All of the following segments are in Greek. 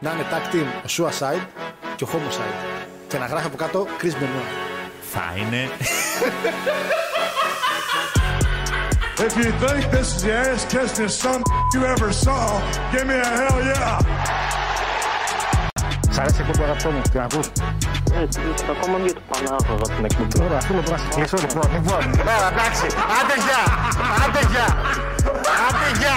να είναι tag team ο Suicide και ο Homicide. Και να γράφει από κάτω Chris Benoit. Θα είναι. If you think this is the ass kissing some you ever saw, give me a hell yeah. Σ' αρέσει η αγαπητό μου, την ακούς; Έτσι, ακόμα μια του Πανάγωγα την εκπομπή. Ωραία, αυτό πρέπει να σε κλείσω λοιπόν. Λοιπόν, ωραία, εντάξει. Άντε γεια. Άντε γεια. Άντε γεια.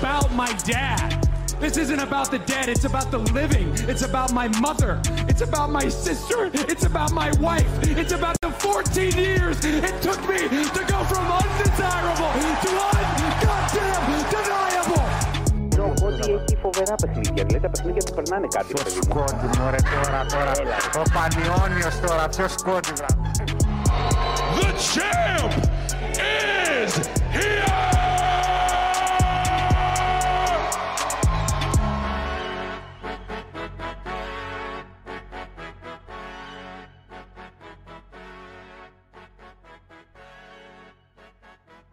This isn't about my dad. This isn't about the dead. It's about the living. It's about my mother. It's about my sister. It's about my wife. It's about the 14 years it took me to go from undesirable to ungoddamn deniable. Ο Κόντι έχει φοβερά παιχνίδια. Λέει τα παιχνίδια του περνάνε κάτι. παιδί μου. Σκόντι, μωρέ, τώρα, τώρα. Ο Πανιόνιος τώρα, ποιος σκόντι, βρά. The champ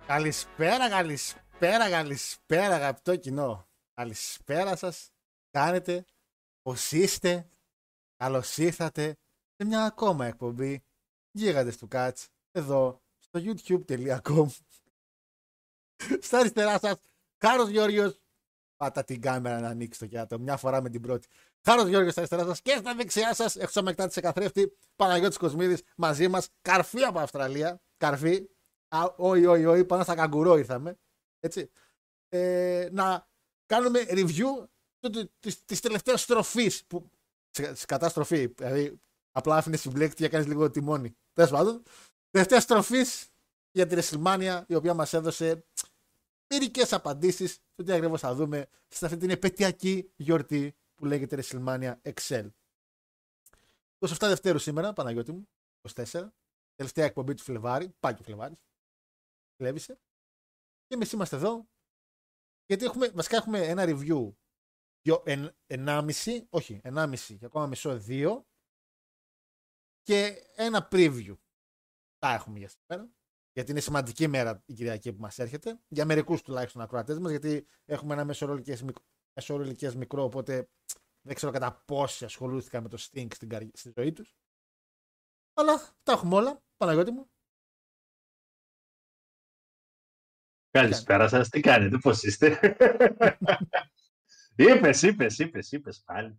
Καλησπέρα, καλησπέρα, καλησπέρα αγαπητό κοινό. Καλησπέρα σας. Κάνετε, πώς είστε. Καλώς ήρθατε σε μια ακόμα εκπομπή Γίγαντες του Κάτς εδώ στο youtube.com Στα αριστερά σας, Χάρος Γιώργος Πάτα την κάμερα να ανοίξεις το κιάτο, μια φορά με την πρώτη. Χάρος Γιώργος στα αριστερά σας και στα δεξιά σας, έξω μετά τη καθρέφτη, Παναγιώτης Κοσμίδης μαζί μας, καρφί από Αυστραλία, καρφί, Α, όχι, όχι, όχι, πάνω στα καγκουρό ήρθαμε. Έτσι. Ε, να κάνουμε review τη της τελευταίας στροφής που, της καταστροφή. Δηλαδή, απλά άφηνες συμπλέκτη και έκανε λίγο τιμόνι. Τέλος πάντων, τελευταία στροφής για τη WrestleMania, η οποία μας έδωσε μερικές απαντήσεις στο τι ακριβώς θα δούμε σε αυτή την επαιτειακή γιορτή που λέγεται WrestleMania XL. 27 Δευτέρου σήμερα, Παναγιώτη μου, 24. Τελευταία εκπομπή του Φλεβάρι, πάει και ο Φλεβάρι. Κλέβησε. Και εμείς είμαστε εδώ. Γιατί έχουμε, βασικά έχουμε ένα review. Δυο, εν, ενάμιση, όχι, ενάμιση και ακόμα μισό, δύο. Και ένα preview. Τα έχουμε για σήμερα. Γιατί είναι σημαντική μέρα η Κυριακή που μας έρχεται. Για μερικούς τουλάχιστον ακροατές μας, γιατί έχουμε ένα μέσο ηλικία μικρό, οπότε δεν ξέρω κατά πόσοι ασχολούθηκαν με το Sting στην, καρι... στη ζωή τους. Αλλά τα έχουμε όλα. Παναγιώτη μου. Καλησπέρα σας, τι κάνετε, πώς είστε; είπες, είπες, είπες, είπες πάλι.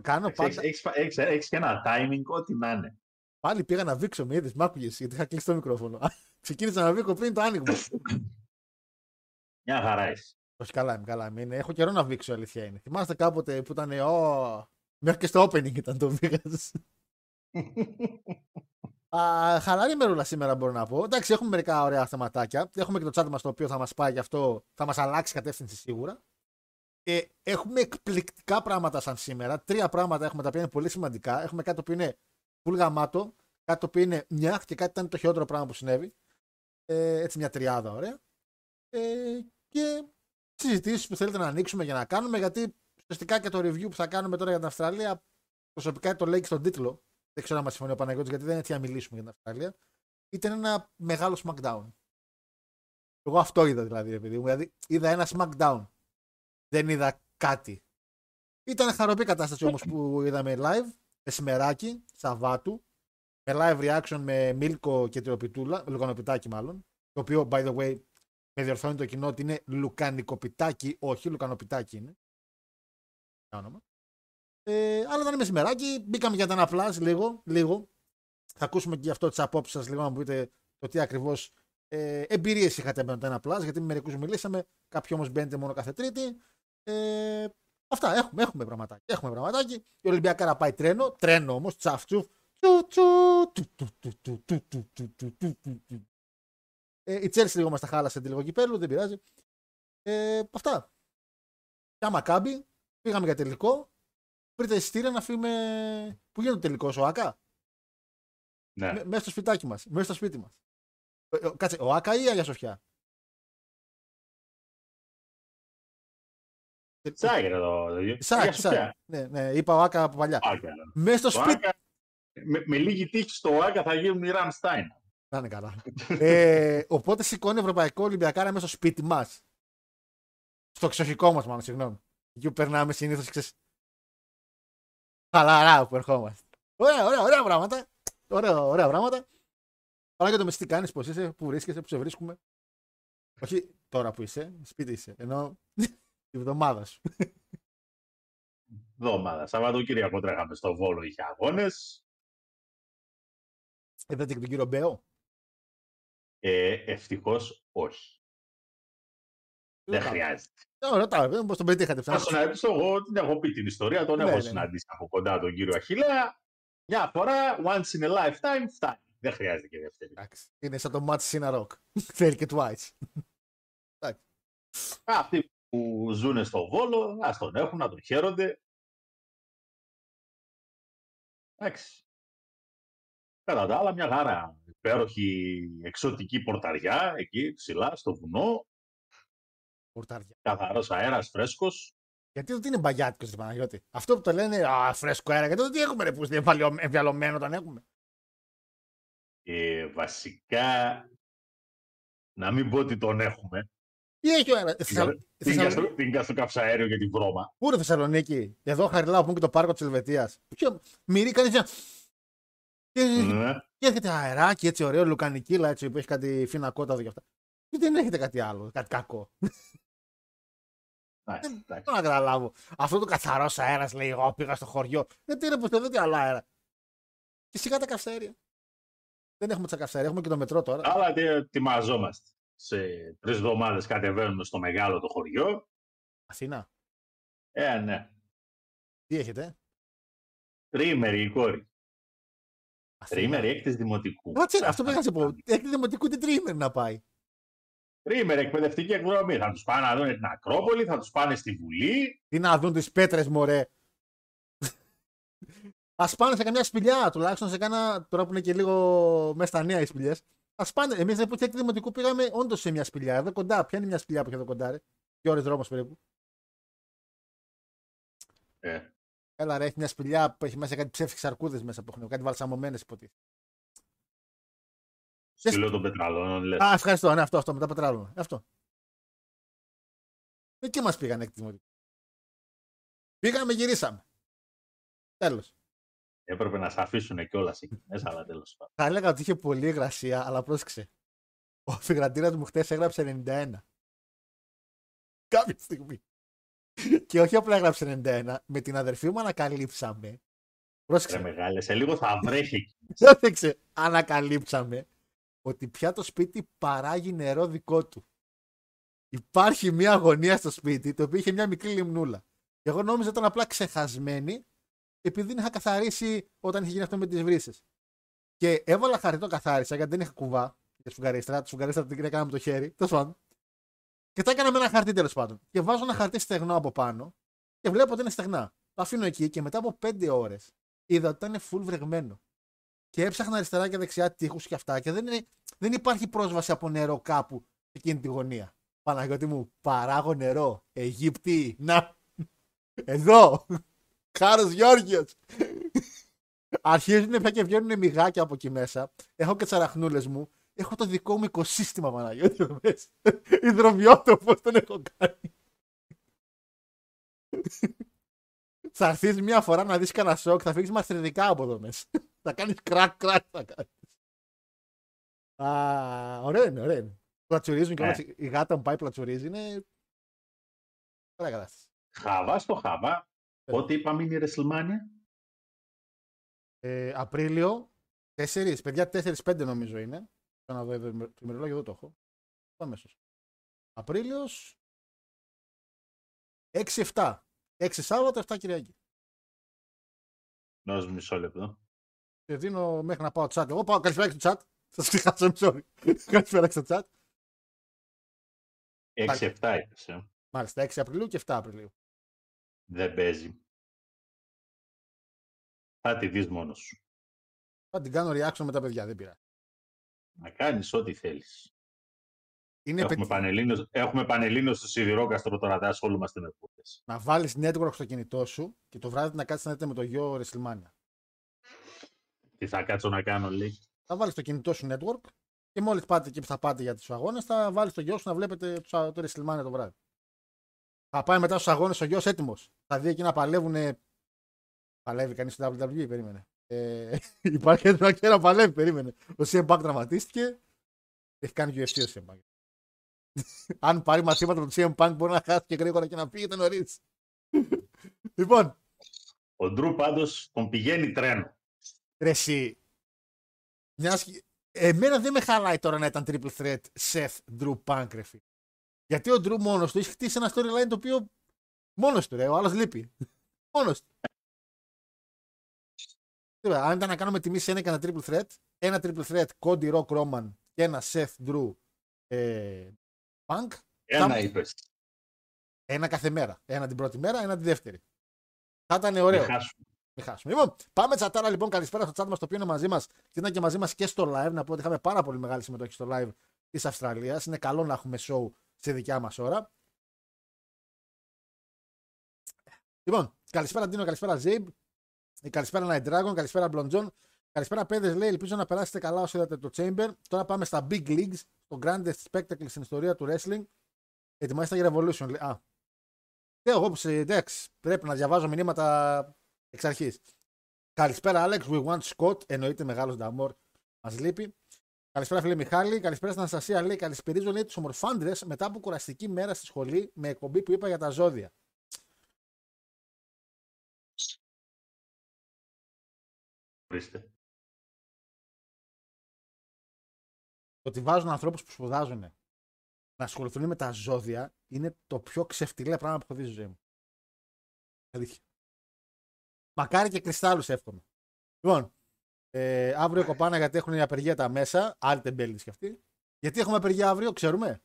Κάνω πάντα. Έχεις και ένα timing, ό,τι να είναι. Πάλι πήγα να βήξω, με είδες, μ' άκουγες, γιατί είχα κλείσει το μικρόφωνο. Ξεκίνησα να βήξω πριν το άνοιγμα. Μια χαρά είσαι. Όχι, καλά είμαι, καλά είμαι. Έχω καιρό να βήξω, αλήθεια είναι. Θυμάστε κάποτε που ήταν, Ω, μέχρι και στο opening ήταν το βήγας. Α, χαλαρή μερούλα σήμερα μπορώ να πω. Εντάξει, έχουμε μερικά ωραία θεματάκια. Έχουμε και το chat μας το οποίο θα μας πάει γι' αυτό, θα μας αλλάξει κατεύθυνση σίγουρα. Ε, έχουμε εκπληκτικά πράγματα σαν σήμερα. Τρία πράγματα έχουμε τα οποία είναι πολύ σημαντικά. Έχουμε κάτι που είναι full γαμάτο, κάτι το οποίο είναι μια και κάτι ήταν το χειρότερο πράγμα που συνέβη. Ε, έτσι μια τριάδα ωραία. Ε, και συζητήσεις που θέλετε να ανοίξουμε για να κάνουμε, γιατί ουσιαστικά και το review που θα κάνουμε τώρα για την Αυστραλία, προσωπικά το λέει και στον τίτλο. Δεν ξέρω αν μας συμφωνεί ο Παναγιώτης, γιατί δεν είναι έτσι να μιλήσουμε για την Αυστραλία. Ήταν ένα μεγάλο SmackDown. Εγώ αυτό είδα δηλαδή, επειδή μου. Δηλαδή είδα ένα SmackDown. Δεν είδα κάτι. Ήταν χαροπή κατάσταση όμως που είδαμε live μεσημεράκι, Σαββάτου, με live reaction με Μίλκο και Τριοπιτούλα, Λουκανοπιτάκι μάλλον, το οποίο, by the way, με διορθώνει το κοινό ότι είναι Λουκανικοπιτάκι, όχι, Λουκανοπιτάκι είναι. Όνομα. Ε, αλλά ήταν μεσημεράκι, μπήκαμε για τα απλά λίγο, λίγο. Θα ακούσουμε και αυτό τι απόψει σα λίγο να μου πείτε το τι ακριβώ ε, εμπειρίε είχατε με το Plus, γιατί με μερικού μιλήσαμε, κάποιοι όμω μπαίνετε μόνο κάθε Τρίτη. Ε, αυτά έχουμε, έχουμε πραγματάκι. Έχουμε πραγματάκι. Η Ολυμπιακάρα πάει τρένο, τρένο όμω, τσαφτσουφ. Ε, η Τσέλση λίγο μα τα χάλασε τη λίγο κυπέλου, δεν πειράζει. Ε, αυτά. Για μακάμπι, πήγαμε για τελικό. Βρείτε εισιτήρια να φύγουμε. Πού γίνεται το τελικό, ο Άκα. Ναι. Με- Μέσα στο σπιτάκι μας, μέσα στο σπίτι μας. Κάτσε, ο Άκα ή η Αγία Σοφιά. Σάγερ εδώ. Σάκ, Για σου σάκ. πια. Ναι, ναι, είπα ο Άκα από παλιά. Άκα. Μέσα στο Το σπίτι. Άκα, με, με λίγη τύχη στο Άκα θα γίνουν οι Ραμστάιν. Να είναι καλά. ε, οπότε σηκώνει Ευρωπαϊκό Ολυμπιακάρα μέσα στο σπίτι μας. Στο εξοχικό μας, μάλλον, συγγνώμη. Εκεί που περνάμε συνήθως, ξέρεις. Χαλαρά που ερχόμαστε. Ωραία, ωραία, ωραία πράγματα. Ωραία, ωραία πράγματα. Παρά για το μεσί τι κάνεις, πώς είσαι, πού βρίσκεσαι, πού σε βρίσκουμε. Όχι τώρα που είσαι, σπίτι είσαι. Ενώ τη βδομάδα σου. Εβδομάδα. Σαββατοκύριακο τρέχαμε στο Βόλο, είχε αγώνες. Είδατε και τον κύριο Μπέο; Ε, Ευτυχώς όχι. Δεν Ρωτάω. χρειάζεται. Ε, Ρωτάω, πώς τον πετύχατε Θα ψάχνω. συναντήσω εγώ, την έχω πει την ιστορία, τον Ναι, έχω ναι. συναντήσει από κοντά τον κύριο Αχιλέα. Μια φορά, once in a lifetime, φτάνει. Δεν χρειάζεται και δεύτερη. Εντάξει. Είναι σαν το Match Σίνα Rock. Θέλει και twice. Αυτοί που ζουν στο Βόλο, ας τον έχουν, να τον χαίρονται. Εντάξει. Κατά τα άλλα, μια χαρά. Υπέροχη εξωτική πορταριά εκεί ψηλά στο βουνό. Πορτάρια. Καθαρός αέρας, φρέσκος. Γιατί δεν είναι μπαγιάτικος στην Παναγιώτη; Αυτό που το λένε Α, φρέσκο αέρα. Γιατί δεν τι έχουμε ρε που είναι εμβιαλωμένο τον έχουμε; Ε, βασικά, να μην πω ότι τον έχουμε. Τι έχει ο αέρας; Την, Θεσσαλ... την, Θεσσαλονίκη. καστρο- την καυκαυσαέριο και την βρώμα. Πού είναι Θεσσαλονίκη; Εδώ χαριλάω που είναι και το πάρκο της Ελβετίας. Μυρί κάνει μια. Και, Ναι. και έρχεται αεράκι έτσι ωραίο, λουκανικίλα έτσι που έχει κάτι φίνα κότα και αυτά. Και δεν έχετε κάτι άλλο, κάτι κακό. Εντάξει, Δεν εντάξει. μπορώ να καταλάβω. Αυτό το καθαρός αέρας λέει: Εγώ πήγα στο χωριό. Γιατί είναι πω εδώ τι άλλο αέρα. Και σιγά τα καυσαέρια. Δεν έχουμε τα καυσαέρια, έχουμε και το μετρό τώρα. Αλλά τι- ετοιμαζόμαστε. Σε τρεις εβδομάδες κατεβαίνουμε στο μεγάλο το χωριό. Αθήνα, Ε, ναι. τι έχετε; Τρίμερη η κόρη. Αθήνα. Τρίμερη έκτη δημοτικού. Κάτσε, αυτό πήγα να σε πω. Έκτη δημοτικού τι τρίμερη να πάει. Τρίμερη εκπαιδευτική εκδρομή. Θα τους πάνε να δουν την Ακρόπολη, θα τους πάνε στη Βουλή. Τι να δουν τις πέτρες, μωρέ. Α πάνε σε καμιά σπηλιά, τουλάχιστον σε κάνα. Τώρα που είναι και λίγο μέσα στα νέα οι σπηλιές. Α πάνε. Εμείς δεν έκτη δημοτικού πήγαμε όντως σε μια σπηλιά. Εδώ κοντά. Ποια είναι μια σπηλιά που έχει εδώ κοντά, ρε; Δύο ώρες δρόμος περίπου. Ε, Έλα, ρε, έχει μια σπηλιά που έχει μέσα κάτι ψεύτικες αρκούδες μέσα που έχουν κάτι βαλσαμωμένες υποτίθεται. Στείλω των πετραλών, λες. Α, ευχαριστώ. Ναι, αυτό, αυτό, μετά πετράλωμα. Αυτό. Εκεί μας πήγαν έκτη δημοτικού. Πήγαμε, γυρίσαμε. Τέλος. Έπρεπε να σε αφήσουν κιόλας εκεί μέσα, αλλά τέλος πάντων. Θα έλεγα ότι είχε πολύ υγρασία, αλλά πρόσεξε. Ο αφιγραντήρα μου χτες έγραψε 91. Κάποια στιγμή. Και όχι απλά έγραψε 91, με την αδερφή μου ανακαλύψαμε. Ρε Πρόσεξε. μεγάλε, σε λίγο θα βρέχει εκεί. Πρόσεξε. Ανακαλύψαμε ότι πια το σπίτι παράγει νερό δικό του. Υπάρχει μια αγωνία στο σπίτι το οποίο είχε μια μικρή λιμνούλα. Και εγώ νόμιζα ήταν απλά ξεχασμένη επειδή δεν είχα καθαρίσει όταν είχε γίνει αυτό με τις βρύσες. Και έβαλα χαρτί το καθάρισα γιατί δεν είχα κουβά για τη σφουγγαρίστρα. Τη σφουγγαρίστρα την έκανα με το χέρι. Τέλος πάντων. Και τα έκανα με ένα χαρτί τέλος πάντων. Και βάζω ένα χαρτί στεγνό από πάνω και βλέπω ότι είναι στεγνά. Το αφήνω εκεί και μετά από 5 ώρες είδα ότι ήταν full βρεγμένο. Και έψαχνα αριστερά και δεξιά τείχους και αυτά και δεν, είναι, δεν υπάρχει πρόσβαση από νερό κάπου σε εκείνη τη γωνία. Παναγιώτη μου, παράγω νερό. Αιγύπτη, να. Εδώ. Χάρος Γιώργιος. Αρχίζουν πια και βγαίνουν μυγάκια από εκεί μέσα. Έχω και τσαραχνούλες μου. Έχω το δικό μου οικοσύστημα, Παναγιώτη μου μέσα. Ιδροβιότοπος τον έχω κάνει. Θα έρθεις μια φορά να δεις κανένα σοκ, θα φύγεις μαστριδικά από εδώ μέσα. θα κάνεις κρακ, κρακ, θα κάνεις. Α, ωραίο είναι, ωραίο είναι. Πλατσουρίζουν και Ναι. όλες η η γάτα μου πάει πλατσουρίζει. Είναι. Ωραία κατάσταση. Χαβά στο χαβά. Πότε είπαμε είναι η WrestleMania. Ε, Απρίλιο, 4, παιδιά 4-5 νομίζω είναι. Θα να δω εδώ το ημερολόγιο, εδώ το έχω. Το αμέσως. Απρίλιος. 6-7. 6 Σάββατο, 7 Κυριακή. Νόζ μισό λεπτό. Και δίνω μέχρι να πάω chat. Εγώ πάω καλησπέρα και στο chat. Σα ξεχάσω, sorry. καλησπέρα και στο chat. 6-7 είπες, ε. Μάλιστα, 6 Απριλίου και 7 Απριλίου. Δεν παίζει. Θα τη δεις μόνος σου. Θα την κάνω reaction με τα παιδιά, δεν πειράζει. Να κάνεις ό,τι θέλεις. Είναι Έχουμε πετύ- πανελλήνιος, έχουμε πανελλήνιος στο σιδηρόκαστρο τώρα, δεν ασχολούμαστε με πούτες. να βάλεις network στο κινητό σου και το βράδυ να κάτσεις να δείτε με το γιο WrestleMania. Τι θα κάτσω να κάνω, λέει. Θα βάλεις το κινητό σου network και μόλις πάτε εκεί που θα πάτε για τους αγώνες, θα βάλεις το γιο σου να βλέπετε τους α- το WrestleMania το βράδυ. Θα πάει μετά στους αγώνες ο γιος έτοιμος. Θα δει εκεί να παλεύουν. Παλεύει κανείς στο WWE, περίμενε. Ε, υπάρχει ένα και ένα παλεύει, περίμενε. Ο CM Punk τραυματίστηκε. Έχει κάνει UFC ο CM Punk. Αν πάρει μαθήματα από τον CM Punk, μπορεί να χάσει και γρήγορα και να φύγετε νωρίς. λοιπόν, Ο Ντρου πάντως τον πηγαίνει τρένο. Ρε εσύ, μιας... και- εμένα δεν με χαλάει τώρα να ήταν triple threat Seth Drew Punk ρε φίλε. Γιατί ο Drew μόνος του έχει χτίσει ένα storyline το οποίο μόνος του ρε, ο άλλος λείπει. μόνος του. Τώρα, αν ήταν να κάνουμε τιμή σε ένα και ένα triple threat, ένα triple threat Cody Rock Roman και ένα Seth Drew ε, Punk, Ένα Θα- είπες. ένα κάθε μέρα. Ένα την πρώτη μέρα, ένα τη δεύτερη. Θα ήταν ωραίο. Μην χάσουμε. Μην χάσουμε. Λοιπόν, πάμε τσατάρα λοιπόν. Καλησπέρα στο chat μας το οποίο είναι μαζί μας και ήταν και μαζί μας και στο live. Να πω ότι είχαμε πάρα πολύ μεγάλη συμμετοχή στο live της Αυστραλίας. Είναι καλό να έχουμε show σε δικιά μας ώρα. Λοιπόν, καλησπέρα Ντίνο, καλησπέρα Ζέιμπ. Ε, Καλησπέρα Night Dragon, καλησπέρα Blonjon. Καλησπέρα παιδες, λέει. Ελπίζω να περάσετε καλά όσο είδατε το Chamber. Τώρα πάμε στα Big Leagues, το grandest spectacle στην ιστορία του wrestling. Ετοιμάστε για Revolution. λέει. Α. Και εγώ που σε- εντάξει, πρέπει να διαβάζω μηνύματα εξ αρχής. Καλησπέρα, Alex. We want Scott. Εννοείται μεγάλος Νταμόρ. Μας λείπει. Καλησπέρα, φίλε Μιχάλη. Καλησπέρα στην Αναστασία. Λέει καλησπερίζω λέει, τους ομορφάντρες μετά από κουραστική μέρα στη σχολή με εκπομπή που είπα για τα ζώδια. Ορίστε. Ότι βάζουν ανθρώπους που σπουδάζουν να ασχοληθούν με τα ζώδια είναι το πιο ξεφτιλέ πράγμα που έχω δει στη ζωή μου. Αλήθεια. Μακάρι και κρυστάλλους εύχομαι. Λοιπόν, ε, αύριο κοπάνα γιατί έχουν η απεργία τα μέσα. Άλλη τεμπέλη κι αυτή. Γιατί έχουμε απεργία αύριο, ξέρουμε;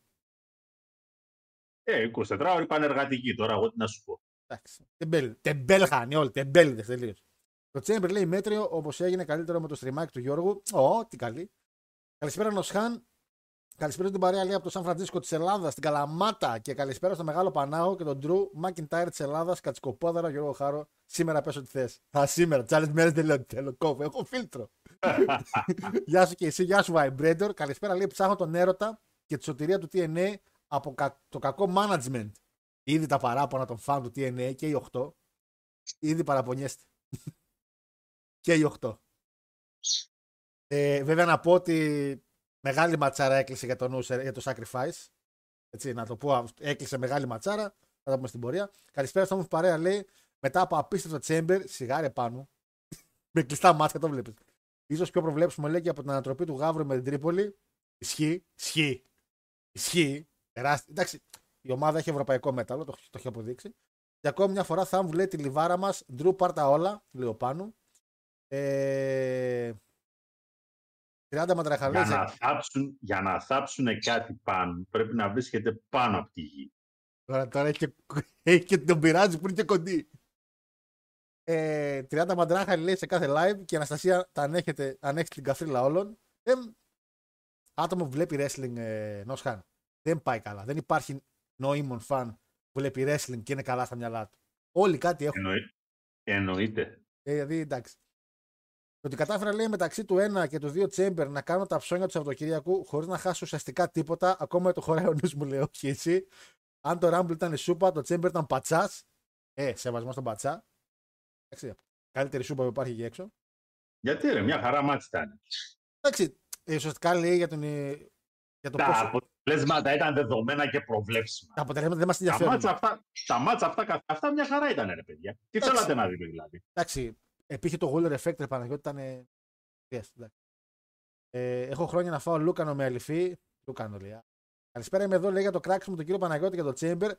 Ε, 24 ώρες πανεργατική τώρα, εγώ τι να σου πω. Εντάξει. Τεμπέλ. Τεμπέλ χάνει όλοι. Τεμπέλιδε τελείως. Το Chamber λέει μέτριο όπως έγινε καλύτερο με το στριμάκι του Γιώργου. Ω, τι καλή. Καλησπέρα Νοσχάν. Καλησπέρα στην παρέα λέει από το Σαν Φραντζίσκο της Ελλάδας, στην Καλαμάτα και καλησπέρα στο Μεγάλο Πανάγο και τον Ντρου Μάκιντάιρ της Ελλάδας, Κατσικοπόδαρα, Γιώργο Χάρο. Σήμερα πέσω τι θες. Α, σήμερα. Τι άλλε μέρες δεν λέω τι θέλω. Κόβω. Έχω φίλτρο. γεια σου και εσύ, γεια σου Vibrator. Καλησπέρα λέει ψάχνω τον έρωτα και τη σωτηρία του TNA από κα- το κακό management. Ήδη τα παράπονα των φαν του TNA και οι 8. Ήδη παραπονιέστε. και οι 8. Ε, βέβαια να πω ότι μεγάλη ματσάρα έκλεισε για, τον, User- για το Sacrifice. Έτσι, να το πω, έκλεισε μεγάλη ματσάρα. Θα τα πούμε στην πορεία. Καλησπέρα στο μου παρέα λέει μετά από απίστευτο Chamber, σιγάρε πάνω. με κλειστά μάτια το βλέπεις. σω πιο προβλέψιμο λέει και από την ανατροπή του Γαύρου με την Τρίπολη. Ισχύει, ισχύει. Ισχύει. Τεράστια. Εντάξει, η ομάδα έχει ευρωπαϊκό μέταλλο, το, το έχει αποδείξει. Και ακόμη μια φορά θα μου λέει τη λιβάρα μας. Ντρου πάρτα όλα, λέει ο Πάνου. Ε, 30 μαντραχαλέ. Για να, θάψουν, για να θάψουν κάτι πάνω, πρέπει να βρίσκεται πάνω από τη γη. Τώρα, τώρα έχει, και, έχει και τον πειράζει που είναι και κοντή. Ε, 30 μαντράχαλοι λέει σε κάθε live και η Αναστασία τα ανέχεται, ανέχει την καφρίλα όλων. Ε, άτομο που βλέπει wrestling ε, Νόσχαν. Δεν πάει καλά. Δεν υπάρχει νοήμων φαν που βλέπει wrestling και είναι καλά στα μυαλά του. Όλοι κάτι έχουν. Εννοεί, εννοείται. Ε, δηλαδή εντάξει. Το ότι κατάφερα λέει μεταξύ του 1 και του 2 Chamber να κάνω τα ψώνια του Σαββατοκύριακου χωρίς να χάσω ουσιαστικά τίποτα, ακόμα το χωράει ο νους μου λέει, όχι εσύ. Αν το Rumble ήταν σούπα, το Chamber ήταν πατσάς. Ε, σεβασμός στον πατσά. Εντάξει, καλύτερη σούπα που υπάρχει εκεί έξω. Γιατί ρε, μια χαρά μάτς ήταν. Εντάξει, ε, ουσιαστικά λέει για, τον, ε, για το Τα πόσο. αποτελέσματα ήταν δεδομένα και προβλέψιμα. Τα αποτελέσματα δεν μας Τα ενδιαφέρουν. μάτσα αυτά, τα μάτσα αυτά, καθ' αυτά μια χαρά ήταν ρε παιδιά. Τι Εντάξει. θέλατε να δείτε δηλαδή; Εντάξει, υπήρχε το Wheeler Effect, ρε Παναγιώτη, ήταν. ε, yes, εντάξει. Ε, έχω χρόνια να φάω λούκανο με αληφή. Λούκανο λέει. α. Καλησπέρα, είμαι εδώ, λέει για το κράξιμο του κύριο Παναγιώτη για το Chamber.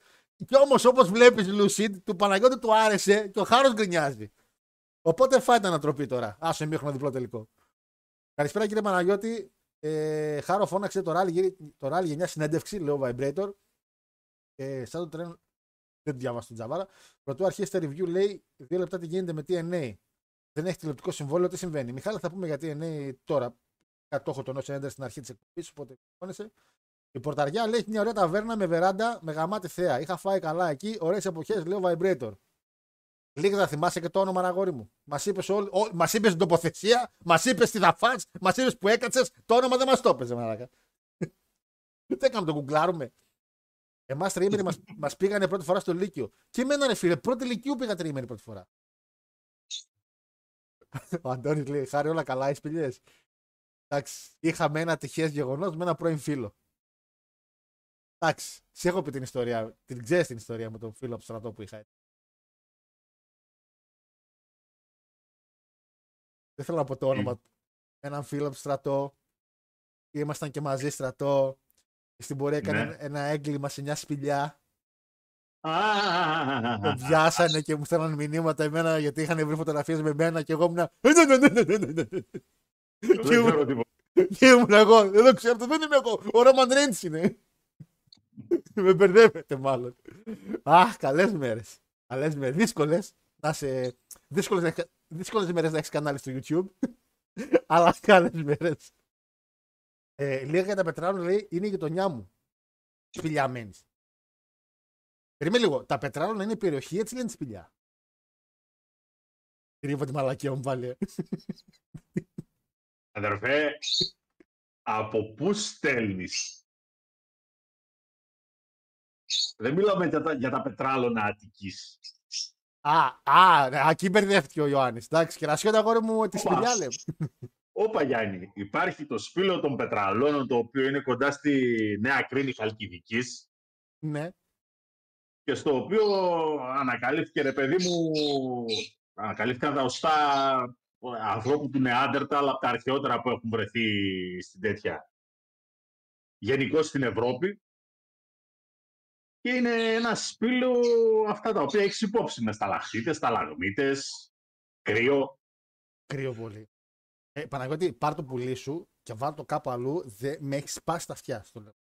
Και όμως, όπως βλέπεις, Λουσίτ, του Παναγιώτη του άρεσε και ο Χάρος γκρινιάζει. Οπότε φάτε ανατροπή τώρα. Άσο εμίχρονο διπλό τελικό. Καλησπέρα, κύριε Παναγιώτη. Ε, Χάρο φώναξε το ράλι, το ράλι για μια συνέντευξη, λέω Vibrator. Ε, σαν το τρένο. Δεν το διάβασα τον Τζαβάρα. Πρωτού αρχίσετε review, λέει δύο λεπτά τι γίνεται με TNA. Δεν έχει τηλεοπτικό συμβόλαιο, τι συμβαίνει. Μιχάλη, θα πούμε για TNA τώρα. Κάτι το έχω τον στην αρχή της εκπομπής, οπότε φώνεσαι. Η πορταριά λέει έχει μια ωραία ταβέρνα με βεράντα με γαμάτη θέα. Είχα φάει καλά εκεί, ωραίες εποχές, λέω Vibrator. Λίγα θα θυμάσαι και το όνομα, αγόρι μου. Μας είπες μας είπες την τοποθεσία, μας είπες τι θα φας, μας είπες που έκατσες, το όνομα δεν μας το έπαιζε, μαλάκα. Δεν έκαμε το κουγκλάρουμε. Εμάς τριήμεροι μας μας πήγανε πρώτη φορά στο Λύκειο. Και εμένα ρε φίλε, πρώτη Λυκείου πήγα τριήμερη πρώτη φορά. Ο Αντώνης λέει: Χάρη, όλα καλά, οι σπηλιέ. Εντάξει, είχαμε ένα τυχαίο γεγονός με ένα πρώην φίλο. Εντάξει, σε έχω πει την ιστορία. Την ξέρεις την ιστορία με τον φίλο από το στρατό που είχα. Δεν θέλω να πω το όνομα του. Έναν φίλο από το στρατό. Ήμασταν και μαζί στρατό. Στην πορεία έκανε ναι. ένα έγκλημα σε μια σπηλιά. Τον πιάσανε και μου στέλναν μηνύματα εμένα γιατί είχαν βρει φωτογραφίες με μένα και εγώ ήμουν. Και ήμουν εγώ. Δεν ξέρω, δεν είμαι εγώ. Ο Ρόμαν Ρέντ είναι. Με μπερδεύετε μάλλον. Αχ, καλές μέρες. Καλές μέρες. Δύσκολες. Να σε. Δύσκολες μέρες να έχεις κανάλι στο YouTube. Αλλά καλές μέρες. Ε, λίγα για τα πετράλαια λέει είναι η γειτονιά μου. Σπηλιά μένει. Περίμενε λίγο. Τα πετράλαια είναι η περιοχή, έτσι λένε σπηλιά. Κρύβω τη μαλακία μου πάλι. Αδερφέ, από πού στέλνεις; Δεν μιλάμε για τα, για τα πετράλωνα Αττικής. Α, α, ναι, εκεί μπερδεύτηκε ο Ιωάννης. Εντάξει, και να τα αγόρι μου τη σπηλιά λέμε. Όπα Γιάννη, υπάρχει το σπήλο των πετραλώνων, το οποίο είναι κοντά στη Νέα Κρίνη Χαλκιδικής. Ναι. Και στο οποίο ανακαλύφθηκε, ρε παιδί μου, ανακαλύφθηκαν τα οστά ανθρώπου του Νεάντερτα, αλλά από τα αρχαιότερα που έχουν βρεθεί στην τέτοια. Γενικώς στην Ευρώπη. Και είναι ένα σπήλο αυτά τα οποία έχεις υπόψη μες σταλαχτίτες, σταλαγμίτες, κρύο. Κρύο πολύ. Ε, Παναγιώτη, πάρ το πουλί σου και βάλ το κάπου αλλού. Δε, με έχεις σπάσει τα αυτιά. Στο λέω.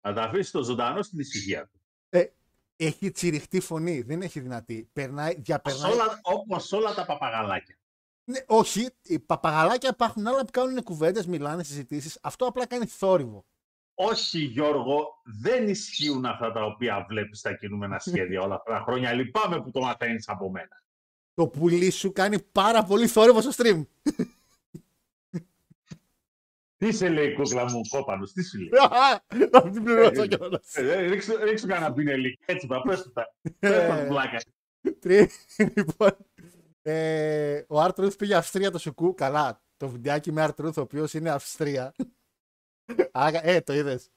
Θα τα αφήσεις το ζωντανό στην ησυχία του. Ε, έχει τσιριχτή φωνή, δεν έχει δυνατή. Περνάει, διαπερνάει. Όπως όλα τα παπαγαλάκια. Ναι, όχι, οι παπαγαλάκια υπάρχουν άλλα που κάνουν κουβέντες, μιλάνε, συζητήσεις. Αυτό απλά κάνει θόρυβο. Όχι, Γιώργο, δεν ισχύουν αυτά τα οποία βλέπεις στα κινούμενα σχέδια όλα αυτά τα χρόνια. Λυπάμαι που το μαθαίνεις από μένα. Το πουλί σου κάνει πάρα πολύ θόρυβο στο stream. Τι σε λέει η κούκλα μου, κόπανος, τι σου λέει; Να την πληρώσω κιόλας. Ε, ε, ρίξου κανένα πινελί, έτσι πα, πες του τα. Πες τα πλάκα. Λοιπόν, ε, ο Αρτρούθ πήγε Αυστρία το σουκού. Καλά, το βιντεάκι με Αρτρούθ, ο οποίος είναι Αυστρία. Άρα, ε, το είδες.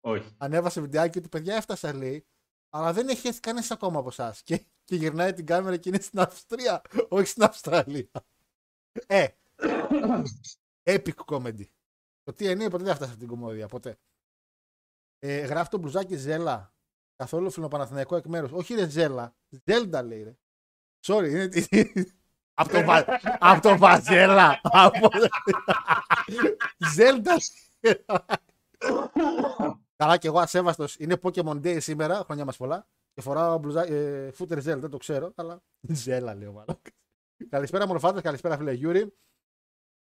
Όχι. Ανέβασε βιντεάκι του, παιδιά, έφτασα λέει. Αλλά δεν έχει έρθει κανένα ακόμα από εσάς. Και, και γυρνάει την κάμερα και είναι στην Αυστρία, όχι στην Αυστραλία. Ε, epic comedy. Το τι είναι, ποτέ δεν έφτασε αυτή την κομμόδια, ποτέ. Ε, γράφει το μπλουζάκι Ζέλα. Καθόλου φιλοπαναθηναϊκό εκ μέρους. Όχι ρε Ζέλα. Ζέλντα λέει ρε. Sorry, είναι. Από το, βα... από το Βαζέλα. από... Ζέλντα. Καλά και εγώ ασέβαστος. Είναι Pokemon Day σήμερα, χρόνια μας πολλά. Και φοράω μπλουζά... ε, φούτερ Ζέλ, δεν το ξέρω, αλλά Ζέλα λέω μάλλον. καλησπέρα μορφάτε, καλησπέρα φίλε Γιούρι.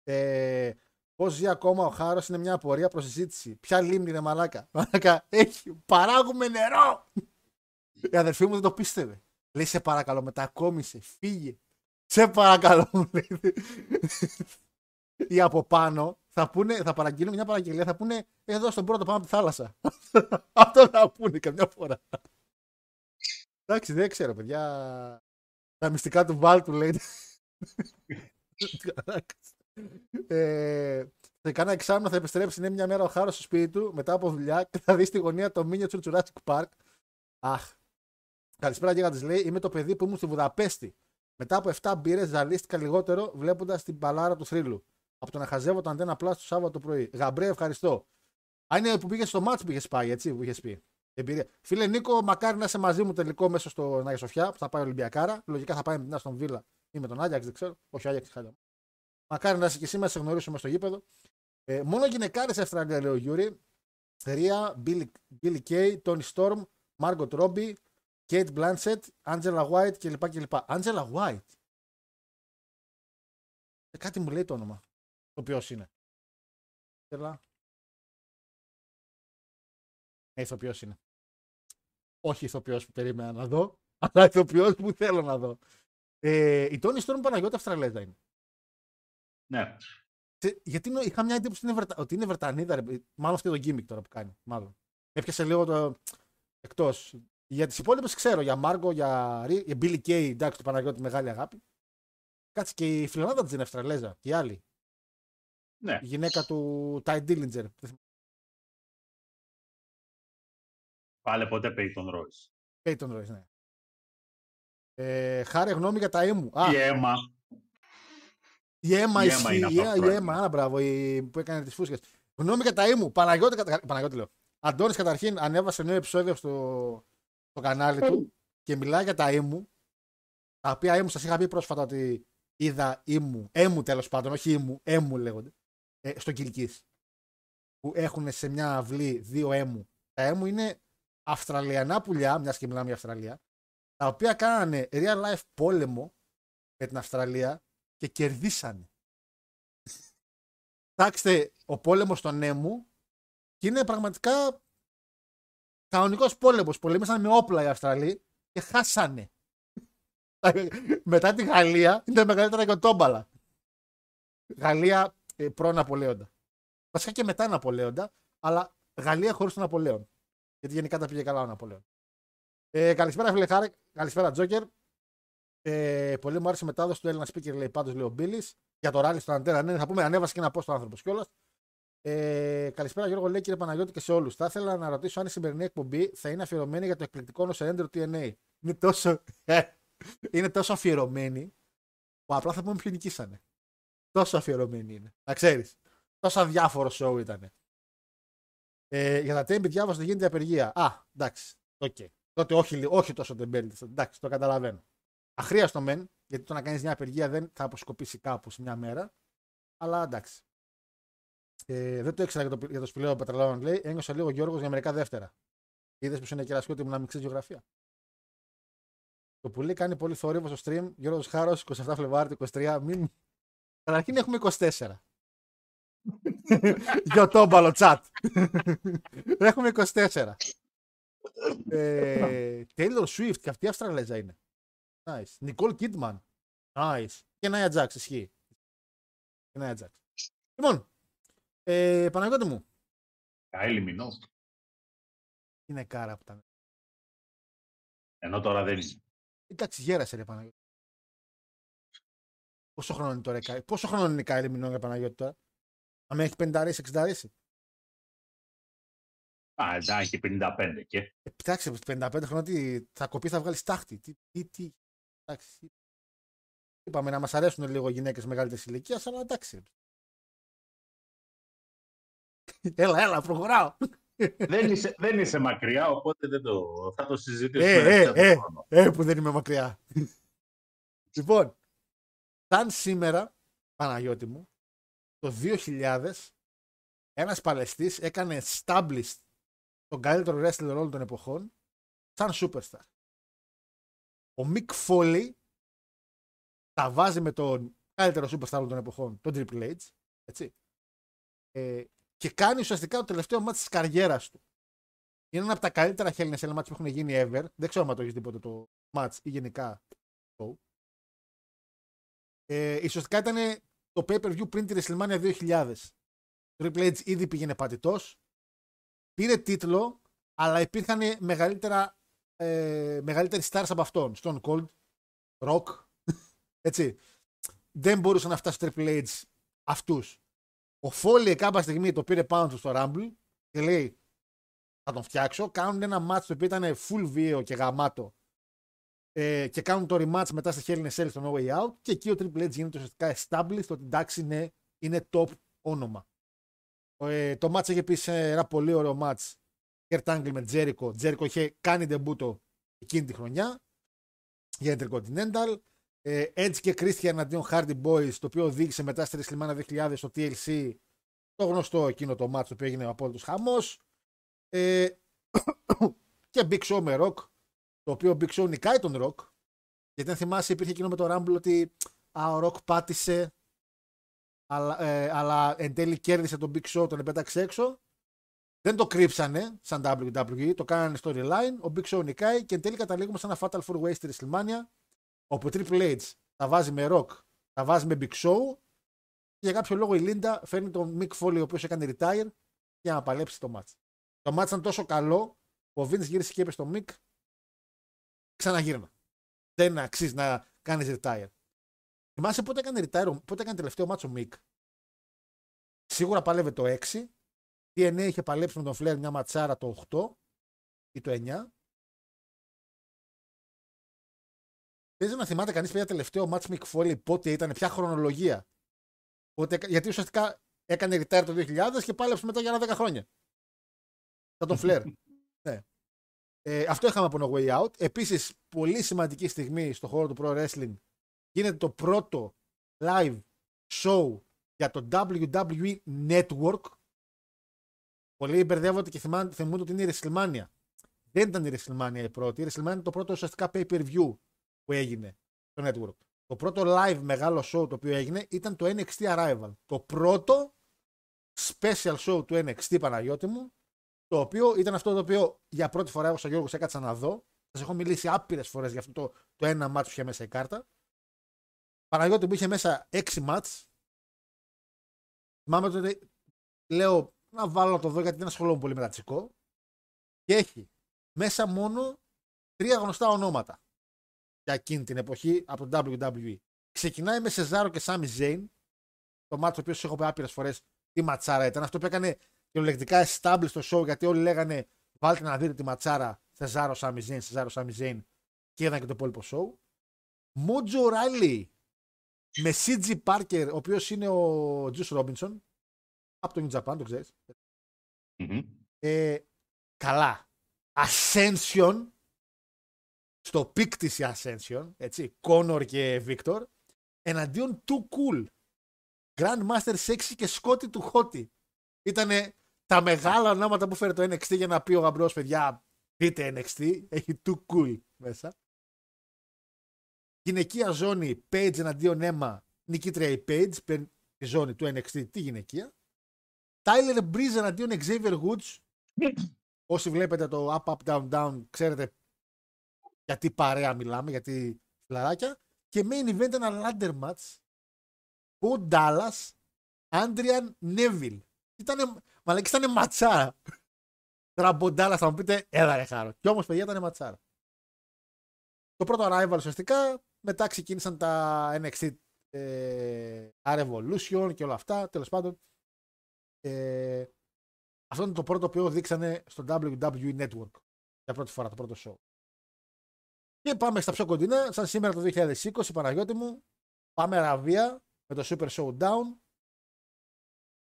Ε, Πώς ζει ακόμα ο Χάρος είναι μια απορία προς συζήτηση. Ποια λίμνη είναι μαλάκα. Μαλάκα, έχει. Παράγουμε νερό. Η αδερφή μου δεν το πίστευε. Λέει σε παρακαλώ, μετακόμισε, φύγε. Σε παρακαλώ, μου λέει. Ή από πάνω θα, πούνε, θα παραγγείλουν μια παραγγελία, θα πούνε εδώ στον πρώτο πάμε από τη θάλασσα. Αυτό θα πούνε καμιά φορά. Εντάξει, δεν ξέρω, παιδιά. Τα μυστικά του Βάλτου λέει. ε, σε κάνα εξάμεινο θα επιστρέψει είναι μια μέρα ο Χάρος στο σπίτι του μετά από δουλειά και θα δει στη γωνία το μήνυμα του Jurassic Park. Αχ. Καλησπέρα Γίγαντα λέει: Είμαι το παιδί που ήμουν στη Βουδαπέστη. Μετά από 7 μπύρες ζαλίστηκα λιγότερο βλέποντας την παλάρα του θρύλου. Από το να χαζεύω το αντένα απλά στο Σάββατο πρωί. Γαμπρέ, ευχαριστώ. Α, είναι που πήγες στο μάτς που είχες πάει, έτσι, που είχες πει. Εμπειρία. Φίλε Νίκο, μακάρι να είσαι μαζί μου τελικό μέσα στο Νάγια Σοφιά, που θα πάει Ολυμπιακάρα. Λογικά θα πάει με την Άστον Βίλα ή με τον Άγιαξ, δεν ξέρω. Όχι, Άγιαξ, χάλια. Μακάρι να είσαι και εσύ να σε γνωρίσουμε στο γήπεδο. Ε, μόνο γυναικάρες Αυστραλία, λέει ο Γιούρι. Ρία, Billy Kay, Tony Storm, Margot Robbie, Kate Blanchett, Angela White κλπ. κλπ. Angela White; Ε, κάτι μου λέει το όνομα. Το ποιο είναι. Angela. Ε, ηθοποιός είναι. Όχι ηθοποιός που περίμενα να δω, αλλά ηθοποιός που θέλω να δω. Ε, η Τόνι Στόρμ Παναγιώτη Αυστραλέζα είναι. Ναι. Τε- Γιατί νο- είχα μια εντύπωση ότι είναι, Βρετα... ότι είναι Βρετανίδα, ρε. μάλλον αυτό είναι το gimmick τώρα που κάνει. Μάλλον. Έπιασε λίγο το εκτός. Για τις υπόλοιπες ξέρω, για Μάργκο, για, Ρι- για Billy Kay, εντάξει, του Παναγιώτη μεγάλη αγάπη. Κάτσε και η φιλανάδα της είναι Αυστραλέζα και η άλλη. ναι. Η γυναίκα του Τάι Ντίλιντζερ. Πάλε ποτέ Peyton Royce. Peyton Royce, ναι. Ε, χάρη γνώμη για τα έμου. Α, Η Έμα. Η αίμα η Emma ισχύει. είναι Η, αυτό, η right. αίμα, άρα μπράβο, η, που έκανε τις φούσκες. Γνώμη για τα έμου. Παναγιώτη, κατα... Παναγιώτη λέω. Αντώνης καταρχήν ανέβασε νέο επεισόδιο στο, στο κανάλι του και μιλάει για τα έμου. Τα οποία έμου σας είχα πει πρόσφατα ότι είδα ήμου, έμου τέλος πάντων, όχι ήμου, έμου λέγονται, ε, στο Κιλκή. Που έχουν σε μια αυλή δύο έμου. Τα έμου είναι Αυστραλιανά πουλιά, μιας και μιλάμε για Αυστραλία, τα οποία κάνανε real life πόλεμο με την Αυστραλία και κερδίσανε. Κοιτάξτε, ο πόλεμος των έμου και είναι πραγματικά κανονικός πόλεμος. Πολέμησαν με όπλα οι Αυστραλοί και χάσανε. Μετά τη Γαλλία είναι τα μεγαλύτερα οικοτόμπαλα. Γαλλία ε, προ Ναπολέοντα. Βασικά και μετά Ναπολέοντα, αλλά Γαλλία χωρίς τον Ναπολέον. Γιατί γενικά τα πήγε καλά ο Ναπολέον. Ε, καλησπέρα, φίλε Χάρε. Καλησπέρα, Τζόκερ. Ε, πολύ μου άρεσε η μετάδοση του Έλληνα speaker, λέει πάντως, λέει ο Μπίλης. Για το ράλι στον Αντένα. Ναι, θα πούμε, ανέβασε και ένα post ο άνθρωπος κιόλας. Ε, καλησπέρα, Γιώργο, λέει κύριε Παναγιώτη και σε όλους. Θα ήθελα να ρωτήσω αν η σημερινή εκπομπή θα είναι αφιερωμένη για το εκπληκτικό νοσερέντερο TNA. Είναι τόσο, ε, είναι τόσο αφιερωμένη που απλά θα πούμε ποιοι νικήσανε. Τόσο αφιερωμένη είναι. Να ξέρεις. Τόσο αδιάφορο show ήταν. Ε, για τα τέμπη διάβασα ότι γίνεται απεργία. Α, εντάξει. Οκ. Τότε όχι, όχι τόσο τεμπέλη. Εντάξει, το καταλαβαίνω. Αχρείαστο μεν, γιατί το να κάνεις μια απεργία δεν θα αποσκοπήσει κάπου σε μια μέρα. Αλλά εντάξει. Ε, δεν το ήξερα για το, για το σπηλαίο πετρελαιών, λέει. Ένιωσα λίγο Γιώργος για μερικά δεύτερα. Είδες που είναι κερασιότι μου να μην ξέρεις γεωγραφία. Το πουλί κάνει πολύ θόρυβο στο stream. Γιώργος Χάρος, 27 Φλεβάρι, 23. Μην... Καταρχήν έχουμε 24. Για το όμπαλο chat. έχουμε 24. ε, Taylor Swift και αυτή η Αυστραλέζα είναι. Nice. Nicole Kidman. Nice. Και Nia Jax, ισχύει. Και Nia Jax. Λοιπόν, ε, Παναγιώτη μου, Κάιλι Μινό. είναι κάρα που ήταν. Ενώ τώρα δεν είναι. Εντάξει, γέρασε ρε Παναγιώτη. Πόσο χρόνο είναι τώρα, η Κάι- πόσο χρόνο είναι η Κάιλι Μινόν για Παναγιώτη τώρα; Αν έχει 50 60 Α, να έχει 55 και. Ε, κοιτάξτε, 55 χρόνια τι, θα κοπεί, θα βγάλεις στάχτη. Τι, τι, τι. Εντάξει. τι- Είπαμε να μας αρέσουν λίγο οι γυναίκες μεγαλύτερης ηλικίας, αλλά εντάξει. Έλα, έλα, προχωράω. δεν, είσαι, δεν είσαι μακριά, οπότε δεν το, θα το συζητήσουμε. Ε, ε, σε ε. χρόνο. Ε, που δεν είμαι μακριά. λοιπόν, σαν σήμερα, Παναγιώτη μου, το 2000, ένας Παλαιστής έκανε established τον καλύτερο wrestler όλων των εποχών σαν superstar. Ο Mick Foley τα βάζει με τον καλύτερο superstar όλων των εποχών, τον Triple H, έτσι. Ε, και κάνει ουσιαστικά το τελευταίο μάτι της καριέρας του. Είναι ένα από τα καλύτερα Hell in a Cell match που έχουν γίνει ever. Δεν ξέρω αν το έχεις τίποτε το match ή γενικά το. Ε, ουσιαστικά ήταν το pay-per-view πριν τη WrestleMania 2000. Το Triple H ήδη πήγαινε πατητός. Πήρε τίτλο, αλλά υπήρχαν μεγαλύτερα, ε, μεγαλύτεροι stars από αυτόν. Stone Cold, Rock, έτσι. Δεν μπορούσε να φτάσει στο Triple H αυτούς. Ο Foley κάποια στιγμή το πήρε πάνω του στο Rumble και λέει θα τον φτιάξω. Κάνουν ένα match το οποίο ήταν full βίαιο και γαμάτο. Ε, και κάνουν το rematch μετά στη Hell in a Cell στο No Way Out. Και εκεί ο Triple H γίνεται ουσιαστικά established ότι εντάξει είναι, είναι top όνομα. Ε, το μάτς είχε επίσης ένα πολύ ωραίο μάτς. Kurt Angle με Τζέρικο. Τζέρικο είχε κάνει τεμπούτο εκείνη τη χρονιά για Intercontinental. Ε, Edge και Christian εναντίον Hardy Boys, το οποίο οδήγησε μετά στη WrestleMania 2000 στο TLC, το γνωστό εκείνο το μάτσο που έγινε ο απόλυτος χαμός. Ε, και Big Show με Rock, το οποίο Big Show νικάει τον Rock, γιατί αν θυμάσαι υπήρχε εκείνο με το Rumble ότι α, ο Rock πάτησε, αλλά, ε, αλλά εν τέλει κέρδισε τον Big Show, τον επέταξε έξω. Δεν το κρύψανε σαν WWE, το κάνανε storyline. Ο Big Show νικάει και εν τέλει καταλήγουμε σε ένα Fatal 4 Way στη WrestleMania όπου Triple H τα βάζει με Rock, τα βάζει με Big Show και για κάποιο λόγο η Λίντα φέρνει τον Mick Foley ο οποίος έκανε retire για να παλέψει το match. Το match ήταν τόσο καλό που ο Vince γύρισε και είπε στο Mick ξαναγύρνα. Δεν αξίζει να κάνεις retire. Θυμάσαι πότε έκανε retire, πότε έκανε τελευταίο μάτσο ο Mick; Σίγουρα παλεύε το 6. TNA είχε παλέψει με τον Flair μια ματσάρα το 8 ή το 9. Παίζει να θυμάται κανείς πια τελευταίο match Mick Foley πότε ήταν, ποια χρονολογία. Πότε, γιατί ουσιαστικά έκανε retire το 2000 και πάλεψε μετά για ένα 10 χρόνια. Σαν τον Flair. ναι. Ε, αυτό είχαμε από No Way Out. Επίσης, πολύ σημαντική στιγμή στο χώρο του Pro Wrestling γίνεται το πρώτο live show για το WWE Network. Πολλοί μπερδεύονται και θυμούνται ότι είναι η WrestleMania. Δεν ήταν η WrestleMania η πρώτη. Η WrestleMania είναι το πρώτο ουσιαστικά pay-per-view που έγινε στο network. Το πρώτο live μεγάλο show το οποίο έγινε ήταν το NXT Arrival. Το πρώτο special show του NXT Παναγιώτη μου, το οποίο ήταν αυτό το οποίο για πρώτη φορά εγώ σαν Γιώργος έκατσα να δω. Σας έχω μιλήσει άπειρες φορές για αυτό το, το ένα μάτσο που είχε μέσα η κάρτα. Παναγιώτη που είχε μέσα έξι μάτς. Θυμάμαι ότι λέω να βάλω να το δω γιατί δεν ασχολούμαι πολύ με τα τσικό. Και έχει μέσα μόνο τρία γνωστά ονόματα για εκείνη την εποχή από το WWE. Ξεκινάει με Σεζάρο και Σάμι Ζέιν. Το μάτσο το οποίο σου έχω πει άπειρες φορές τι ματσάρα ήταν. Αυτό που έκανε κυριολεκτικά establish το show γιατί όλοι λέγανε βάλτε να δείτε τη ματσάρα Σεζάρο Σάμι Ζέιν, Σεζάρο Σάμι Ζέιν και είδαν και το υπόλοιπο show. Μότζο Ράιλι με CJ Parker, ο οποίος είναι ο Τζους Ρόμπινσον από το New Japan, το ξέρεις. Mm-hmm. Ε, καλά. Ascension στο peak της η Ascension, έτσι, Connor και Victor, εναντίον Too Cool, Grandmaster Sexy και Scotty 2 Hotty. Ήτανε τα μεγάλα ονόματα που φέρε το NXT για να πει ο γαμπρός, παιδιά, δείτε NXT, έχει Too Cool μέσα. Γυναικεία ζώνη, Page εναντίον Emma, νικήτρια η Page, παίρνει τη ζώνη του NXT, τη γυναικεία. Tyler Breeze εναντίον Xavier Woods. Όσοι βλέπετε το Up Up Down Down, ξέρετε γιατί παρέα μιλάμε, γιατί φιλαράκια. Και main event ένα ladder match. Ο Dallas, Andrian Neville. Ήτανε, μαλακή ήτανε ματσάρα. Τώρα από Dallas θα μου πείτε, έλα ρε χάρο. Κι όμως παιδιά ήταν ματσάρα. Το πρώτο arrival ουσιαστικά, μετά ξεκίνησαν τα NXT ε, Revolution και όλα αυτά, τέλος πάντων. Ε, αυτό είναι το πρώτο που δείξανε στο WWE Network για πρώτη φορά, το πρώτο show. Και πάμε στα πιο κοντινά, σαν σήμερα το 2020, Παναγιώτη μου, πάμε Αραβία με το Super Showdown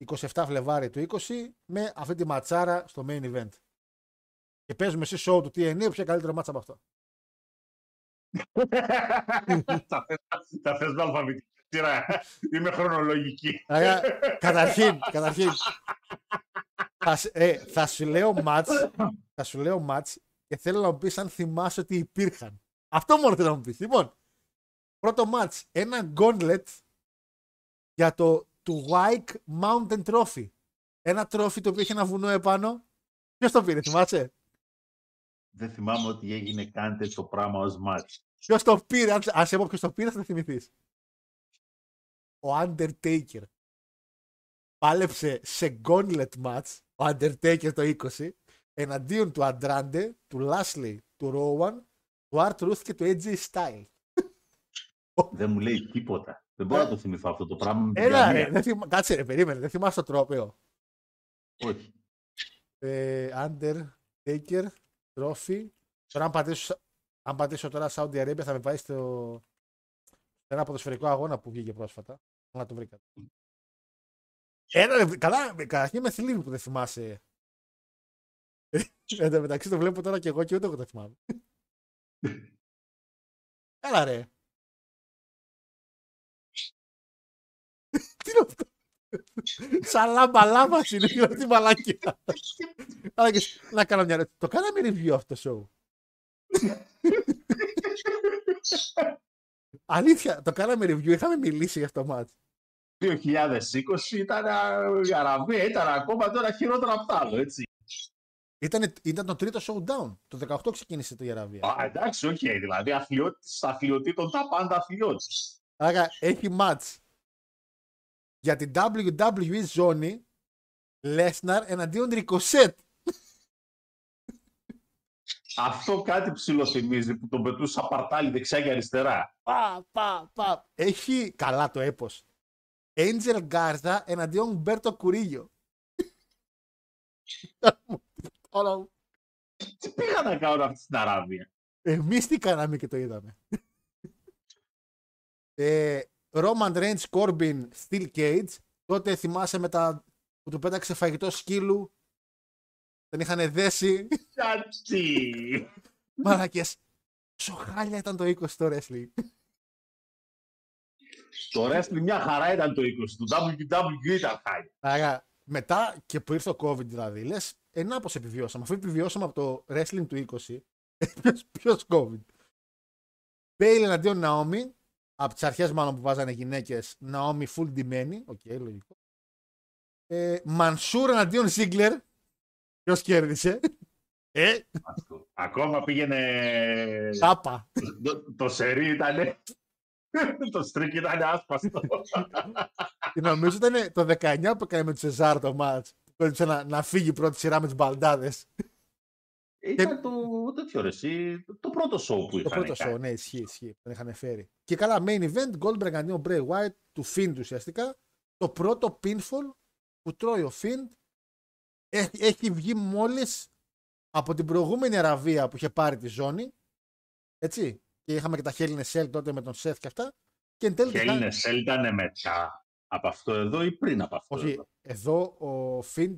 27 Φλεβάρι του 20 με αυτή τη ματσάρα στο main event. Και παίζουμε σε show του TNA, ποιο καλύτερο μάτσα από αυτό; Τα θες με αλφαβητική σειρά. Είμαι χρονολογική. Καταρχήν, καταρχήν. θα, ε, θα σου λέω μάτς, θα σου λέω μάτς και θέλω να μου πεις αν θυμάσαι ότι υπήρχαν. Αυτό μόνο θέλω να μου πεις. Λοιπόν, πρώτο μάτς, ένα gauntlet για το του White Mountain Trophy. Ένα τρόφι το οποίο είχε ένα βουνό επάνω. Ποιος το πήρε, θυμάσαι; Δεν θυμάμαι ότι έγινε καν τέτοιο πράγμα ως μάτς. Ποιος το πήρε, αν σε πω ποιος το πήρε, θα θυμηθείς. Ο Undertaker. Πάλεψε σε gauntlet match ο Undertaker το 20 εναντίον του Αντράντε, του Lastly, του Rowan, του Art Ruth και του AJ Style. Δεν μου λέει τίποτα. Δεν μπορώ να το θυμηθώ αυτό το πράγμα. Έλα, ρε, δεν θυμ... Κάτσε, ρε, περίμενε. Δεν θυμάσαι το τρόπαιο. Όχι. Ε, Undertaker, Trophy. Τώρα, αν πατήσω, αν πατήσω τώρα Saudi Arabia, θα με πάει στο ένα ποδοσφαιρικό αγώνα που βγήκε πρόσφατα. Να το βρήκα. Ένα, λεπτό. καλά, καταρχήν με θλίβει που δεν θυμάσαι. Εν τω μεταξύ το βλέπω τώρα και εγώ και ούτε εγώ το θυμάμαι. Έλα ρε. Τι είναι αυτό; Σαν λάμπα λάμπα είναι και αυτή η μαλακία. Αλλά και να κάνω μια ερώτηση. Το κάναμε review αυτό το show. Αλήθεια, το κάναμε review, είχαμε μιλήσει για αυτό το match. 2020 ήταν α, η Αραβία, ήταν ακόμα τώρα χειρότερα από τα άλλα, έτσι. Ήταν, ήταν το τρίτο showdown. Το 18 ξεκίνησε το η Αραβία. Α, εντάξει, οκ, δηλαδή αθλιότης αθλιοτήτων τα πάντα αθλιότης. Άρα έχει match για την WWE ζώνη Lesnar εναντίον Ricochet. Αυτό κάτι ψηλοθυμίζει που τον πετούσε σαν παρτάλι δεξιά και αριστερά. Πα, πα, πα. Έχει καλά το έπος. Angel Garza εναντίον Μπέρτο Κουρίγιο. Τώρα μου. Τι πήγα να κάνω αυτή στην Αράβια; Εμείς τι κάναμε και το είδαμε. ε, Roman Reigns Corbin Steel Cage. Τότε θυμάσαι μετά που του πέταξε φαγητό σκύλου. Τον είχαν δέσει. Γιατί. Μαλακές. Πόσο χάλια ήταν το 20 στο wrestling. Το wrestling μια χαρά ήταν το 20. Το WWE ήταν χάλια. Άρα, μετά και που ήρθε ο COVID δηλαδή, λες, ε, να πώς επιβιώσαμε. Αφού επιβιώσαμε από το wrestling του 20, ποιος, ποιος COVID; Μπέιλι εναντίον Ναόμι, από τις αρχές μάλλον που βάζανε γυναίκες, Ναόμι full ντυμένη, οκ, λογικό. Ε, Μανσούρ εναντίον Ζίγκλερ, ποιος κέρδισε; Ε, Ακόμα πήγαινε. τάπα. Το, το σερί ήταν. Το στρίκ ήταν άσπαστο. Και νομίζω ήταν το 19 που έκανε με του Σεζάρ το μάτς. Που κόλλησε να, να φύγει πρώτη σειρά με τους μπαλντάδες. Ήταν το τέτοιο ρε, εσύ, το πρώτο show που Το είχαν πρώτο κάνει. show, ναι, ισχύει, ισχύει. Τον είχαν φέρει. Και καλά, main event, Goldberg αντίον Bray Wyatt, του Fiend ουσιαστικά. Το πρώτο pinfall που τρώει ο Fiend έχει, έχει βγει μόλις από την προηγούμενη Αραβία που είχε πάρει τη ζώνη. Έτσι. Και είχαμε και τα Hell in a Cell τότε με τον Seth και αυτά. Και εν τέλει. Και τη χάνει- Έλληνες ήταν μετά από αυτό εδώ ή πριν από αυτό Όχι, εδώ; εδώ ο Fiend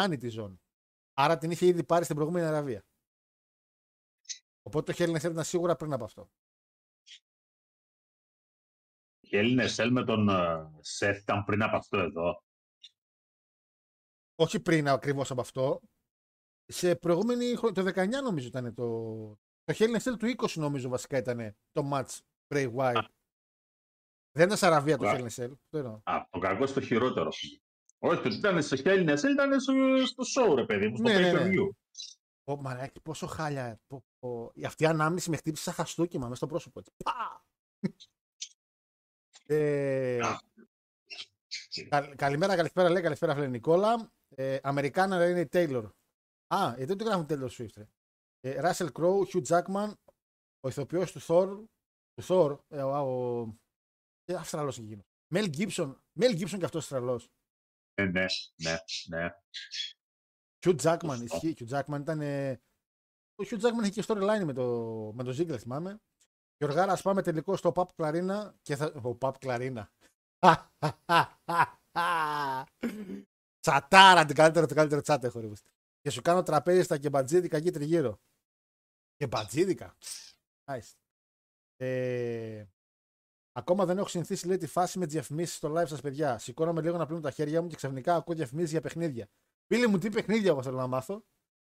χάνει τη ζώνη. Άρα την είχε ήδη πάρει στην προηγούμενη Αραβία. Οπότε το Hell in a Cell ήταν σίγουρα πριν από αυτό. Και Έλληνες Σελ με τον ε, Σεφ ήταν πριν από αυτό εδώ; όχι πριν ακριβώς από αυτό. Σε προηγούμενη χρονιά, το 19 νομίζω ήταν το. Το Hell in a Cell του 20 νομίζω βασικά ήταν το match Bray Wyatt. Δεν ήταν σε Αραβία το Α. Hell in a Cell. Αυτό εννοώ. Από το κακό στο χειρότερο. Όχι, το ήταν σε Έλληνες Σελ ήταν στο, στο show ρε παιδί μου, στο Ναι, ναι, pay ναι. per view. Ω, μαλάκι, πόσο χάλια. Πω, πω. Η Αυτή η ανάμνηση με χτύπησε σαν χαστούκιμα μέσα στο πρόσωπο. Έτσι. Πα! ε, Α. καλ- καλημέρα, καλησπέρα, λέει καλησπέρα, φίλε Νικόλα. Ε, Αμερικάνα είναι η Taylor. Α, γιατί δεν το γράφουν Taylor Swift. Ρε. Ε, Russell Crowe, Hugh Jackman, ο ηθοποιός του Thor, του Thor, ε, ο, ο, ε, Αυστραλός εκεί γίνος. Mel Gibson, Mel Gibson και αυτός Αυστραλός. Ε, ναι, ναι, ναι. Hugh Jackman, Σωστό. ισχύει. Hugh Jackman ήταν. ε, Ο Hugh Jackman είχε και storyline με το, με το Ziggler, θυμάμαι. Γιωργάρα, ας πάμε τελικό στο Pap Κλαρίνα και θα. Ο Pap Κλαρίνα. Τσατάρα, την καλύτερο, το καλύτερο τσάτα έχω ρε. Και σου κάνω τραπέζι στα κεμπατζίδικα εκεί τριγύρω. Κεμπατζίδικα. Nice. Ε, ακόμα δεν έχω συνηθίσει λέει τη φάση με τις διαφημίσεις στο live σας, παιδιά. Σηκώνομαι λίγο να πλύνω τα χέρια μου και ξαφνικά ακούω διαφημίσεις για παιχνίδια. Φίλοι μου, τι παιχνίδια εγώ θέλω να μάθω.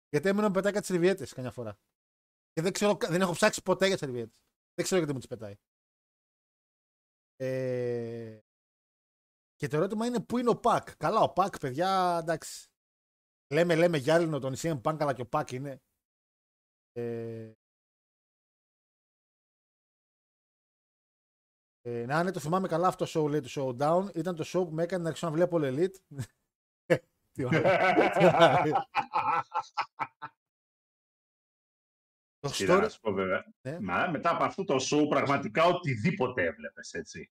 Γιατί έμεινε να πετάει κάτι σερβιέτες καμιά φορά. Και δεν, ξέρω, δεν έχω ψάξει ποτέ για σερβιέτες. Δεν ξέρω γιατί μου τις πετάει. Ε... Και το ερώτημα είναι πού είναι ο Πακ; Καλά, ο Πακ, παιδιά, εντάξει. Λέμε, λέμε γυάλινο τον CM Punk, αλλά και ο Πακ είναι. Ε... Ε, να, ναι, το θυμάμαι καλά αυτό το show, λέει, του Showdown. Ήταν το show που με έκανε να αρχίσω να βλέπω All Elite. Τι ωραία. Το Κοίτα, story... να σου πω βέβαια. Ναι. Μα, μετά από αυτό το show πραγματικά οτιδήποτε έβλεπες, έτσι.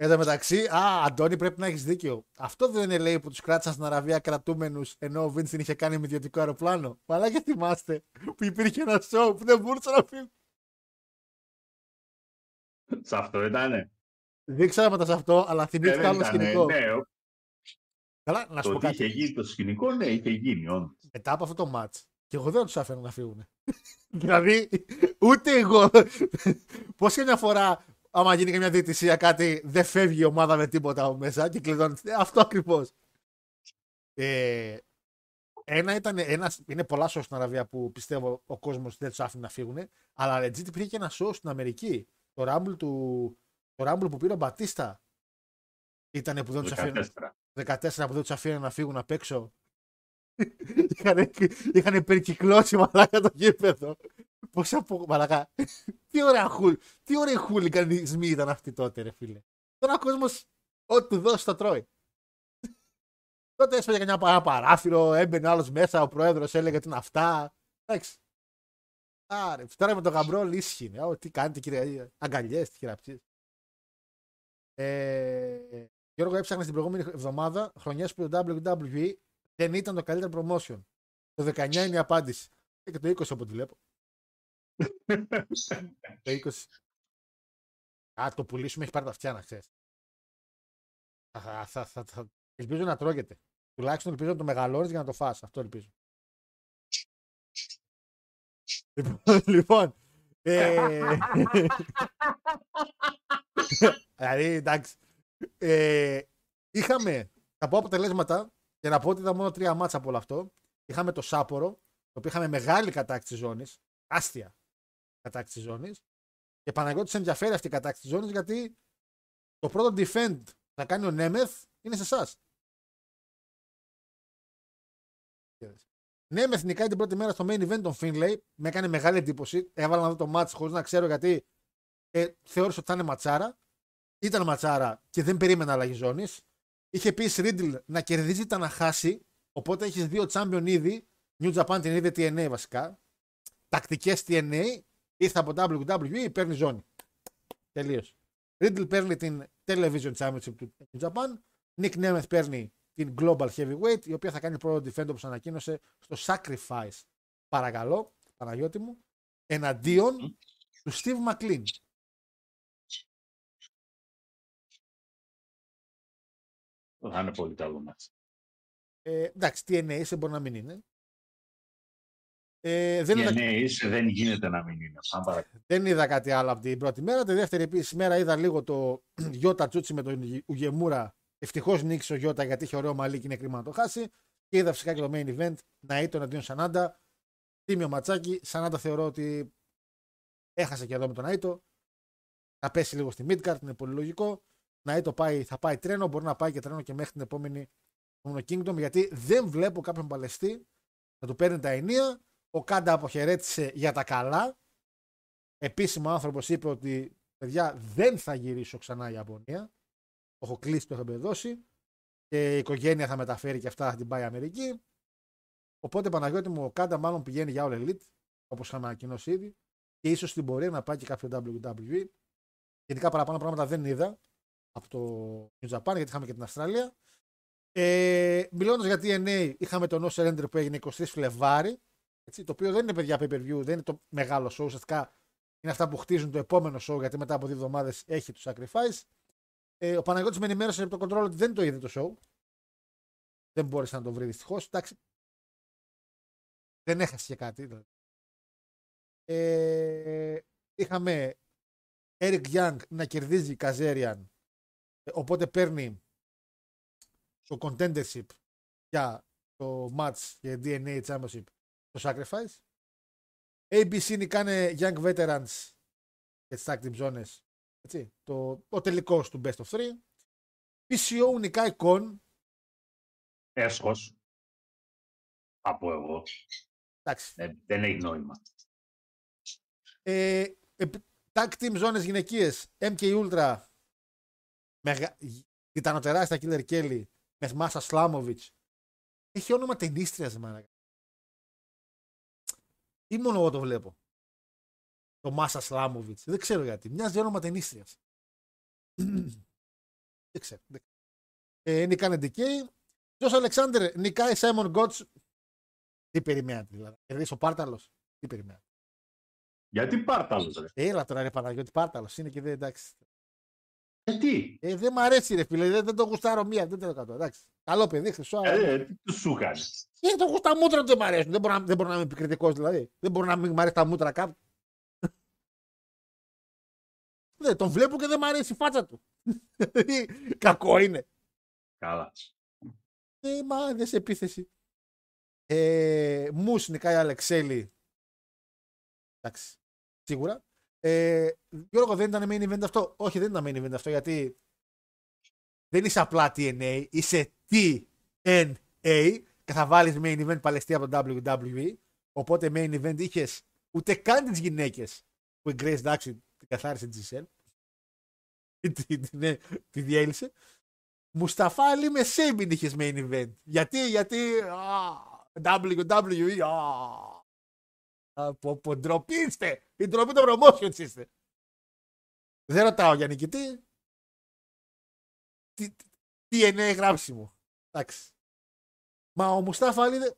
Εν τω μεταξύ, α, Αντώνη, πρέπει να έχεις δίκιο. Αυτό δεν είναι λέει που τους κράτησαν στην Αραβία κρατούμενους ενώ ο Βίντ την είχε κάνει με ιδιωτικό αεροπλάνο. Μαλάκια θυμάστε που υπήρχε ένα show που δεν μπορούσαν να φύγουν. Σε αυτό ήτανε. Δεν ξέρω μετά σε αυτό, αλλά Ε, θυμήθηκα δεν άλλο ήτανε, σκηνικό. Ναι, ο- Καλά, να σου Το πω ότι είχε κάτι. γίνει το σκηνικό, ναι, είχε γίνει όντως. Μετά από αυτό το match, και εγώ δεν τους άφηνα να φύγουν. δηλαδή, ούτε εγώ. Πώς και μια φορά, άμα γίνει και μια διαιτησία κάτι, δεν φεύγει η ομάδα με τίποτα από μέσα και κλειδώνει. Ε, Αυτό ακριβώς. Ε, ένα ήταν, ένας, είναι πολλά show στην Αραβία που πιστεύω ο κόσμος δεν τους άφηνε να φύγουν. Αλλά legit υπήρχε και ένα show στην Αμερική. Το Rumble, του, το Rumble που πήρε ο Μπατίστα. Ήταν που δεν τους άφηνε. 14. 14 που δεν τους αφήνουν να φύγουν απ' έξω. είχαν, είχαν περικυκλώσει μαλάκα το γήπεδο. Πώς από μαλάκα. τι ωραία χουλ. Τι ωραίοι χούλικανισμοί ήταν αυτοί τότε, ρε φίλε. Τώρα ο κόσμος ό,τι του δώσει το τρώει. τότε έσπαγε κανένα παρά- παράθυρο, έμπαινε άλλος μέσα, ο πρόεδρος έλεγε τι είναι αυτά. Εντάξει. Άρε, τώρα με τον γαμπρό λύσχη. Ω, τι κάνετε κύριε, αγκαλιές, τι χειραψίες. Ε, Γιώργο, έψαχνα την προηγούμενη εβδομάδα χρονιές που το WWE δεν ήταν το καλύτερο promotion. Το 19 είναι η απάντηση. Ε, Και το 20 από ό,τι βλέπω. Το 20. Α, το πουλήσουμε έχει πάρει τα αυτιά να ξέρεις. Θα, θα, θα, θα, ελπίζω να τρώγεται. Τουλάχιστον ελπίζω να το μεγαλώνεις για να το φας. Αυτό ελπίζω. Λοιπόν, λοιπόν ε, δηλαδή, εντάξει. Ε, είχαμε, θα πω αποτελέσματα και να πω ότι ήταν μόνο τρία μάτσα από όλο αυτό. Είχαμε το Σάπορο, το οποίο είχαμε μεγάλη κατάκτηση ζώνης, άστια κατάκτηση ζώνης. Και Παναγιώτης σε ενδιαφέρει αυτή η κατάκτηση ζώνης γιατί το πρώτο defend που θα κάνει ο Νέμεθ είναι σε εσάς. Νέμεθ νικάει την πρώτη μέρα στο main event των Finlay. Με έκανε μεγάλη εντύπωση. Έβαλα να δω το match χωρίς να ξέρω γιατί ε, θεώρησα ότι θα είναι ματσάρα. Ήταν ματσάρα και δεν περίμενα αλλαγή ζώνης. Είχε πει Ρίτλ να κερδίζει τα να χάσει. Οπότε έχεις δύο champion ήδη. New Japan την είδε TNA βασικά. Τακτικές TNA. Ήρθε από WWE, παίρνει ζώνη. Τελείως. Ρίτλ παίρνει την Television Championship του New Japan. Nick Nemeth παίρνει την Global Heavyweight, η οποία θα κάνει πρώτο defend όπως ανακοίνωσε στο Sacrifice. Παρακαλώ, Παναγιώτη μου, εναντίον του Steve McLean. Θα είναι πολύ καλό μας. Ε, εντάξει, TNA σε μπορεί να μην είναι. Ε, δεν, είδα, ναι, είσαι, δεν γίνεται να μην είναι. Σαν παρακαλώ. δεν είδα κάτι άλλο από την πρώτη μέρα. Τη δεύτερη επίσης μέρα είδα λίγο το Γιώτα Τσούτσι με τον Ουγεμούρα. Ευτυχώς νίκησε ο Γιώτα γιατί είχε ωραίο μαλλί και είναι κρίμα να το χάσει. Και είδα φυσικά και το main event να ήταν αντίον Σανάντα. Τίμιο ματσάκι. Σανάντα θεωρώ ότι έχασε και εδώ με τον Αίτο. Να πέσει λίγο στη midcard, είναι πολύ λογικό. Να Αίτο πάει, θα πάει τρένο, μπορεί να πάει και τρένο και μέχρι την επόμενη επόμενο Kingdom γιατί δεν βλέπω κάποιον παλαιστή να του παίρνει τα ενία. Ο Κάντα αποχαιρέτησε για τα καλά. Επίσημο άνθρωπος είπε ότι παιδιά δεν θα γυρίσω ξανά η Ιαπωνία. Το έχω κλείσει, το έχω εμπεδώσει. Και η οικογένεια θα μεταφέρει και αυτά, θα την πάει Αμερική. Οπότε Παναγιώτη μου, ο Κάντα μάλλον πηγαίνει για All Elite, όπως είχαμε ανακοινώσει ήδη. Και ίσως στην πορεία να πάει και κάποιο WWE. Γενικά παραπάνω πράγματα δεν είδα από το New Japan, γιατί είχαμε και την Αυστραλία. Ε, Μιλώντας για TNA, είχαμε το No Surrender που έγινε 23 Φλεβάρι. Έτσι, το οποίο δεν είναι παιδιά pay per view, δεν είναι το μεγάλο show. Ουσιαστικά είναι αυτά που χτίζουν το επόμενο show, γιατί μετά από δύο εβδομάδες έχει το Sacrifice. Ε, ο Παναγιώτης με ενημέρωσε από το control ότι δεν το είδε το show. Δεν μπόρεσε να το βρει δυστυχώς. Εντάξει. Δεν έχασε και κάτι. δηλαδή. Ε, είχαμε Eric Young να κερδίζει Kazarian. Ε, οπότε παίρνει το contendership για το match και DNA Championship το Sacrifice. ABC νικάνε Young Veterans και τις tag team zones. Έτσι, το, ο τελικός του Best of 3. PCO νικάει Con. Έσχος. Από εγώ. Εντάξει. Ε, δεν έχει νόημα. Ε, ε, tag team zones γυναικείες. MK Ultra. Μεγα... Τιτανοτεράστια Killer Kelly με Μάσα Σλάμοβιτς. Έχει όνομα ταινίστριας, μάνα. Ή μόνο εγώ το βλέπω. Το Μάσα Σλάμοβιτς. Δεν ξέρω γιατί. Μοιάζει όνομα ταινίστριας. δεν ξέρω. Δεν... Ε, νικάνε DK. Τζος Αλεξάνδρ νικάει Σάιμον Γκότς. Τι περιμένατε δηλαδή. Κερδίσει ο Πάρταλος. Τι περιμένατε. Γιατί πάρταλος ρε; Έλα τώρα ρε Παναγιώτη Πάρταλος. Είναι και δεν εντάξει. Γιατί. Ε, δεν μ' αρέσει ρε φίλε, δεν, δεν το γουστάρω μία, δεν το εκατό. Εντάξει. Καλό παιδί, χρυσό. αλλά- Ε, τι τους σου κάνεις; Ε, το γούστα μούτρα του δεν μ' αρέσουν. Δεν μπορώ, να, δεν μπορώ να είμαι επικριτικός δηλαδή. Δεν μπορώ να μην μ' αρέσει τα μούτρα κάπου. Ναι, τον βλέπω και δεν μ' αρέσει η φάτσα του. Κακό είναι. Καλά. Ε, μα δεν σε επίθεση. Ε, μου νικάει Αλεξέλη. Εντάξει. Σίγουρα. Ε, Γιώργο, δεν ήταν main event αυτό; Όχι, δεν ήταν main event αυτό γιατί δεν είσαι απλά TNA, είσαι TNA και θα βάλεις main event Παλαιστή από το WWE. Οπότε main event είχες ούτε καν τις γυναίκες που η Grace εντάξει την καθάρισε τη Giselle. Τη- τη- ναι, Τη διέλυσε. Μουσταφά Ali με Σέμπιν είχες main event. Γιατί, γιατί α, WWE α, από, από ντροπή είστε. Η ντροπή των promotions είστε. Δεν ρωτάω για νικητή. Τι, τι είναι γράψιμο. Εντάξει. Μα ο Μουστάφα Ali δεν-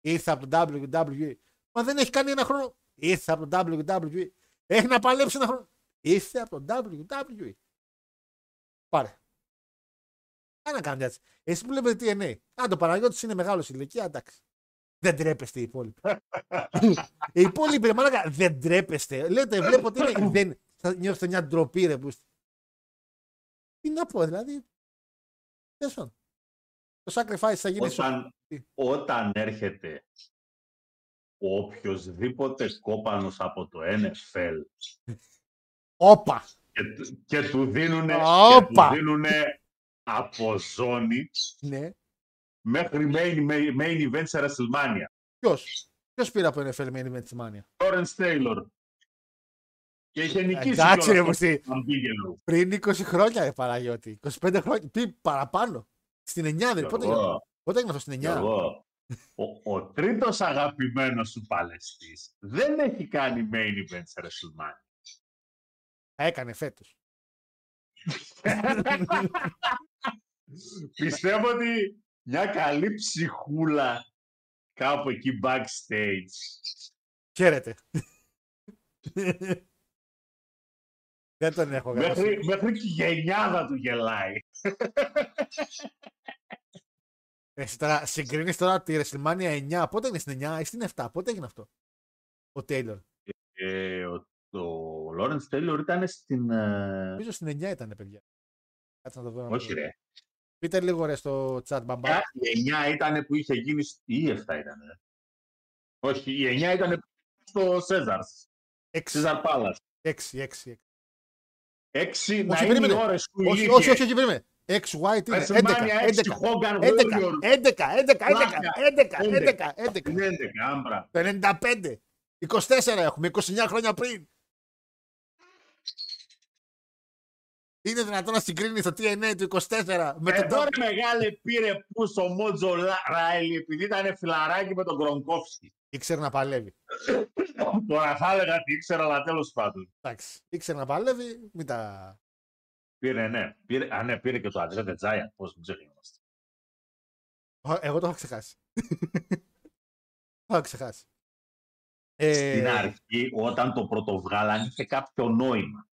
ήρθε από το WWE. Μα δεν έχει κάνει ένα χρόνο. Ήρθε από το WWE. Έχει να παλέψει ένα χρόνο. Ήρθε από το WWE. Πάρε. Κάνα κάνει έτσι. Εσύ που λέμε TNA. Α, το Παναγιώτης είναι μεγάλος σε ηλικία, εντάξει. Δεν τρέπεστε οι υπόλοιποι. οι υπόλοιποι, ρε μαλάκα, δεν τρέπεστε. Λέτε, βλέπω ότι είναι. δεν, θα νιώθετε μια ντροπή, ρε. Που... είστε. Τι να πω, δηλαδή. Τέλος πάντων. Το sacrifice θα γίνει. στο- Όταν, όταν έρχεται οποιοδήποτε κόπανος από το NFL Όπα! και, του- και του δίνουνε, και Όπα! του δίνουνε από ζώνη Ναι. Μέχρι main, main, main event σε WrestleMania. Ποιος; Ποιος πήρε από NFL main event της Mania; Lawrence Taylor. Και είχε νικήσει Εντάξει, ρε κιόλας Μουσί. τον Bigelow. Πριν 20 χρόνια, ρε Παναγιώτη. 25 χρόνια. Τι παραπάνω. Στην 9 δεν. Πότε έγινε, Εγώ, πότε έγινε αυτό στην 9. εγώ, ο, ο τρίτος αγαπημένος σου παλαιστής δεν έχει κάνει main event σε WrestleMania. Έκανε φέτος. Πιστεύω ότι μια καλή ψυχούλα κάπου εκεί backstage Χαίρετε. δεν τον έχω γράψει. μέχρι, μέχρι και η γενιάδα του γελάει. Εσύ τώρα συγκρίνεις τώρα τη WrestleMania 9. Πότε είναι στην 9 ή στην 7. Πότε έγινε αυτό; Ο Taylor. Ε, ο, ο Lawrence Taylor ήταν στην... ε, Νομίζω στην 9 ήταν, παιδιά. Κάτσε να το δω. όχι ρε. Πείτε λίγο ρε στο chat μπαμπά. Α, Η 9 ήταν που είχε γίνει... σ- Ή η 7 ήταν. ρε. Όχι, η 9 ήταν στο Σέζαρς. 6, Σέζαρ Πάλας. 6, 6, 6. 6 να Όχι, είναι οι περίμενε. ώρες που Όχι, είχε. όχι, όχι, όχι, περίμενε. X, Y, τι είναι. 11, WrestleMania 6, 11, Hogan 11, Warrior. 11, 11, 11, 11, 11, 11. Είναι 11, άμπρα. Το 95. 24 έχουμε, 29 χρόνια πριν. Είναι δυνατόν να συγκρίνεις το TNA του 24 με τον Εδώ ρε μεγάλε πήρε που στο Μότζο Ράιλι επειδή ήταν φιλαράκι με τον Γκρονκόφσκι. Ήξερε να παλεύει. Τώρα θα έλεγα ότι ήξερα, αλλά τέλος πάντων. Εντάξει. Ήξερε να παλεύει, μην τα. Πήρε, ναι. Πήρε, α, ναι, πήρε και το Αντρέ Τζάιαν. Πώς μην ξεχνιόμαστε. Ω, Εγώ το είχα ξεχάσει. το είχα ξεχάσει. Ε, Στην αρχή, όταν το πρωτοβγάλαν, είχε κάποιο νόημα.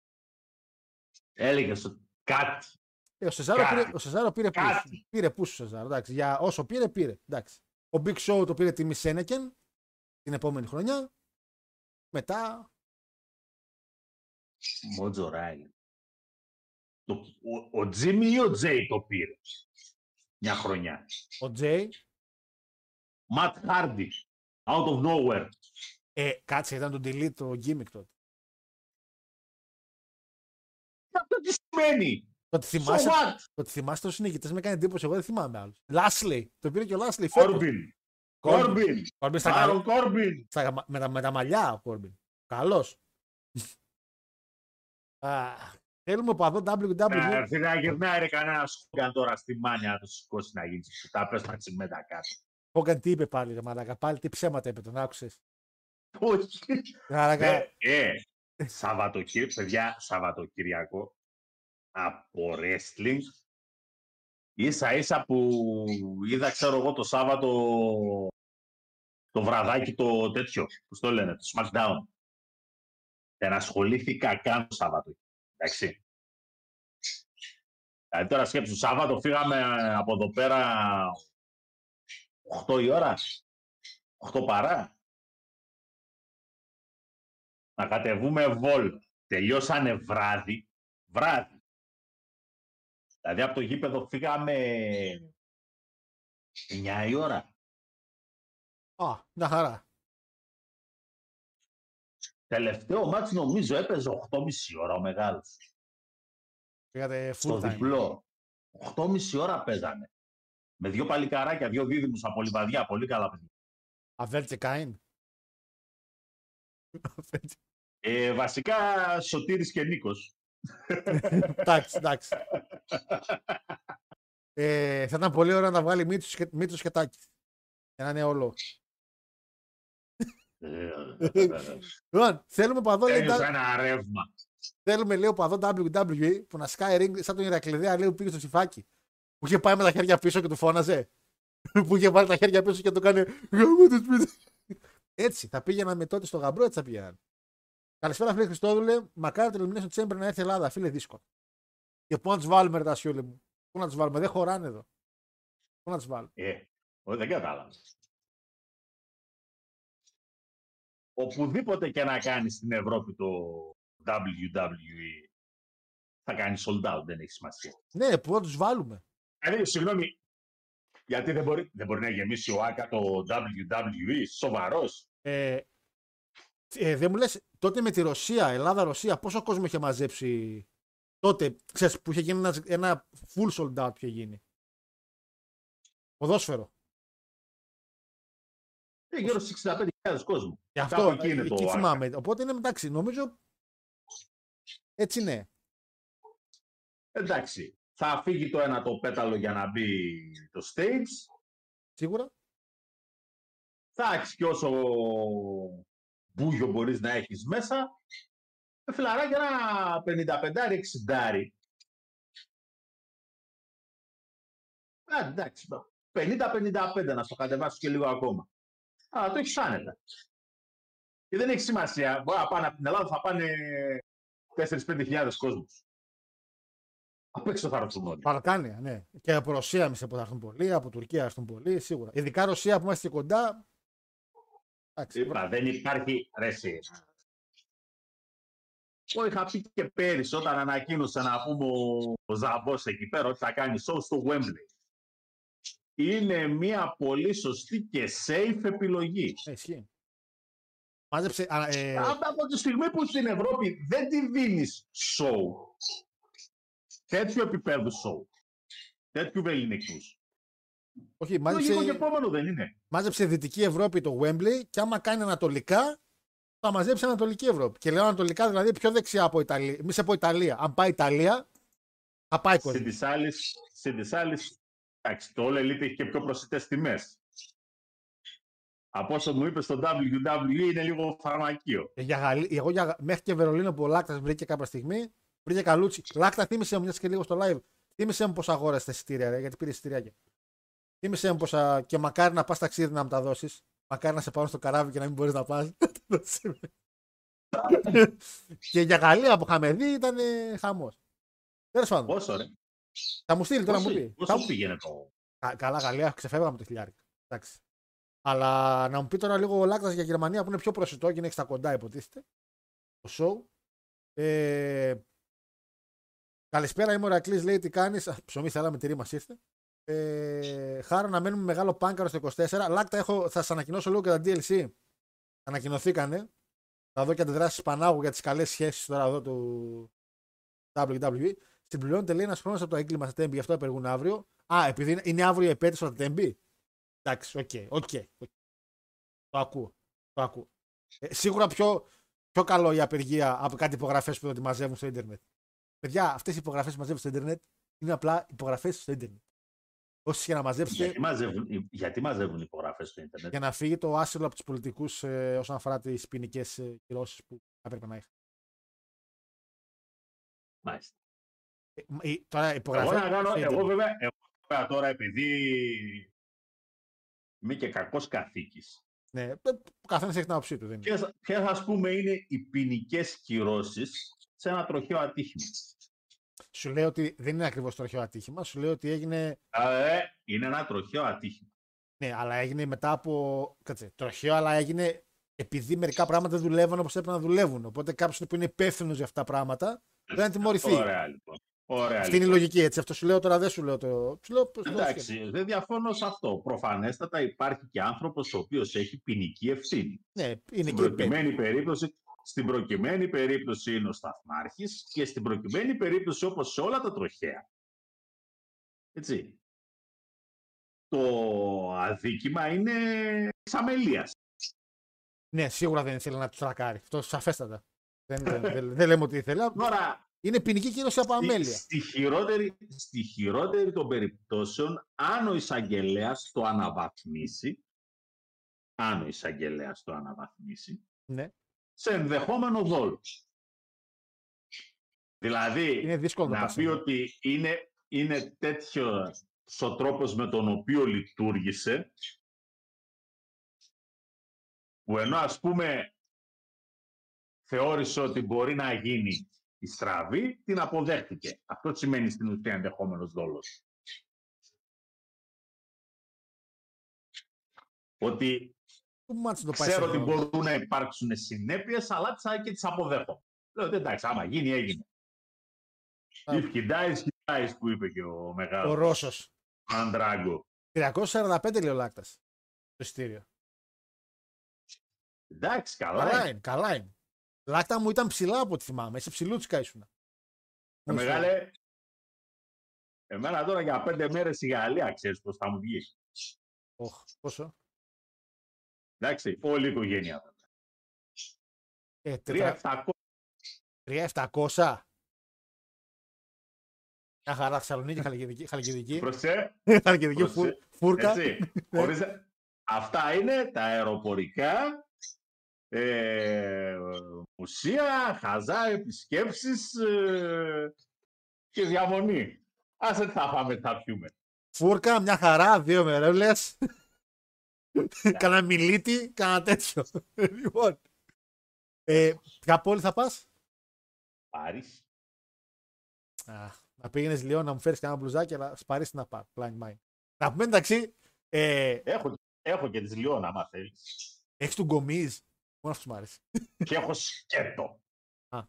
Έλεγε ότι κάτι. ε, ο, Σεζάρο κάτι. πήρε, ο Σεζάρο πήρε πούς. Κάτι. Πήρε πούς ο Σεζάρο. Εντάξει. Για όσο πήρε, πήρε. Εντάξει. Ο Big Show το πήρε τιμή Σένεκεν την επόμενη χρονιά. Μετά. Μότζο Ράιλι. Το, ο, ο Τζίμι ή ο Τζέι το πήρε. Μια χρονιά. Ο Τζέι. Ματ Χάρντι. Out of nowhere. Ε, κάτσε, ήταν το delete το gimmick τότε. Αυτό τι σημαίνει; Το ότι So θυμάσαι, what? το ότι θυμάσαι τους συνηγητές με έκανε εντύπωση. Εγώ δεν θυμάμαι άλλους. Λάσλι. Το πήρε και ο Λάσλι φέτος. Κόρμπιν. Κόρμπιν. Κόρμπιν. Κόρμπιν στα Άρον καλά. Κόρμπιν. Στα, με, τα, με τα μαλλιά ο Κόρμπιν. Καλός. Α, θέλουμε από εδώ WWE. Να έρθει να γυρνάει ρε κανένας Χόγκαν τώρα στη μάνια να το σηκώσει να γίνει τα πες να τσιμέτα κάτω. Hogan τι είπε πάλι, ρε Μαλάκα. Πάλι τι ψέματα είπε, τον άκουσες. Όχι. Μαλάκα, Ε, ε, Σαββατοκύριακο, παιδιά, Σαββατοκύριακο από wrestling ίσα ίσα που είδα, ξέρω εγώ, το Σάββατο το βραδάκι το τέτοιο, που το λένε, το SmackDown. Δεν ασχολήθηκα καν το Σάββατο. Εντάξει. Δηλαδή τώρα σκέψου, Σάββατο φύγαμε από εδώ πέρα 8 η ώρα, 8 παρά. Να κατεβούμε βόλ. Τελειώσανε βράδυ, βράδυ. Δηλαδή από το γήπεδο φύγαμε 9 η ώρα. Α, μια χαρά. Τελευταίο μάτς νομίζω έπαιζε 8,5 ώρα ο μεγάλος. Πήγατε Στο full time. διπλό. 8,5 ώρα παίζανε. Με δύο παλικαράκια, δύο δίδυμους από Λιβαδιά, πολύ καλά παιδιά. Αβέλ και Κάιν. Ε, βασικά Σωτήρης και Νίκος. εντάξει, εντάξει. Ε, θα ήταν πολύ ωραίο να βγάλει Μίτσος και, Μίτσος και Τάκης. Για να είναι όλο. Ε, Λοιπόν, θέλουμε παδό, λέει, Ένιωσα ντα- ένα ρεύμα. θέλουμε λέει ο παδό WWE που να σκάει ring σαν τον Ηρακλειδέα λέει που πήγε στο τσιφάκι. Που είχε πάει με τα χέρια πίσω και του φώναζε. που είχε βάλει τα χέρια πίσω και του κάνει «Γαμώ το σπίτι». Έτσι, θα πήγαιναν τότε στο γαμπρό, έτσι θα πήγαιναν. Καλησπέρα, φίλε Χριστόδουλε. Μακάρι το Elimination Chamber να έρθει η Ελλάδα, φίλε, δύσκολο. Και πού να του βάλουμε, ρε τα σιούλε μου. Πού να του βάλουμε, δεν χωράνε εδώ. Πού να του βάλουμε. Ε, όχι, δεν κατάλαβα. Οπουδήποτε και να κάνεις στην Ευρώπη το WWE θα κάνεις sold out, δεν έχει σημασία. Ναι, πού να τους βάλουμε. Δηλαδή, συγγνώμη, γιατί δεν μπορεί, δεν μπορεί να γεμίσει ο Άκα το WWE, σοβαρός. Ε, ε, δεν μου λες, τότε με τη Ρωσία, Ελλάδα-Ρωσία, πόσο κόσμο είχε μαζέψει τότε, ξέρεις, που είχε γίνει ένας, ένα full sold out που είχε γίνει; Ποδόσφαιρο. Ε, γύρω στις 65.000 κόσμο. Γι' αυτό Κάπου εκεί είναι εκεί το Άκα. θυμάμαι. Οπότε είναι εντάξει, νομίζω έτσι ναι. Εντάξει, θα φύγει το ένα το πέταλο για να μπει το stage. Σίγουρα. Θα έχεις και όσο μπούγιο μπορείς να έχεις μέσα. Ε, Φιλαράκι ένα 55-60. Ε, εντάξει, 50-55 να στο κατεβάσω και λίγο ακόμα. Αλλά το έχεις άνετα. Και δεν έχει σημασία. Μπορεί να πάνε από την Ελλάδα, θα πάνε 4-5 χιλιάδες κόσμους. Απ' έξω θα έρθουν όλοι. Βαλκάνια, ναι. Και από Ρωσία εμεί θα έρθουν πολλοί, από Τουρκία θα έρθουν πολλοί, σίγουρα. Ειδικά Ρωσία που είμαστε και κοντά. Εντάξει, Είπα, δεν υπάρχει ρε εσύ. Εγώ είχα πει και πέρυσι όταν ανακοίνωσε να πούμε ο, ο Ζαμπός εκεί πέρα ότι θα κάνει show στο Wembley. Είναι μια πολύ σωστή και safe επιλογή. ε, ισχύει. Μάζεψε. α, ε, Από από τη στιγμή που στην Ευρώπη δεν τη δίνεις show, τέτοιου επίπεδου show, τέτοιου βεληνικούς. Όχι, Λογικό και μάζεψε, επόμενο δεν είναι. μάζεψε Δυτική Ευρώπη το Wembley και άμα κάνει Ανατολικά, θα μαζέψει Ανατολική Ευρώπη. Και λέω Ανατολικά δηλαδή πιο δεξιά από Ιταλία. Εμεί από Ιταλία. Αν πάει Ιταλία, θα πάει κόσμο. Συν της άλλης, συν της άλλης, εντάξει, το All Elite έχει και πιο προσιτές τιμές. Από όσο μου είπες στο WWE είναι λίγο φαρμακείο. Ε, Για Γαλλί... Εγώ για... μέχρι και Βερολίνο που ο Λάκτας βρήκε κάποια στιγμή, βρήκε καλούτσι. Λάκτα, θύμισε μου μιας και λίγο στο live. Θύμισε μου πώς αγόρασες τα εισιτήρια, ρε, γιατί πήρες εισιτήρια. Θύμισε μου πόσα. και μακάρι να πας ταξίδι να μου τα δώσεις. Μακάρι να σε πάω στο καράβι και να μην μπορείς να πας. και για Γαλλία που είχαμε δει ήταν χαμός. Τέλος πάντων, Πόσο ρε. θα μου στείλει τώρα να μου Πόσο, πει. πόσο Θα- πήγαινε το... Κα- Καλά, Γαλλία, ξεφεύγαμε το χιλιάρι. Εντάξει. Αλλά να μου πει τώρα λίγο ο Λάκτα για Γερμανία που είναι πιο προσιτό και είναι στα κοντά, υποτίθεται. Το show. Ε, καλησπέρα, είμαι ο Ρακλής. Λέει τι κάνεις; Ψωμί θέλαμε, τυρί μα ήρθε. Ε, χάρα να μένουμε μεγάλο πάνκαρο στο 24. Λάκτα, έχω, θα σας ανακοινώσω λίγο και τα DLC. Ανακοινωθήκανε. Θα δω και αντιδράσεις Πανάγου για τις καλές σχέσεις τώρα εδώ του WWE. Συμπληρώνεται λέει ένας χρόνος από το έγκλημα στα Τέμπη, γι' αυτό απεργούν αύριο. Α, επειδή είναι- είναι αύριο η επέτειος στα Τέμπη. Εντάξει, οκ, οκ. οκ. Το ακούω. Το ακούω. Ε, σίγουρα πιο, πιο καλό η απεργία από κάτι υπογραφές που τη μαζεύουν στο Ίντερνετ. Παιδιά, αυτές οι υπογραφές που μαζεύουν στο Ίντερνετ είναι απλά υπογραφές στο Ίντερνετ. Όσοι και να μαζέψετε Γιατί μαζεύουν, γιατί μαζεύουν υπογραφές στο ίντερνετ; για να φύγει το άσυλο από τους πολιτικούς ε, όσον αφορά τις ποινικές ε, κυρώσεις που θα έπρεπε να είχαν. Μάλιστα. Ε, μ- η- τώρα Εγώ, υπογραφέ. να κάνω, στο εγώ, ίντερνετ. βέβαια, εγώ βέβαια τώρα επειδή είμαι και κακός καθήκης, Ναι, ε, ο καθένας έχει την άποψή του. Δεν είναι. ποιες, ποιες ας πούμε είναι οι ποινικές κυρώσεις σε ένα τροχαίο ατύχημα; Σου λέει ότι δεν είναι ακριβώς τροχαίο ατύχημα. Σου λέει ότι έγινε. Ε, είναι ένα τροχαίο ατύχημα. Ναι, αλλά έγινε μετά από. Κάτσε, τροχαίο, αλλά έγινε επειδή μερικά πράγματα δεν δουλεύαν όπως έπρεπε να δουλεύουν. Οπότε κάποιος που είναι υπεύθυνος για αυτά τα πράγματα δεν θα τιμωρηθεί. Ωραία λοιπόν. Ωραία, Αυτή είναι η λοιπόν. λογική έτσι. Αυτό σου λέω τώρα, δεν σου λέω το. Σου λέω, πώς το σκέφτομαι. Εντάξει, δεν διαφωνώ σε αυτό. Προφανέστατα υπάρχει και άνθρωπος ο οποίος έχει ποινική ευθύνη. Ναι, είναι Στην και υπεύθυνος. προκειμένη περίπτωση, στην προκειμένη περίπτωση είναι ο σταθμάρχης και στην προκειμένη περίπτωση όπως σε όλα τα τροχαία. Έτσι. Το αδίκημα είναι της αμελίας. Ναι, σίγουρα δεν ήθελε να του τρακάρει. Αυτό σαφέστατα. δεν, δεν, δεν, δεν λέμε ότι ήθελε. Τώρα, Είναι ποινική κύρωση από στη, αμέλεια. στη, χειρότερη, στη χειρότερη των περιπτώσεων, αν ο εισαγγελέας το αναβαθμίσει, αν ο εισαγγελέας το αναβαθμίσει, Ναι. Σε ενδεχόμενο δόλος. Δηλαδή, Είναι δύσκολο να να πας πει εδώ. ότι είναι, είναι τέτοιο ο τρόπος με τον οποίο λειτουργήσε, που ενώ ας πούμε θεώρησε ότι μπορεί να γίνει η στραβή, την αποδέχτηκε. Αυτό σημαίνει στην ουσία ενδεχόμενος δόλος. Ότι Πού μάτσο το πάει ξέρω σε ότι αυτό. μπορούν να υπάρξουν συνέπειες, αλλά τις, και τις αποδέχομαι. Λέω ότι εντάξει, άμα γίνει, έγινε. Α. If he dies, he dies, που είπε και ο Ο μεγάλος Ρώσος. Ο Ντράγκο. 345 λέει ο Λάκτας. Το εισιτήριο. Εντάξει, καλά. Καλά είναι. είναι, καλά είναι. Λάκτα μου ήταν ψηλά από ό,τι θυμάμαι. Είσαι ψηλούτσικα ήσουν. Ε, Μεγάλε, εμένα τώρα για πέντε μέρες η Γαλλία, ξέρεις πώς θα μου βγεις. Οχ, πόσο; Εντάξει, όλη η οικογένεια. βέβαια. Ε, Τρία τετρα- 700 3.700. Μια χαρά Θεσσαλονίκη, Χαλκιδική. Χαλκιδική, προσέ, Χαλκιδική φου- προσέ. φούρκα. έτσι. Χωρίς... Αυτά είναι τα αεροπορικά, ε, μουσεία, χαζά, επισκέψεις ε, και διαμονή. Άσε τι θα φάμε, τι θα πιούμε. Φούρκα, μια χαρά, δύο μερέλε. Κάνα μιλίτη, κάνα τέτοιο. λοιπόν. Ε, ποια πόλη θα πας; Πάρεις. να πήγαινες λίγο να μου φέρεις κανένα μπλουζάκι, αλλά σπαρίσει να πάω. Blind mind. Να πούμε εντάξει, ε, Έχω, έχω και τις Λιόν, άμα θέλεις. έχεις του γκομίζ. Μόνο αυτός μου άρεσε. και έχω σκέτο. Α.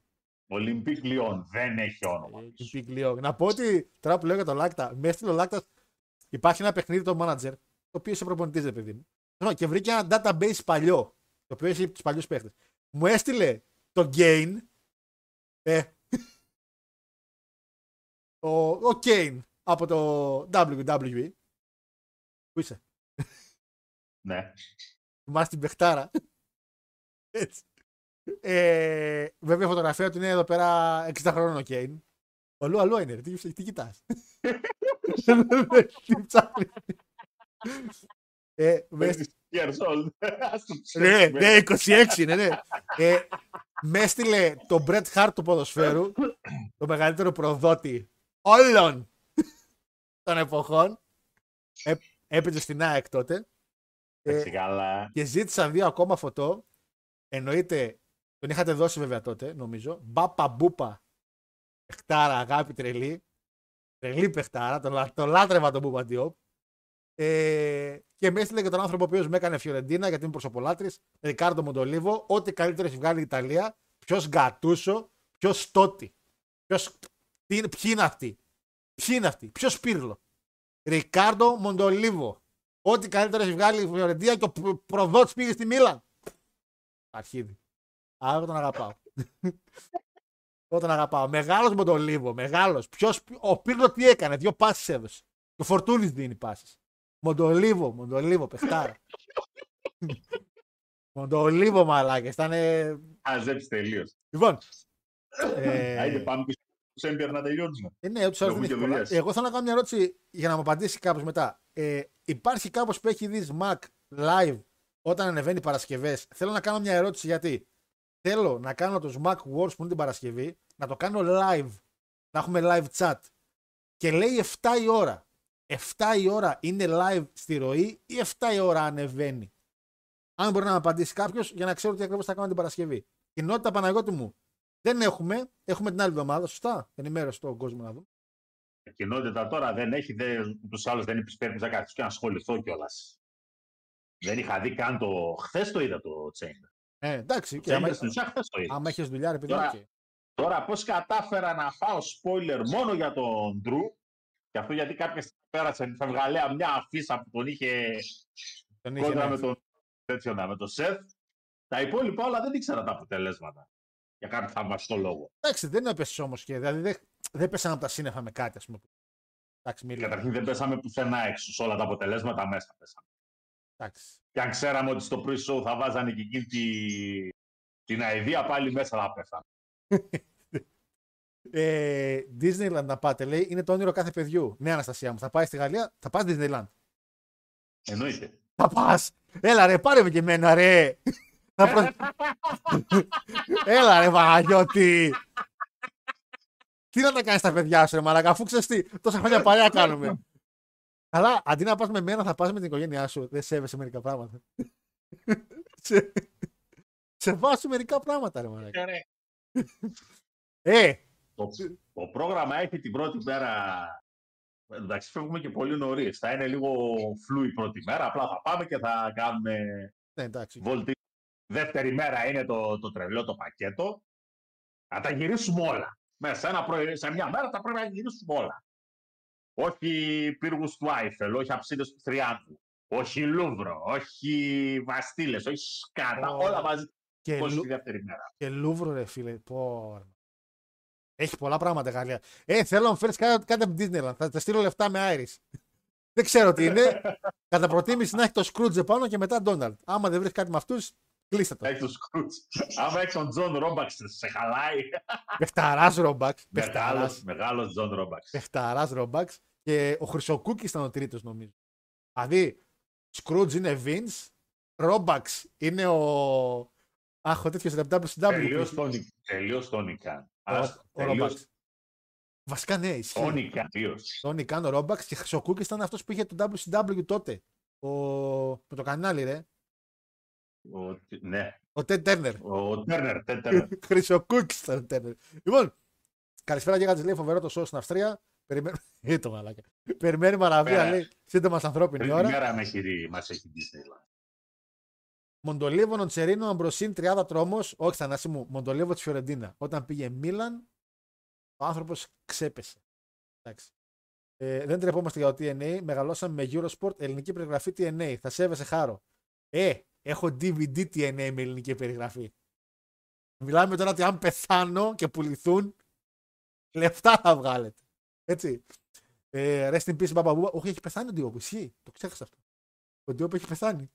Ολυμπίκ Λιόν, δεν έχει όνομα. Ε, την Big Leo. Να πω ότι τώρα που λέω για το Λάκτα, με έστειλε ο Λάκτας. Υπάρχει ένα παιχνίδι το manager, το οποίο είσαι προπονητής, ρε παιδί μου. Λοιπόν, Και βρήκε ένα database παλιό, το οποίο έχει τους παλιούς παίχτες. Μου έστειλε το gain. Ε, ο, ο Kane από το WWE. Πού είσαι, Ναι. θυμάσαι την παιχτάρα; Έτσι. Ε, βέβαια η φωτογραφία του είναι εδώ πέρα 60 χρόνων ο Κέιν. Ο Λου αλλού είναι, ρε. τι, τι κοιτάς; Τι ψάχνεις. Ε, με, Years old. Ας το ναι, ψάξουμε. ναι, 26 είναι, ναι. Ε, μες έστειλε το Bret Hart του ποδοσφαίρου, το μεγαλύτερο προδότη όλων των εποχών. Ε, έπαιζε στην ΑΕΚ τότε. Ε, Έτσι καλά. και ζήτησα δύο ακόμα φωτό. Εννοείται, τον είχατε δώσει βέβαια τότε, νομίζω. Μπάπα μπούπα. Πεχτάρα, αγάπη τρελή. Τρελή παιχτάρα. Τον, λα- τον λάτρευα τον Μπούπα Διόπ. Ε, και με έστειλε και τον άνθρωπο ο οποίος με έκανε Φιωρεντίνα γιατί είμαι προσωπολάτρη. Ρικάρντο Μοντολίβο. Ό,τι καλύτερο έχει βγάλει η Ιταλία. Ποιος Γκατούσο, ποιος Στότι. Ποιος, τι είναι, ποιοι είναι αυτοί. Ποιοι είναι αυτοί. Ποιος Σπύρλο. Ρικάρντο Μοντολίβο. Ό,τι καλύτερο έχει βγάλει η Φιωρεντίνα και ο προ- προδότης πήγε στη Μίλαν. Αρχίδι. Α, εγώ τον αγαπάω. εγώ τον αγαπάω. Μεγάλος Μοντολίβο. Μεγάλος. Ποιος, ο Πύρλο τι έκανε. Δύο πάσει έδωσε. Το Φορτούνης δίνει πάσει. Μοντολίβο, Μοντολίβο, παιχτάρα. Μοντολίβο μαλάκες. Ήταν. Αζέψει τελείως. Λοιπόν. Άιντε Ε, πάμε και στο Έμπιερ να τελειώνουμε. ε, ναι, ούτω ή άλλω δεν Έχουμε έχει και πολλά. δουλειές. Εγώ θέλω να κάνω μια ερώτηση για να μου απαντήσει κάπως μετά. Ε, υπάρχει κάπως που έχει δεις Mac live όταν ανεβαίνει Παρασκευές; Θέλω να κάνω μια ερώτηση γιατί θέλω να κάνω το Mac Wars που είναι την Παρασκευή, να το κάνω live. Να έχουμε live chat. Και λέει 7 η ώρα. 7 η ώρα είναι live στη ροή ή 7 η ώρα ανεβαίνει. Αν μπορεί να με απαντήσει κάποιος για να ξέρω τι ακριβώς θα κάνω την Παρασκευή. Κοινότητα Παναγιώτη μου, Δεν έχουμε. Έχουμε την άλλη εβδομάδα, σωστά; Ενημέρωσε τον κόσμο να δούμε. Η κοινότητα τώρα δεν έχει, του άλλου δεν επιτρέπει να καθίσω και να ασχοληθώ κιόλας. Δεν είχα δει καν το. Χθες το είδα το Chamber. Ε, εντάξει. Και Και άμα, στην ουσία χθες το είδα. άμα έχεις δουλειά, ρε παιδί, Τώρα- οκ. Τώρα πώς κατάφερα να φάω spoiler μόνο για τον Drew. Και αυτό γιατί κάποια στιγμή πέρασε στα Βγαλέα μια αφίσα που τον είχε Τον είχε, κόντρα ναι. με τον, τέτοιο, να, με τον Σεφ. Τα υπόλοιπα όλα δεν ήξερα τα αποτελέσματα. Για κάποιο θαυμαστό λόγο. Εντάξει, δεν έπεσε όμως και. Δηλαδή δεν, δεν πέσανε από τα σύννεφα με κάτι, ας πούμε. Εντάξει, μη λέμε. Καταρχήν δεν πέσαμε πουθενά έξω. Σε όλα τα αποτελέσματα μέσα πέσαμε. Εντάξει. Και αν ξέραμε ότι στο pre-show θα βάζανε και εκείνη τη, την αηδία, πάλι μέσα θα πέσαμε. Ε, Disneyland να πάτε, λέει, είναι το όνειρο κάθε παιδιού. Ναι, Αναστασία μου, θα πάει στη Γαλλία, θα πας Disneyland. Εννοείται. Θα πας. Έλα ρε, πάρε με και εμένα, ρε. Θα προ- Έλα ρε, Παναγιώτη. Τι να τα κάνεις τα παιδιά σου, ρε Μαλάκα, αφού ξέρεις τι, τόσα χρόνια παρέα κάνουμε. Αλλά αντί να πας με μένα, θα πας με την οικογένειά σου. Δεν σέβεσαι μερικά πράγματα. σε, σε βάζω μερικά πράγματα, ρε Μαλάκα. Ε, Το, το πρόγραμμα έχει την πρώτη μέρα. Εντάξει, φεύγουμε και πολύ νωρίς. Θα είναι λίγο φλού η πρώτη μέρα. Απλά θα πάμε και θα κάνουμε ναι, εντάξει. βόλτη. Δεύτερη μέρα είναι το, το τρελό το πακέτο. Θα τα γυρίσουμε όλα. Μέσα σε, ένα πρωί, σε μια μέρα θα πρέπει να γυρίσουμε όλα. Όχι πύργους του Άιφελ, όχι αψίδες του Τριάντου, όχι Λούβρο, όχι Βαστίλες, όχι σκάτα. Ω. Όλα μαζί Και, πώς Λου- τη δεύτερη μέρα. και Λούβρο, ρε φίλε. Πω, ρε. Έχει πολλά πράγματα η Γαλλία. Ε, θέλω να μου φέρεις κάτι, κάτι από την Disneyland. Θα τα στείλω λεφτά με IRIS. δεν ξέρω τι είναι. Κατά προτίμηση να έχει το Scrooge πάνω και μετά Donald. Άμα δεν βρεις κάτι με αυτούς, κλείστε το. Έχει το Scrooge. Άμα έχεις τον Τζον Ρόμπαξ, σε χαλάει. Πεχταράς Ρομπαξ. Πεχταράς. Μεγάλος, μεγάλος Τζον Ρόμπαξ. Πεχταράς Ρομπαξ. Και ο Χρυσοκούκης ήταν ο τρίτος, νομίζω. Δηλαδή, Scrooge είναι Vince. Ρόμπαξ είναι ο. Αχ, ο τέτοιος WCW. Τελείως τον- Τελείως τον Ικάν. Ο- Ο Ρόμπαξ. Βασικά ναι, ισχύει. Τον Ικάν. τελείως. Τον Ικάνο Ρόμπαξ και Χρυσοκούκη ήταν αυτός που είχε το WCW τότε. Ο... Με το κανάλι, ρε. Ο- Ναι, Ο Ted Turner. ο Τέρνερ. Τεν Τέρνερ. Χρυσοκούκη ήταν ο Turner. Λοιπόν, καλησπέρα Γίγαντζ λέει φοβερό το show στην Αυστρία. Περιμένουμε. Ε, το μαλάκα. Περιμένουμε αραβία, Πέρα. λέει. Σύντομα στην ανθρώπινη Τρίτη ώρα. μέρα με έχει, μας έχει Disneyland. Μοντολίβο, Νοντσερίνο, Αμπροσίν, Τριάδα Τρόμος. Όχι, Θανάση μου. Μοντολίβο της Φιωρεντίνα. Όταν πήγε Μίλαν, ο άνθρωπος ξέπεσε. Εντάξει. Ε, δεν τρεπόμαστε για το TNA. Μεγαλώσαμε με Eurosport, ελληνική περιγραφή TNA. Θα σέβεσαι χάρο. Ε, έχω DVD TNA με ελληνική περιγραφή. Μιλάμε τώρα ότι αν πεθάνω και πουληθούν, λεφτά θα βγάλετε. Έτσι. Ε, rest in peace, Μπαμπαμπούμπα. Όχι, έχει πεθάνει ο Ντιόπου. Ισχύει. Το ξέχασα αυτό. Ο Ντιόπου έχει πεθάνει.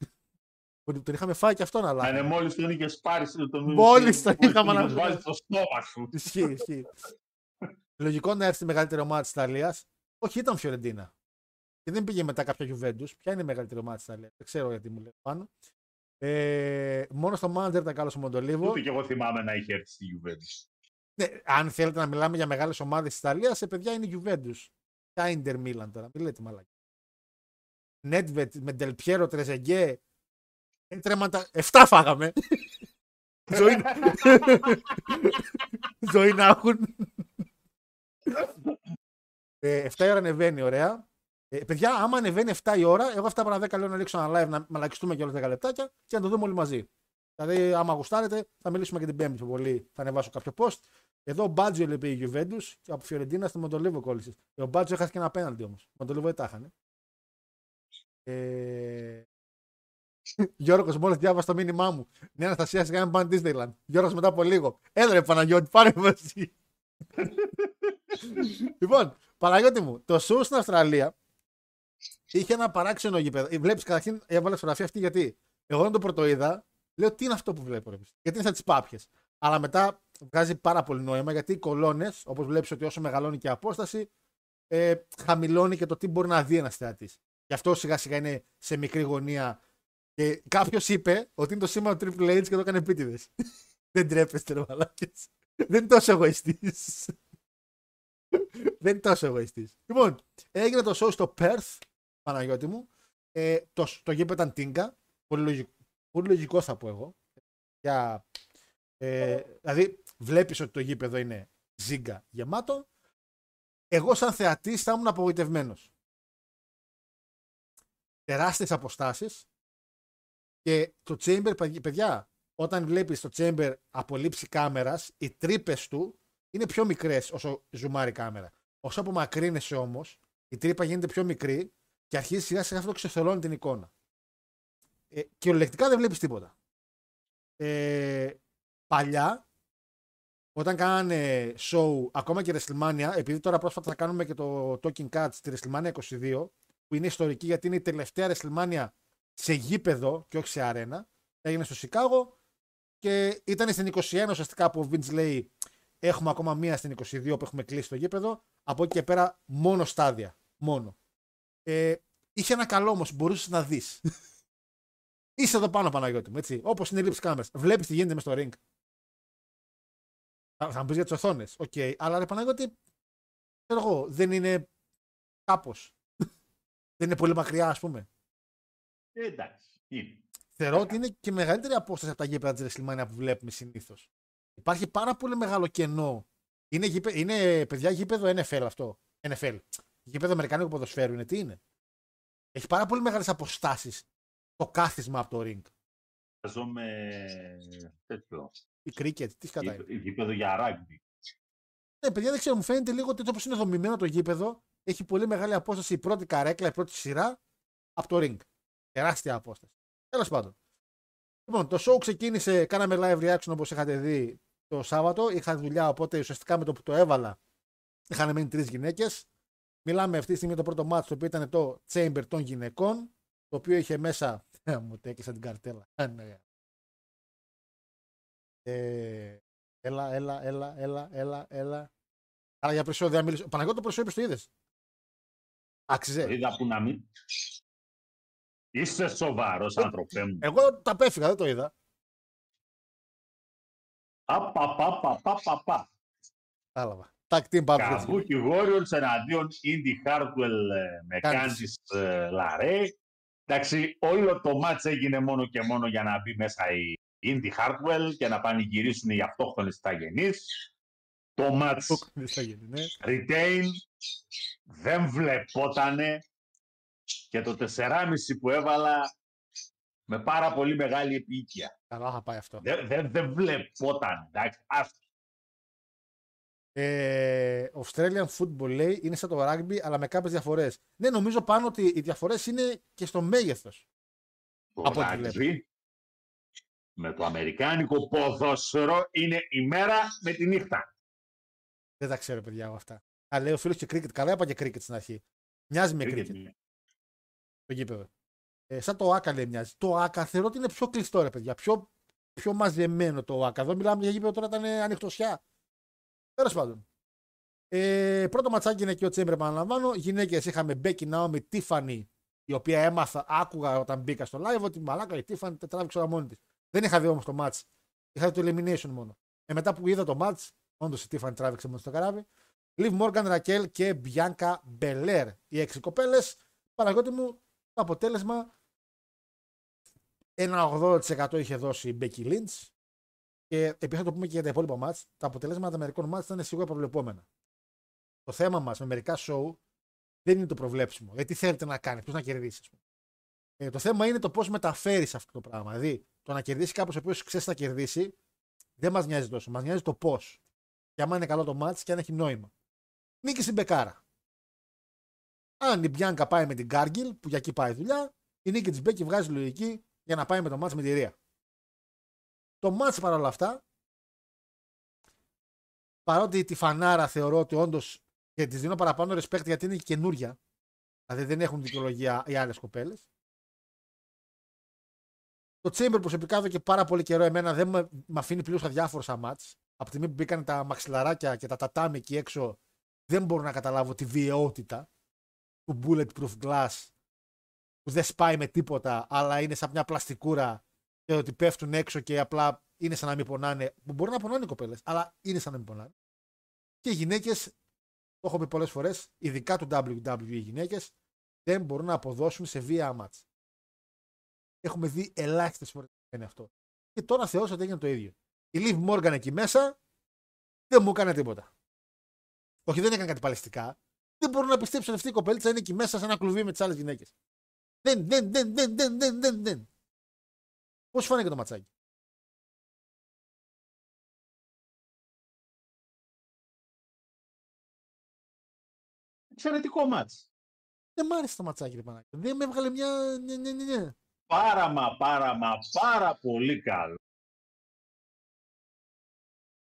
Τον τον είχαμε φάει και αυτόν, αλλά. Αν είναι μόλις τον είχες πάρεις, τον Μόλις τον μόλις είχαμε τον να- είχες βάλει στο στόμα σου. Ισχύει, ισχύει. Λογικό να έρθει η μεγαλύτερη ομάδα της Ιταλίας. Όχι, ήταν Φιωρεντίνα. Και δεν πήγε μετά κάποια Juventus. Ποια είναι η μεγαλύτερη ομάδα της Ιταλίας; Δεν ξέρω γιατί μου λέει πάνω. Ε, μόνο στο manager ήταν καλός ο Μοντολίβο. Ούτε και εγώ θυμάμαι να είχε έρθει στη Juventus. Ναι, αν θέλετε να μιλάμε για μεγάλες ομάδες της Ιταλίας, σε παιδιά είναι η Juventus. Ποια είναι η Inter Milan τώρα, μην λέτε μαλάκι. Νέτβετ με Ντελπιέρο, Τρεζεγκέ. Έτρεμα Εφτά φάγαμε. Ζωή... Ζωή να έχουν. ε, 7 η ώρα ανεβαίνει, ωραία. Ε, παιδιά, άμα ανεβαίνει 7 η ώρα, εγώ αυτά παρά 10 λέω να ρίξω ένα live να μαλακιστούμε και όλες 10 λεπτάκια και να το δούμε όλοι μαζί. Δηλαδή, άμα γουστάρετε, θα μιλήσουμε και την Πέμπτη πιο πολύ. Θα ανεβάσω κάποιο post. Εδώ ο Μπάτζιο λέει η Juventus και από Φιωρεντίνας στο Μοντολίβο κόλλησες. Ε, Ο Μπάτζιο έχασε και ένα πέναλτι όμως. Ο Μοντολίβο δεν τα είχαν. Ε... Γιώργος, μόλις διάβασα το μήνυμά μου. Ναι, Αναστασία, σιγά να πάνε Disneyland. Γιώργος μετά από λίγο. Έδρε Παναγιώτη, πάρε μαζί. λοιπόν, Παναγιώτη μου, το σου στην Αυστραλία είχε ένα παράξενο γήπεδο. Βλέπεις καταρχήν, έβαλες φωτογραφία αυτή γιατί εγώ δεν το πρωτοείδα. Λέω τι είναι αυτό που βλέπω, ρε. παιδί. Γιατί είναι σαν τις πάπιες. Αλλά μετά βγάζει πάρα πολύ νόημα γιατί οι κολόνες, όπως βλέπεις ότι όσο μεγαλώνει και η απόσταση, ε, χαμηλώνει και το τι μπορεί να δει ένας θεατής. Γι' αυτό σιγά σιγά είναι σε μικρή γωνία. Και κάποιος είπε ότι είναι το σήμα του Triple H και το έκανε επίτηδες. Δεν τρέπεστε, ρε μαλάκες. Δεν είναι τόσο εγωιστής. Δεν είναι τόσο εγωιστής. Λοιπόν, έγινε το show στο Perth, Παναγιώτη μου. Ε, το, το γήπεδο ήταν τίνκα. Πολύ λογικό, πολύ λογικό θα πω εγώ. Για, ε, δηλαδή, βλέπεις ότι το γήπεδο είναι ζίγκα γεμάτο. Εγώ, σαν θεατής, θα ήμουν απογοητευμένος. Τεράστιες αποστάσεις. Και το Chamber, παιδι- παιδιά, όταν βλέπεις το Chamber από λήψη κάμερας, οι τρύπες του είναι πιο μικρές όσο ζουμάρει η κάμερα. Όσο απομακρύνεσαι όμως, η τρύπα γίνεται πιο μικρή και αρχίζει σιγά σιγά αυτό να ξεθολώνει την εικόνα. Ε, κυριολεκτικά δεν βλέπεις τίποτα. Ε, παλιά, όταν κάνανε show, ακόμα και WrestleMania, επειδή τώρα πρόσφατα θα κάνουμε και το Talking Cuts στη WrestleMania 22, που είναι ιστορική γιατί είναι η τελευταία WrestleMania σε γήπεδο και όχι σε αρένα, έγινε στο Σικάγο και ήταν στην 21 ουσιαστικά που ο Vince λέει έχουμε ακόμα μία στην 22 που έχουμε κλείσει το γήπεδο, από εκεί και πέρα μόνο στάδια, μόνο. Ε, είχε ένα καλό όμως, μπορούσες να δεις. Είσαι εδώ πάνω, Παναγιώτη μου, έτσι. Όπως είναι η λήψη κάμερα. Βλέπεις τι γίνεται μες στο ring. Θα, θα μου πεις για τις οθόνες. Οκ, αλλά ρε Παναγιώτη, ξέρω εγώ, δεν είναι κάπως. δεν είναι πολύ μακριά, ας πούμε. Ε, εντάξει. Είναι. Θεωρώ ότι είναι και μεγαλύτερη απόσταση από τα γήπεδα της WrestleMania που βλέπουμε συνήθως. Υπάρχει πάρα πολύ μεγάλο κενό. Είναι, γήπε, είναι παιδιά γήπεδο NFL αυτό. NFL. Γήπεδο Αμερικάνικου ποδοσφαίρου είναι. Τι είναι. Έχει πάρα πολύ μεγάλες αποστάσεις το κάθισμα από το ring. Παίζομαι τέτοιο. Η cricket, τι σκατά είναι. γή- Γήπεδο για rugby. Ναι, παιδιά δεν ξέρω, μου φαίνεται λίγο ότι όπως είναι δομημένο το γήπεδο, έχει πολύ μεγάλη απόσταση η πρώτη καρέκλα, η πρώτη σειρά από το ring. Τεράστια απόσταση. Τέλος πάντων. Λοιπόν, το show ξεκίνησε, κάναμε live reaction όπως είχατε δει το Σάββατο. Είχα δουλειά, οπότε ουσιαστικά με το που το έβαλα είχαν μείνει τρεις γυναίκες. Μιλάμε αυτή τη στιγμή το πρώτο match το οποίο ήταν το Chamber των γυναικών, το οποίο είχε μέσα. Μου τέκλεισα την καρτέλα. Ναι. Ε, έλα, έλα, έλα, έλα, έλα, έλα. Άρα για περισσότερο δεν μιλήσω. Παναγιώτη το προσώπη το είδες; Άξιζε. Είδα που να μην. Είσαι σοβαρός, άνθρωπέ μου. Εγώ τα απέφυγα, δεν το είδα. Απαπαπαπαπαπα. Κατάλαβα. Tag team battle. Καβούκι Warriors εναντίον Indy Hardwell ε, με Κάνεις. Kansas ε, Λαρέ. Εντάξει, όλο το match έγινε μόνο και μόνο για να μπει μέσα η Indy Hardwell και να πανηγυρίσουν οι αυτόχθονες ταγενείς. Το match Δεν θα γίνει, ναι. retain δεν βλεπότανε και το 4,5 που έβαλα με πάρα πολύ μεγάλη επίοικια. Καλά θα πάει αυτό. Δεν δεν δεν βλεπόταν, εντάξει. Άστο. Ε, Australian football λέει είναι σαν το rugby, αλλά με κάποιες διαφορές. Ναι, νομίζω πάνω ότι οι διαφορές είναι και στο μέγεθος. Το Από ό,τι rugby με το αμερικάνικο ποδόσφαιρο είναι η μέρα με τη νύχτα. Δεν τα ξέρω, παιδιά, εγώ αυτά. Α, λέει ο φίλος και cricket. Καλά, είπα και cricket στην αρχή. Μοιάζει με cricket το γήπεδο. Ε, σαν το ΑΚΑ λέει μοιάζει. Το ΑΚΑ θεωρώ ότι είναι πιο κλειστό, ρε παιδιά. Πιο, πιο μαζεμένο το ΑΚΑ. Εδώ μιλάμε για γήπεδο τώρα ήταν ανοιχτοσιά. Τέλος πάντων. Ε, πρώτο ματσάκι είναι και ο Τσέμπρε, επαναλαμβάνω. Γυναίκες είχαμε Μπέκι Νάομι, Τίφανη, η οποία έμαθα, άκουγα όταν μπήκα στο live ότι μαλάκα η Τίφανη τράβηξε όλα μόνη της. Δεν είχα δει όμως το match. Είχα δει το elimination μόνο. Ε, μετά που είδα το match, όντως η Τίφανη τράβηξε μόνο στο καράβι. Λιβ Μόργαν, Ρακέλ και Μπιάνκα Μπελέρ. Οι έξι κοπέλες. Παραγώτη μου, το αποτέλεσμα ένα 80% είχε δώσει η Μπέκι Λίντς. Και επειδή θα το πούμε και για τα υπόλοιπα μάτς, τα αποτελέσματα των μερικών μάτς ήταν σίγουρα προβλεπόμενα. Το θέμα μας με μερικά show δεν είναι το προβλέψιμο. Δηλαδή, τι θέλετε να κάνεις, ποιος να κερδίσει. ας πούμε. Ε, το θέμα είναι το πώς μεταφέρεις αυτό το πράγμα. Δηλαδή, το να κερδίσει κάποιος ο οποίος ξέρεις να κερδίσει, δεν μας νοιάζει τόσο. Μας νοιάζει το πώς. Και άμα είναι καλό το μάτς και αν έχει νόημα. Νίκη στην Μπεκάρα. Αν η Μπιάνκα πάει με την Κάργιλ, που για εκεί πάει η δουλειά, η νίκη της Μπέκη βγάζει λογική για να πάει με το μάτς με τη Ρία. Το μάτς παρόλα αυτά, παρότι τη φανάρα θεωρώ ότι όντως και της δίνω παραπάνω respect γιατί είναι καινούρια, δηλαδή δεν έχουν δικαιολογία οι άλλες κοπέλες. Το Chamber προσωπικά εδώ και πάρα πολύ καιρό εμένα δεν με, με αφήνει πλήρω αδιάφορο σαν μάτς. Από τη στιγμή που μπήκαν τα μαξιλαράκια και τα τατάμι εκεί έξω, δεν μπορώ να καταλάβω τη βιαιότητα του bulletproof glass που δεν σπάει με τίποτα, αλλά είναι σαν μια πλαστικούρα και ότι πέφτουν έξω και απλά είναι σαν να μην πονάνε. Που μπορεί να πονάνε οι κοπέλες, αλλά είναι σαν να μην πονάνε. Και οι γυναίκες, το έχω πει πολλές φορές, ειδικά του WWE οι γυναίκες, δεν μπορούν να αποδώσουν σε βία μάτς. Έχουμε δει ελάχιστες φορές να είναι αυτό. Και τώρα θεώρησα ότι έγινε το ίδιο. Η Liv Morgan εκεί μέσα Δεν μου έκανε τίποτα. Όχι, δεν έκανε κάτι παλαιστικά. Δεν μπορώ να πιστέψω ότι αυτή η κοπέλτσα είναι εκεί μέσα σε ένα κλουβί με τις άλλες γυναίκες. Δεν, δεν, δεν, δεν, δεν, δεν, δεν, δεν. Πώς φάνηκε το ματσάκι; Εξαιρετικό μάτς. Δεν μ' άρεσε το ματσάκι, ρε Πανάκη. Δεν με έβγαλε μια. Ναι, ναι, ναι, ναι. Πάρα μα πάρα μα πάρα πολύ καλό.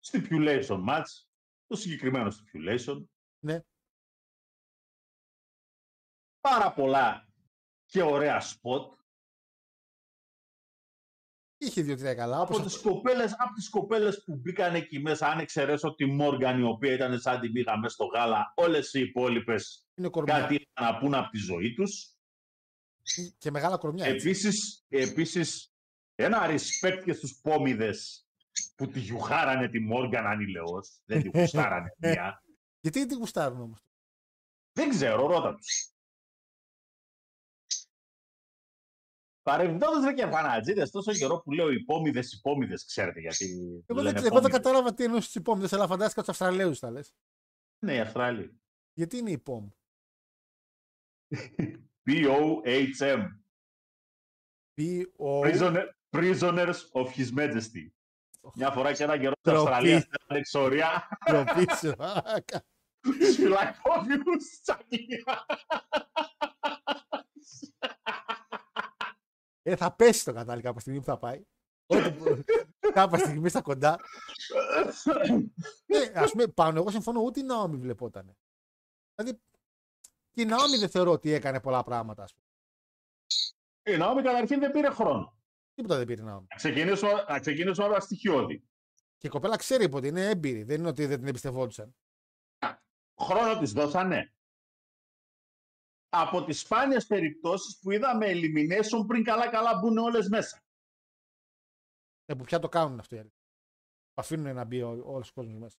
Stipulation match. Το συγκεκριμένο stipulation. Ναι. Πάρα πολλά και ωραία spot. Είχε δύο-τρία καλά. από Όπως τις, κοπέλες, από τις κοπέλες που μπήκαν εκεί μέσα, αν εξαιρέσω τη Μόργαν η οποία ήταν σαν τη μύγα μέσα στο γάλα, όλες οι υπόλοιπες είναι κορμιά. κάτι είχαν να πούν από τη ζωή τους. Και μεγάλα κορμιά. έτσι. Επίσης, επίσης, ένα respect και στους πόμιδες που τη γιουχάρανε τη Μόργαν ανηλαιώς. Δεν τη γουστάρανε μία. Γιατί τι γουστάρουν όμως; Δεν ξέρω, ρώτα τους. Παρεμπιπτόντως ρε και φανατζίδες, τόσο καιρό που λέω υπόμιδες, υπόμιδες, ξέρετε γιατί Εγώ, λένε δεν, εγώ δεν πόμιδες. κατάλαβα τι εννοεί του υπόμηδες, αλλά φαντάστηκα του Αυστραλέους τα λες. Ναι, οι Αυστραλοί. Γιατί είναι υπόμ; P-O-H-M. P-O. Prisoner, prisoners of His Majesty. Μια φορά και ένα καιρό στην Ντροπή. Αυστραλία, στην εξορία, Ντροπή σου. Άκα. Φυλακόβιους τσακία. Ε, θα πέσει το κατάλληλα κάποια στιγμή που θα πάει. Ό,τι κάποια στιγμή στα κοντά. Ναι, ας πούμε, πάνω, εγώ συμφωνώ, ούτε η Ναόμι βλεπόταν. Δηλαδή, και η Ναόμι δεν θεωρώ ότι έκανε πολλά πράγματα, ας πούμε. Η Ναόμι καταρχήν δεν πήρε χρόνο. Τίποτα δεν πήρε η Ναόμι. Να ξεκινήσω, να ξεκινήσω από τα στοιχειώδη. Και η κοπέλα ξέρει ότι είναι έμπειρη. Δεν είναι ότι δεν την εμπιστευόντουσαν. Χρόνο της δώσανε. Από τις σπάνιες περιπτώσεις που είδαμε elimination πριν καλά-καλά μπουν όλες μέσα. Ε, που πια το κάνουν αυτό οι άλλοι. Αφήνουν να μπει όλος ο κόσμος μέσα.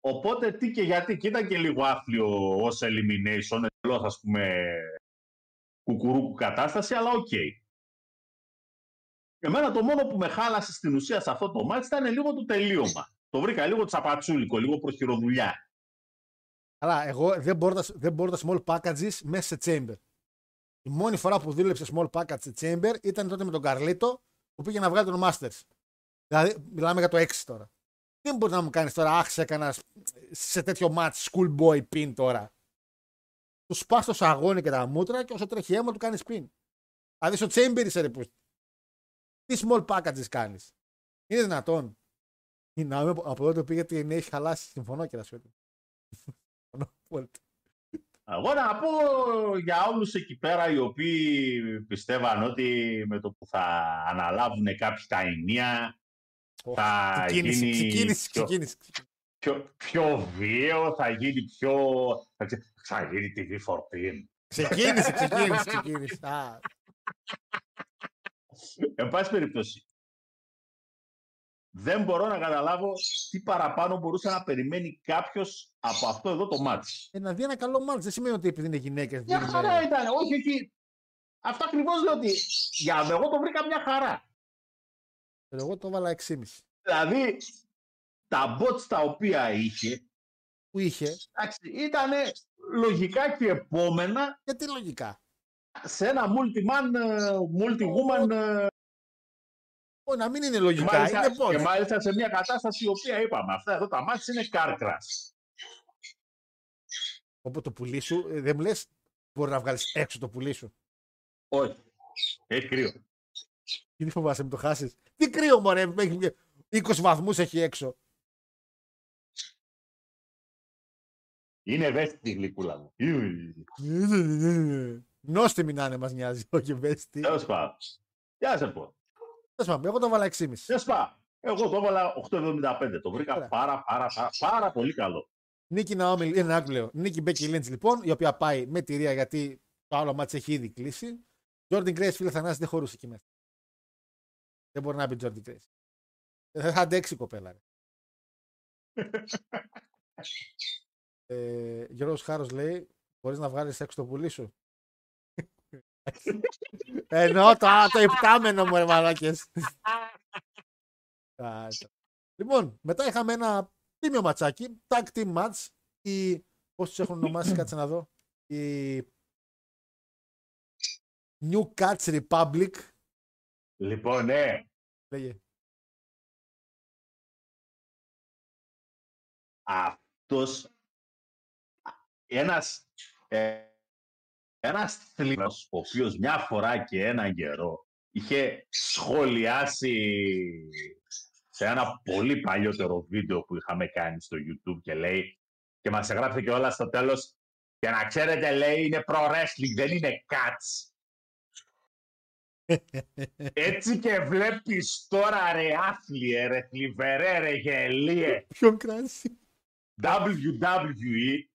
Οπότε τι και γιατί, και ήταν και λίγο άθλιο ως elimination, εντελώς ας πούμε κουκουρούκου κατάσταση, αλλά οκ. Εμένα το μόνο που με χάλασε στην ουσία σε αυτό το μάτς ήταν λίγο το τελείωμα. Το βρήκα λίγο τσαπατσούλικο, λίγο προχειροδουλειά. Αλλά εγώ δεν μπορώ, τα- δεν μπορώ τα small packages μέσα σε chamber. Η μόνη φορά που δούλεψε small package σε chamber ήταν τότε με τον Καρλίτο που πήγε να βγάλει τον Masters. Δηλαδή, μιλάμε για το 6 τώρα. Δεν μπορεί να μου κάνεις τώρα, αχ, σε έκανας σε τέτοιο match schoolboy pin τώρα. Του σπάς το σαγόνι και τα μούτρα και όσο τρέχει αίμα του κάνεις pin. Δηλαδή στο chamber είσαι ρε που. Τι small packages κάνεις; Είναι δυνατόν. Η Νάουμι από από τότε που πήγε την έχει χαλάσει. Συμφωνώ και σου. Συμφωνώ απόλυτα. Εγώ να πω για όλους εκεί πέρα οι οποίοι πιστεύαν ότι με το που θα αναλάβουν κάποιοι τα ενία θα Ξεκίνησε, γίνει ξεκίνησε, πιο- ξεκίνησε. πιο, πιο βίαιο, θα γίνει πιο... θα, ξε- θα γίνει TV for pin. Ξεκίνησε, ξεκίνησε, ξεκίνησε. Α, Εν πάση περιπτώσει, δεν μπορώ να καταλάβω τι παραπάνω μπορούσε να περιμένει κάποιος από αυτό εδώ το μάτς. ε, να δει ένα καλό μάτς δεν σημαίνει ότι επειδή είναι γυναίκες. Μια χαρά ήταν, όχι εκεί. Αυτό ακριβώς λέω ότι για εγώ το βρήκα μια χαρά. Εγώ το έβαλα 6,5. Δηλαδή, τα bots τα οποία είχε, Που είχε, ήταν λογικά και επόμενα γιατί λογικά; σε ένα multi-man, ε, multi-woman ε, Ω, να μην είναι και λογικά, μάλιστα, είναι πώς. και μάλιστα σε μια κατάσταση η οποία είπαμε, αυτά εδώ τα μάτια είναι car crash. Οπότε το πουλί σου, ε, δεν μου λες, μπορεί να βγάλεις έξω το πουλί σου. Όχι. Έχει κρύο. Τι μη φοβάσαι, μην το χάσεις. Τι κρύο, μωρέ, έχει 20 βαθμούς έχει έξω. Είναι ευαίσθητη η γλυκούλα μου. Νόστιμη να είναι, μας νοιάζει, όχι ευαίσθητη. Τέλος πάντων. Γεια σε πω. Τέλος πάντων, εγώ το έβαλα 6,5. Γεια σπά. Εγώ το έβαλα 8,75. Το βρήκα Ωραία. πάρα, πάρα, πάρα, πάρα πολύ καλό. Νίκη Ναόμι, είναι ένα άκουλο. Νίκη Μπέκι Λίντ λοιπόν, η οποία πάει με τη Ρία γιατί το άλλο μάτι έχει ήδη κλείσει. Τζόρντιν Γκρέι, φίλε Θανάση, δεν χωρούσε εκεί μέσα. Δεν μπορεί να μπει Τζόρντιν Γκρέι. Δεν θα αντέξει η κοπέλα. Ρε. ε, Γιώργος Χάρος λέει, μπορείς να βγάλεις έξω το πουλί σου; Εννοώ το, α, το υπτάμενο μου, ρε μαλάκες. Α, το- λοιπόν, μετά είχαμε ένα Τίμιο ματσάκι. Tag team match. Η... Πώς τους έχουν ονομάσει, κάτσε να δω. Η New Cats Republic. Λοιπόν, ναι, Λέγε. αυτός ένας, ε, ένας θλίβος, ο οποίος μια φορά και έναν καιρό είχε σχολιάσει σε ένα πολύ παλιότερο βίντεο που είχαμε κάνει στο YouTube και λέει και μας εγγράψε και όλα στο τέλος και να ξέρετε λέει είναι pro wrestling, δεν είναι cuts. Έτσι και βλέπεις τώρα ρε άθλιε, ρε θλιβερέ, ρε γελίε. Ποιον κράτησε. WWE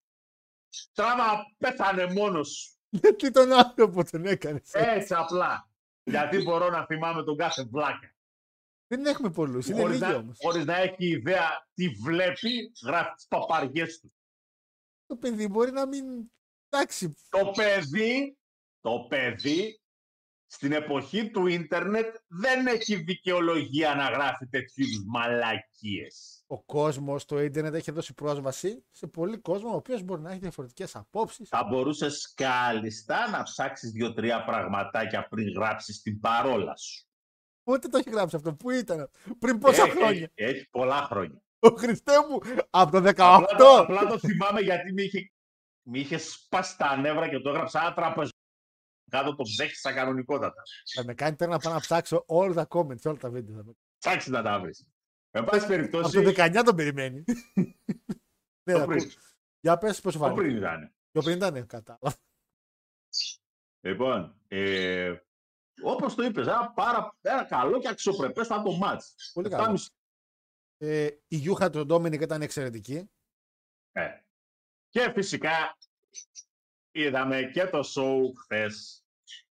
τράβα πέθανε μόνος σου. Γιατί τον άνθρωπο τον έκανες. Έτσι απλά. Γιατί μπορώ να θυμάμαι τον κάθε βλάκα. Δεν έχουμε πολλούς. Είναι Χωρίς λίγοι να, όμως. χωρίς να έχει ιδέα τι βλέπει, γράφει τις παπαριές του. Το παιδί μπορεί να μην. Εντάξει. Το παιδί, το παιδί, στην εποχή του ίντερνετ δεν έχει δικαιολογία να γράφει τέτοιου είδους μαλακίες. Ο κόσμος, το ίντερνετ έχει δώσει πρόσβαση σε πολύ κόσμο ο οποίος μπορεί να έχει διαφορετικές απόψεις. Θα μπορούσες κάλλιστα να ψάξεις δύο-τρία πραγματάκια πριν γράψεις την παρόλα σου. Πότε το έχει γράψει αυτό, Πού ήταν, Πριν πόσα Έχει- χρόνια; Έχει, έχει πολλά χρόνια. Ο Χριστέ μου, από το 18. Απλά, το- απλά το θυμάμαι γιατί με είχε, με είχες σπάσει τα νεύρα και το έγραψα ένα τραπεζό. Κάτω το ψέχισα κανονικότατα. Θα με κάνει τώρα να πάω να ψάξω όλα τα comments, όλα τα βίντεο. Θα με- Ψάξεις να τα βρεις. Εν πάση Από περιπτώσει. το 19 τον περιμένει. ναι, το θα πριν. ακού. Για πες πώς σου Το φάνηκε. πριν ήταν. Το πριν ήταν, κατάλαβα. Λοιπόν, ε, όπως το είπες, ένα, πάρα, ένα καλό και αξιοπρεπέστατο μάτς. Πολύ Εφτά καλό. μισή- Ε, η Γιούχα του Ντόμινικ ήταν εξαιρετική. Ε. Και φυσικά είδαμε και το show χθες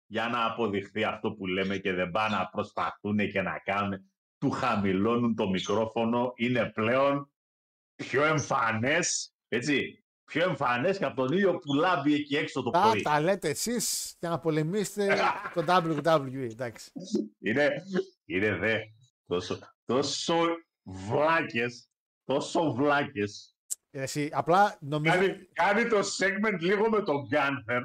για να αποδειχθεί αυτό που λέμε και δεν πάνε να προσπαθούν και να κάνουν του χαμηλώνουν το μικρόφωνο είναι πλέον πιο εμφανές, έτσι, πιο εμφανές και από τον ήλιο που λάμπει εκεί έξω το Τα, πρωί. τα λέτε εσείς για να πολεμήσετε το WWE. Εντάξει. Είναι, είναι δε τόσο, τόσο βλάκες, τόσο βλάκες. Ε, Εσύ, απλά νομίζω. Κάνει, κάνει το segment λίγο με τον Γκάνθερ.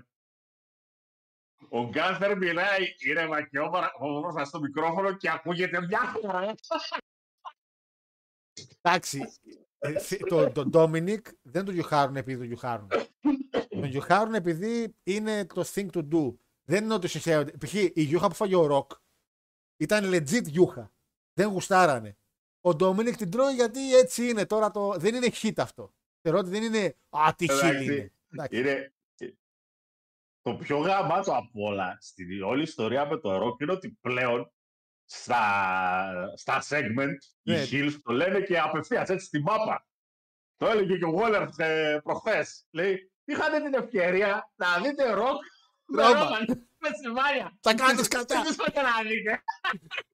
Ο Γκάνθερ μιλάει ήρεμα και όμορα όμορφα στο μικρόφωνο και ακούγεται μια χαρά. Εντάξει. ε, θ- το, το Dominic δεν τον γιουχάρουν επειδή τον γιουχάρουν. τον γιουχάρουν επειδή είναι το thing to do. Δεν είναι ότι συγχαίρονται. Π.χ. η γιούχα που φάγε ο Ροκ ήταν legit γιούχα. Δεν γουστάρανε. Ο Dominic την τρώει γιατί έτσι είναι. Τώρα το... δεν είναι hit αυτό. Θεωρώ ότι δεν είναι. Α, τι χίλι Εντάξει. είναι. Εντάξει. Είναι το πιο γαμάτο απ' όλα στην όλη ιστορία με το ροκ είναι ότι πλέον στα, στα segment Ναι. οι heels το λένε και απευθείας έτσι στη μάπα. Το έλεγε και ο Waller ε, προχθές. Λέει, είχατε την ευκαιρία να δείτε ροκ με Ρώμα. Ρόμαν, με σημάδια. Θα κάνεις κατά. Τι στο και να δείτε.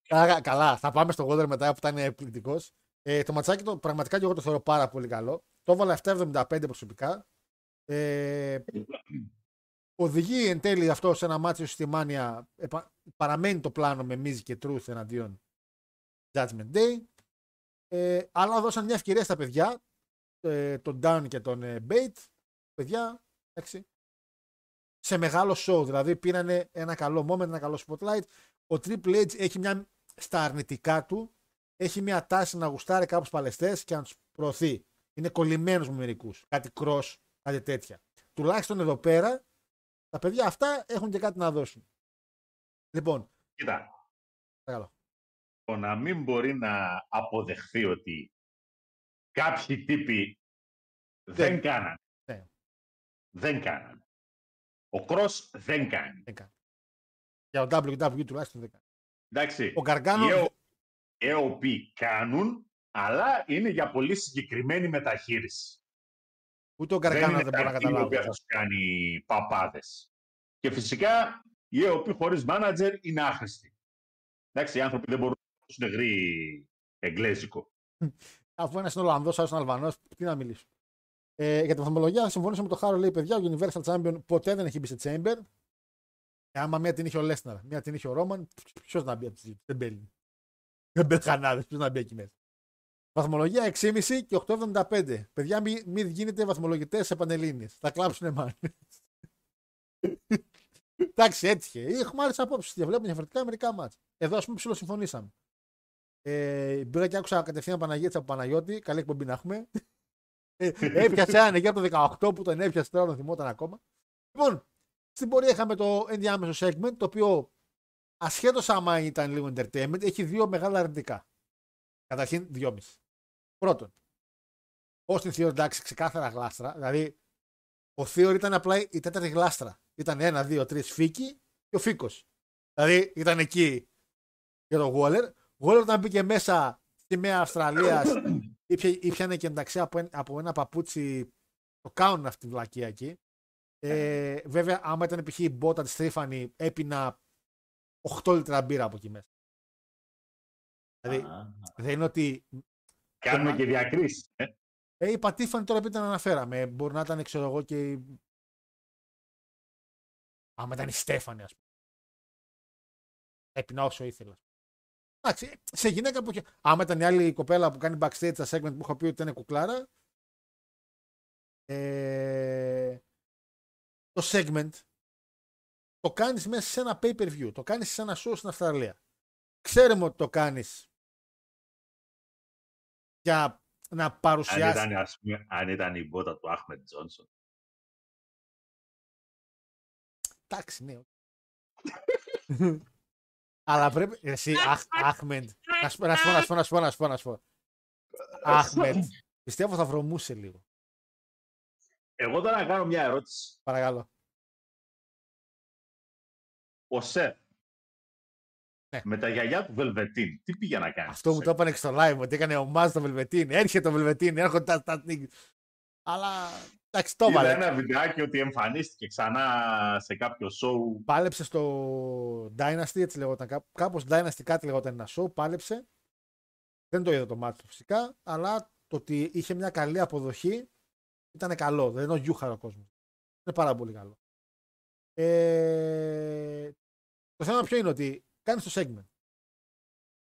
Άρα, καλά, θα πάμε στο Waller μετά που ήταν εκπληκτικός. Ε, το ματσάκι το, πραγματικά και εγώ το θεωρώ πάρα πολύ καλό. Το έβαλα 7,75 προσωπικά. Ε, οδηγεί εν τέλει αυτό σε ένα μάτσο στη Μάνια. επα- παραμένει το πλάνο με Miz και Truth εναντίον Judgment Day. Ε, αλλά δώσαν μια ευκαιρία στα παιδιά, ε, τον Dan και τον ε, Bate. Παιδιά, εντάξει, σε μεγάλο show. Δηλαδή πήρανε ένα καλό moment, ένα καλό spotlight. Ο Triple H έχει μια στα αρνητικά του, έχει μια τάση να γουστάρει κάποιους παλαιστές και να τους προωθεί. Είναι κολλημένος με μερικούς. Κάτι cross, κάτι τέτοια. Τουλάχιστον εδώ πέρα, τα παιδιά αυτά έχουν και κάτι να δώσουν. Λοιπόν, Κοίτα, παρακαλώ. το να μην μπορεί να αποδεχθεί ότι κάποιοι τύποι δεν, Δεν. κάνανε. Ναι. Δεν κάνανε. Ο Cross δεν κάνει. Δεν κάνει. Για το WWE τουλάχιστον δεν κάνει. Εντάξει, Ο Γκαργκάνο. οι ΕΟ- ΕΟΠ κάνουν, αλλά είναι για πολύ συγκεκριμένη μεταχείριση. Ούτε ο Γκαργκάνο δεν, είναι μπορεί να τα team καταλάβει. η οποία θα σου κάνει παπάδες. Και φυσικά οι ΕΟΠ χωρίς μάνατζερ είναι άχρηστοι. Εντάξει, οι άνθρωποι δεν μπορούν να δώσουν γρή εγγλέζικο. Αφού ένας είναι Ολλανδός, άλλος είναι Αλβανός, τι να μιλήσω. Ε, για την βαθμολογία, θα συμφωνήσω με το Χάρο, λέει παιδιά, ο Universal Champion ποτέ δεν έχει μπει σε Chamber. Ε, άμα μία την είχε ο Λέσναρ, μία την είχε ο Ρόμαν, ποιος να μπει από τις δεν μπαίνει. Δεν μπαίνει κανένας, ποιος να μπει εκεί μέσα. Βαθμολογία 6,5 και 8,75. Παιδιά, μην μη γίνετε βαθμολογητές σε πανελίνε. Θα κλάψουν μάλλον. Εντάξει, έτυχε. Έχουμε άλλες απόψεις. Διαβλέπουμε διαφορετικά μερικά μάτς. Εδώ, ας πούμε, ψηλοσυμφωνήσαμε. Ε, μπήκα και άκουσα κατευθείαν Παναγίτη από Παναγιώτη. Καλή εκπομπή να έχουμε. Ε, έπιασε έναν εκεί από το 18 που τον έπιασε τώρα, δεν θυμόταν ακόμα. Λοιπόν, στην πορεία είχαμε το ενδιάμεσο segment, το οποίο ασχέτως άμα ήταν λίγο entertainment, έχει δύο μεγάλα αρνητικά. Καταρχήν, δυόμιση. Πρώτον, ω την Θεό εντάξει, ξεκάθαρα γλάστρα. Δηλαδή, ο Θεό ήταν απλά η τέταρτη γλάστρα. Ήταν ένα, δύο, τρεις φίκι και ο φίκο. Δηλαδή, ήταν εκεί για τον Waller. Waller όταν μπήκε μέσα στη Μέα Αυστραλία, ήπιανε και εντάξει από, ένα, από ένα παπούτσι. Το κάνουν αυτή τη βλακία εκεί. Ε, βέβαια, άμα ήταν π.χ. η μπότα της Τρίφανη, έπινα 8 λίτρα μπύρα από εκεί μέσα. Δηλαδή, δεν είναι ότι. Κάνουμε και διακρίσεις. Ε. Ε, η Πατήφανη τώρα που την αναφέραμε. Μπορεί να ήταν, ξέρω εγώ, και. η- Άμα ήταν η Στέφανη, ας πούμε. Έπινα όσο ήθελα. Εντάξει, σε γυναίκα που. είχε- Άμα ήταν η άλλη κοπέλα που κάνει backstage στα segment που είχα πει ότι ήταν κουκλάρα. Ε, το segment το κάνεις μέσα σε ένα pay per view. Το κάνεις σε ένα show στην Αυστραλία. Ξέρουμε ότι το κάνεις για να Αν παρουσιάσει. ήταν, ας πούμε, αν ήταν η μπότα του Άχμετ Τζόνσον. Εντάξει, ναι. Αλλά πρέπει. Εσύ, Αχ- Αχμεντ. Να σου πω, να σου πω, να σου πω, να σου πω, να σου πω, να σου πω. Αχμεντ. Πιστεύω θα βρωμούσε λίγο. Εγώ τώρα να κάνω μια ερώτηση. Παρακαλώ. Ο Σεφ, Ναι. με τα γιαγιά του Βελβετίν, τι πήγε να κάνει; Αυτό μου στο το Σεφ; έπανε και στο live ότι έκανε ομάδα το Βελβετίν. Έρχεται το Βελβετίν, έρχονται τα. τα... Αλλά. Εντάξει, το Είδα έβαλε. ένα βιντεάκι ότι εμφανίστηκε ξανά σε κάποιο show. Πάλεψε στο Dynasty, έτσι λεγόταν. κά- Κάπως Dynasty κάτι λεγόταν ένα show. Πάλεψε. Δεν το είδα το μάτι του φυσικά, αλλά το ότι είχε μια καλή αποδοχή ήταν καλό. Δεν είναι ο γιούχαρο ο κόσμος. Είναι πάρα πολύ καλό. Ε, το θέμα ποιο είναι ότι κάνεις το segment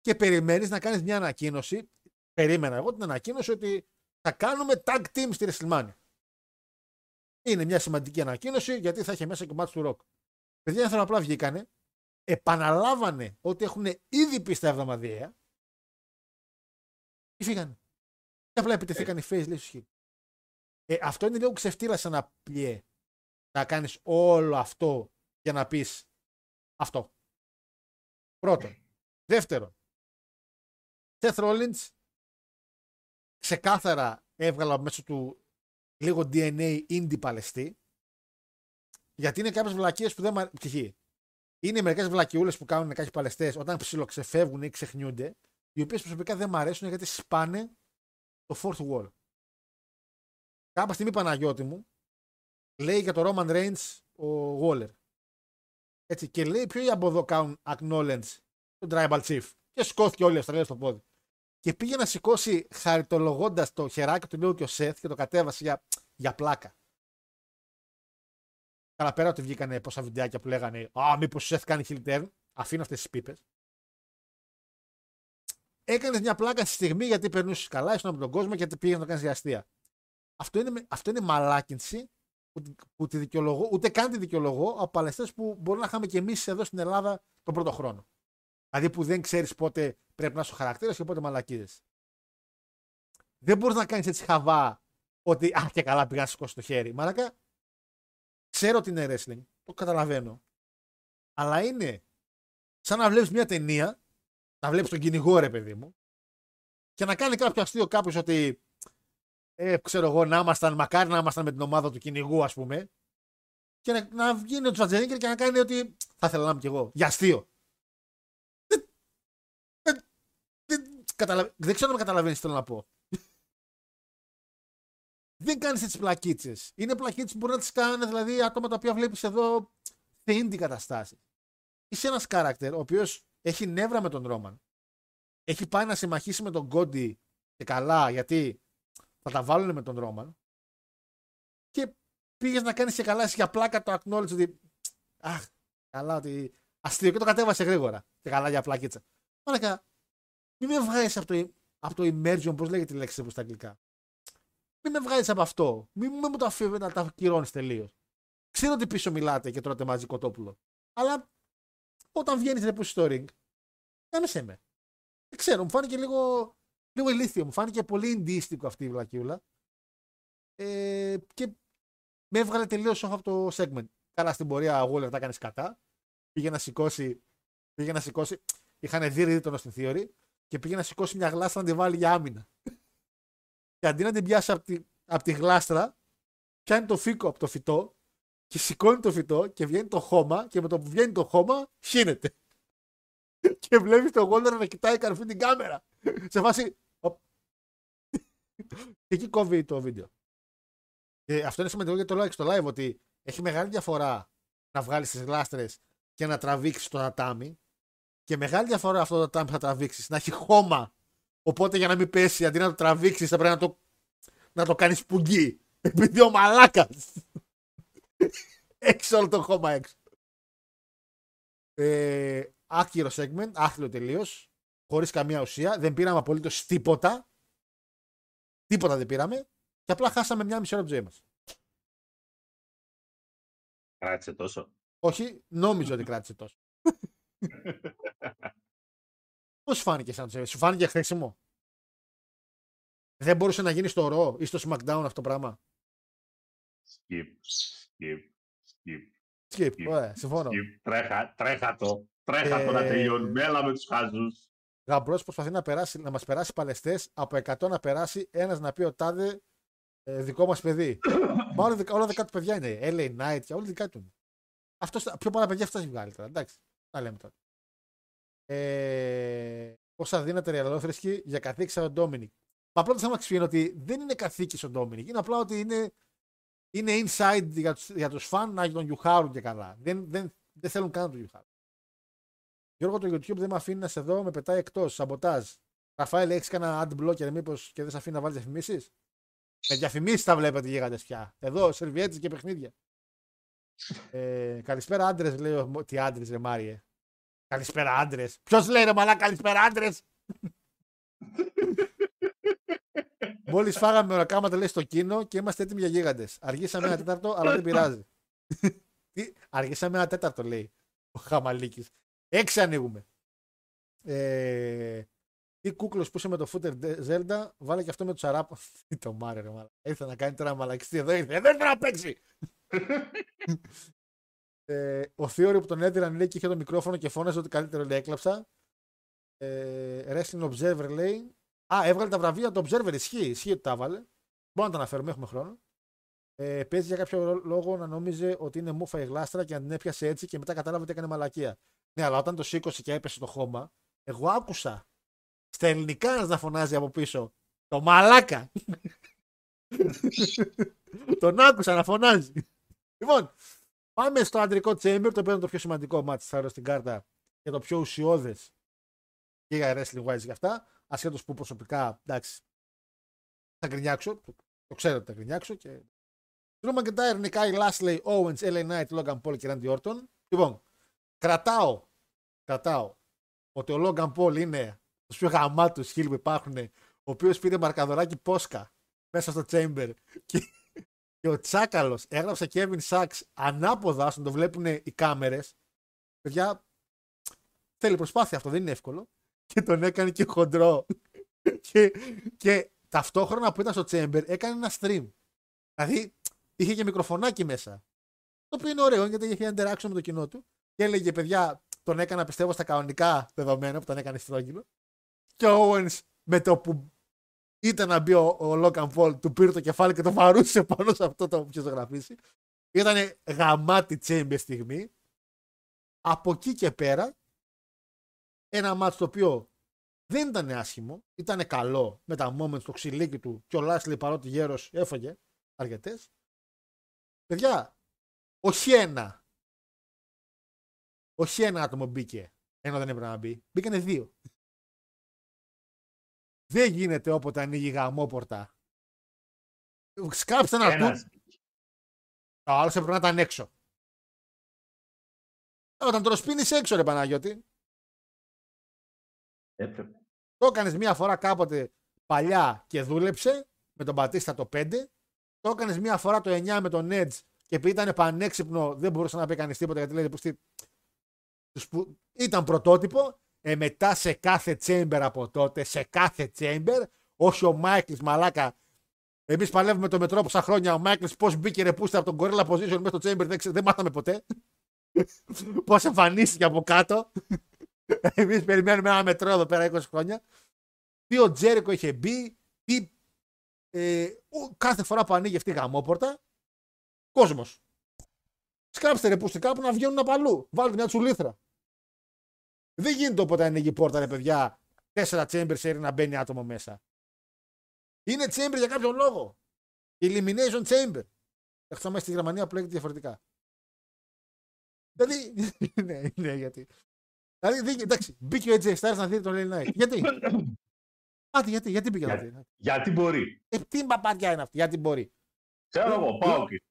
και περιμένεις να κάνεις μια ανακοίνωση. Περίμενα εγώ την ανακοίνωση ότι θα κάνουμε tag team στη WrestleMania. Είναι μια σημαντική ανακοίνωση γιατί θα είχε μέσα και μάτς του Rock. Παιδιά, οι άνθρωποι απλά βγήκανε, επαναλάβανε ότι έχουν ήδη πει στα εβδομαδιαία και φύγανε. Και απλά επιτεθήκαν οι face, λέει στους χίλιους. Ε, αυτό είναι λίγο ξεφτύλα σε ένα πλιέ. Να κάνεις όλο αυτό για να πεις αυτό. Πρώτον. Δεύτερον. Seth Rollins ξεκάθαρα έβγαλα μέσω του λίγο DNA indie παλαιστή γιατί είναι κάποιες βλακίες που δεν μ' αρ- π.χ. Είναι μερικές βλακιούλες που κάνουν κάποιοι παλαιστές όταν ψιλοξεφεύγουν ή ξεχνιούνται, οι οποίες προσωπικά δεν μ' αρέσουν γιατί σπάνε το fourth wall. Κάποια στιγμή Παναγιώτη μου λέει για το Roman Reigns ο Waller. Έτσι, και λέει ποιο από εδώ κάνουν acknowledge τον Tribal Chief. Και σηκώθηκε όλη η Αυστραλία στο πόδι. Και πήγε να σηκώσει χαριτολογώντας το χεράκι του λίγο και ο Σεθ και το κατέβασε για, για πλάκα. Καλά πέρα ότι βγήκανε πόσα βιντεάκια που λέγανε Α, μήπως ο Σεθ κάνει heel turn. Αφήνω αυτές τις πίπες. Έκανες μια πλάκα στη στιγμή γιατί περνούσες καλά, ήσουν από τον κόσμο και πήγες να το κάνεις για αστεία. Αυτό είναι, αυτό είναι μαλάκινση που, που τη δικαιολογώ, ούτε καν τη δικαιολογώ από παλαιστές που μπορεί να είχαμε και εμείς εδώ στην Ελλάδα τον πρώτο χρόνο. Δηλαδή που δεν ξέρεις πότε πρέπει να είσαι ο χαρακτήρας και πότε μαλακίδε. Δεν μπορείς να κάνεις έτσι χαβά ότι Α, και καλά πήγα να σηκώσει το χέρι. Μαλάκα, ξέρω ότι είναι wrestling, το καταλαβαίνω. Αλλά είναι σαν να βλέπεις μια ταινία, να βλέπεις τον κυνηγό, ρε παιδί μου, και να κάνει κάποιο αστείο κάποιος ότι ε, ξέρω εγώ, να ήμασταν, μακάρι να ήμασταν με την ομάδα του κυνηγού, ας πούμε, και να, να βγει ο Τζατζενίκερ και να κάνει ότι θα ήθελα να είμαι κι εγώ. Για αστείο. Δεν, δεν, δεν, καταλαβα... δεν ξέρω αν με καταλαβαίνεις τι θέλω να πω. δεν κάνεις έτσι πλακίτσες. Είναι πλακίτσες που μπορεί να τις κάνει δηλαδή άτομα τα οποία βλέπεις εδώ σε indie καταστάσεις. Είσαι ένας character ο οποίος έχει νεύρα με τον Ρόμαν. Έχει πάει να συμμαχίσει με τον Κόντι και καλά γιατί θα τα βάλουν με τον Ρόμαν. Και πήγες να κάνεις και καλά εσύ για πλάκα το acknowledge ότι. Αχ, καλά ότι. Αστείο και το κατέβασε γρήγορα. Και καλά για πλακίτσα. Μαλάκα, μην με βγάζεις από το. από το immersion, πώς λέγεται η λέξη από στα αγγλικά. Μην με βγάλει από αυτό. Μην, μην μου το αφήνεις να τα ακυρώνεις τελείως. Ξέρω ότι πίσω μιλάτε και τρώτε μαζί κοτόπουλο. Αλλά όταν βγαίνεις ρε στο ring, έμεσε με. Δεν ξέρω, μου φάνηκε λίγο, λίγο ηλίθιο. Μου φάνηκε πολύ ιντίστικο αυτή η βλακιούλα. Ε, και με έβγαλε τελείως από το segment. Καλά στην πορεία ο Waller τα έκανε κατά. Πήγε να σηκώσει. Πήγε να σηκώσει. Είχαν δει τον στην theory και πήγε να σηκώσει μια γλάστρα να τη βάλει για άμυνα. Και αντί να την πιάσει από τη, από τη γλάστρα, πιάνει το φύκο από το φυτό και σηκώνει το φυτό και βγαίνει το χώμα και με το που βγαίνει το χώμα χύνεται. Και βλέπεις τον Γόλτερ να κοιτάει καρφί την κάμερα. Σε φάση. Και εκεί κόβει το βίντεο. Και αυτό είναι σημαντικό γιατί το λέω και στο live ότι έχει μεγάλη διαφορά να βγάλεις τις γλάστρες και να τραβήξεις το τατάμι. Και μεγάλη διαφορά αυτό το τατάμι που θα τραβήξεις να έχει χώμα. Οπότε για να μην πέσει, αντί να το τραβήξεις, θα πρέπει να το, να το κάνεις πουγγί. Επειδή ο μαλάκας. έχεις όλο το χώμα έξω. Ε, άκυρο segment, άθλιο τελείως. Χωρίς καμία ουσία. Δεν πήραμε απολύτως τίποτα. Τίποτα δεν πήραμε. Και απλά χάσαμε μια μισή ώρα από τη ζωή μας. Κράτησε τόσο. Όχι, νόμιζα ότι κράτησε τόσο. Πώς φάνηκε σαν το σου φάνηκε χρήσιμο. Δεν μπορούσε να γίνει στο Raw ή στο SmackDown αυτό το πράγμα; Skip, skip, skip. Skip, ωραία, συμφωνώ. Skip. Τρέχα, τρέχα το. Τρέχα το να Ε, τελειώνει. Μέλα με τους χάζους. Γαμπρός προσπαθεί να, περάσει, να μας περάσει παλαιστές από 100 να περάσει ένας να πει ο τάδε ε, δικό μας παιδί. Μα όλα, δικα- όλα δικά του παιδιά είναι. LA Knight και όλα δικά του. είναι. Αυτός, πιο πολλά παιδιά αυτά έχει βγάλει τώρα. Εντάξει. Τα λέμε τώρα. Ε, Όσα δίνεται ρεαλόθρησκη για καθήκη σαν τον Ντόμινικ. Μα απλά το θέμα ξεφύγει είναι ότι δεν είναι καθήκη ο Ντόμινικ. Είναι απλά ότι είναι, είναι inside για τους, για τους φαν να τον γιουχάρουν και καλά. Δεν, δεν, δεν θέλουν καν να τον γιουχάρουν. Γιώργο, το YouTube δεν με αφήνει να σε δω, με πετάει εκτός. Σαμποτάζ. Ραφαέλ, έχεις κανένα ad blocker μήπως και δεν σε αφήνει να βάλεις διαφημίσεις; Με διαφημίσεις τα βλέπετε γίγαντε πια. Εδώ, σερβιέτε και παιχνίδια. Ε, καλησπέρα άντρες, λέει ο. Τι άντρες, ρε Μάριε. Καλησπέρα άντρες. Ποιος λέει ρε μαλά, καλησπέρα άντρες; Μόλις φάγαμε ορακάματα λέει στο κίνο και είμαστε έτοιμοι για γίγαντες. Αργήσαμε ένα τέταρτο, αλλά δεν πειράζει. Τι, αργήσαμε ένα τέταρτο, λέει ο Χαμαλίκης. Έξι ανοίγουμε. Ε, τι κούκλος που είσαι με το φούτερ Zelda, βάλε και αυτό με τους Αράπα. Τι το μάρε, ρε μάλα. Ήρθε να κάνει τώρα μαλακιστή εδώ, ήρθε. Δεν ήρθε να παίξει. ε, ο Θείορη που τον έδιραν λέει και είχε το μικρόφωνο και φώναζε ότι καλύτερο λέει έκλαψα. Ε, Wrestling Observer λέει. Α, έβγαλε τα βραβεία του Observer. Ισχύει, ισχύει ότι τα έβαλε. Μπορούμε να τα αναφέρουμε, έχουμε χρόνο. Ε, παίζει για κάποιο λόγο να νόμιζε ότι είναι μούφα η γλάστρα και να την έπιασε έτσι και μετά κατάλαβε ότι έκανε μαλακία. Ναι, αλλά όταν το σήκωσε και έπεσε το χώμα, εγώ άκουσα στα ελληνικά ένας να φωνάζει από πίσω. Το μαλάκα! Τον άκουσα να φωνάζει. Λοιπόν, πάμε στο αντρικό chamber, το οποίο είναι το πιο σημαντικό μάτι θα στην κάρτα και το πιο ουσιώδες και για wrestling wise για αυτά. Ασχέτως που προσωπικά εντάξει, θα γκρινιάξω. Το, το ξέρω ότι θα γκρινιάξω. Και... Drew McIntyre, Νικάι Lashley, Owens, LA Knight, Logan Paul και Randy Orton. Λοιπόν, κρατάω, κρατάω ότι ο Logan Paul είναι του πιο γαμάτου χίλ που υπάρχουν, ο οποίος πήρε μαρκαδοράκι πόσκα μέσα στο chamber και, και ο Τσάκαλος έγραψε Kevin Sachs ανάποδα ώστε να το βλέπουν οι κάμερες. Παιδιά, θέλει προσπάθεια αυτό, δεν είναι εύκολο. Και τον έκανε και χοντρό. και, και ταυτόχρονα που ήταν στο chamber έκανε ένα stream. Δηλαδή είχε και μικροφωνάκι μέσα. Το οποίο είναι ωραίο γιατί είχε interaction με το κοινό του. Και έλεγε, παιδιά, τον έκανα πιστεύω στα κανονικά δεδομένα που τον έκανε στρόγγυλο. Και ο Owens με το που ήταν να μπει ο, ο Logan Paul, του πήρε το κεφάλι και το βαρούσε πάνω σε αυτό το που ζωγραφίσει. Ήταν γαμάτι chamber στιγμή. Από εκεί και πέρα, ένα μάτς το οποίο δεν ήταν άσχημο, ήταν καλό με τα moments στο ξυλίκι του και ο Λάσλι παρότι γέρος έφαγε αρκετές. Παιδιά, όχι ένα. Όχι ένα άτομο μπήκε, ενώ δεν έπρεπε να μπει. Μπήκανε δύο. Δεν γίνεται όποτε ανοίγει γαμόπορτα. Σκάψτε ένα Ένας. του. Ο άλλος έπρεπε να ήταν έξω. Όταν τον σπίνεις έξω ρε Παναγιώτη. Έπρεπε. Το έκανες μία φορά κάποτε παλιά και δούλεψε με τον Πατίστα το 5. Το έκανες μία φορά το 9 με τον Edge και επειδή ήταν πανέξυπνο δεν μπορούσε να πει κανείς τίποτα γιατί λέει πως τους που ήταν πρωτότυπο. Ε, μετά σε κάθε chamber από τότε, σε κάθε chamber, όχι ο Μάικλς Μαλάκα. Εμείς παλεύουμε το μετρό πόσα χρόνια. Ο Μάικλς πώς μπήκε ρε πούστα από τον Gorilla Position μέσα στο chamber, δεν, ξε- δεν μάθαμε ποτέ. πώς εμφανίστηκε από κάτω. Εμείς περιμένουμε ένα μετρό εδώ πέρα 20 χρόνια. Τι ο Τζέρικο είχε μπει, τι. Ε, ο- κάθε φορά που ανοίγει αυτή η γαμόπορτα, κόσμος. Σκάψτε ρε πούστη κάπου να βγαίνουν από αλλού. Βάλτε μια τσουλήθρα. Δεν γίνεται όποτε ανοίγει η πόρτα, ρε παιδιά, τέσσερα chamber σε να μπαίνει άτομο μέσα. Είναι chamber για κάποιο λόγο. Elimination chamber. Εκτό μέσα στη Γερμανία που λέγεται διαφορετικά. Δηλαδή. ναι, ναι, γιατί. Δηλαδή, δεν- εντάξει, μπήκε ο AJ Styles να δει τον LA Knight. Γιατί; Πάτε, γιατί, γιατί μπήκε Γιατί. να δει. Γιατί μπορεί. Ε, τι μπαπαριά είναι αυτή, γιατί μπορεί. Ξέρω εγώ, πάω εκεί.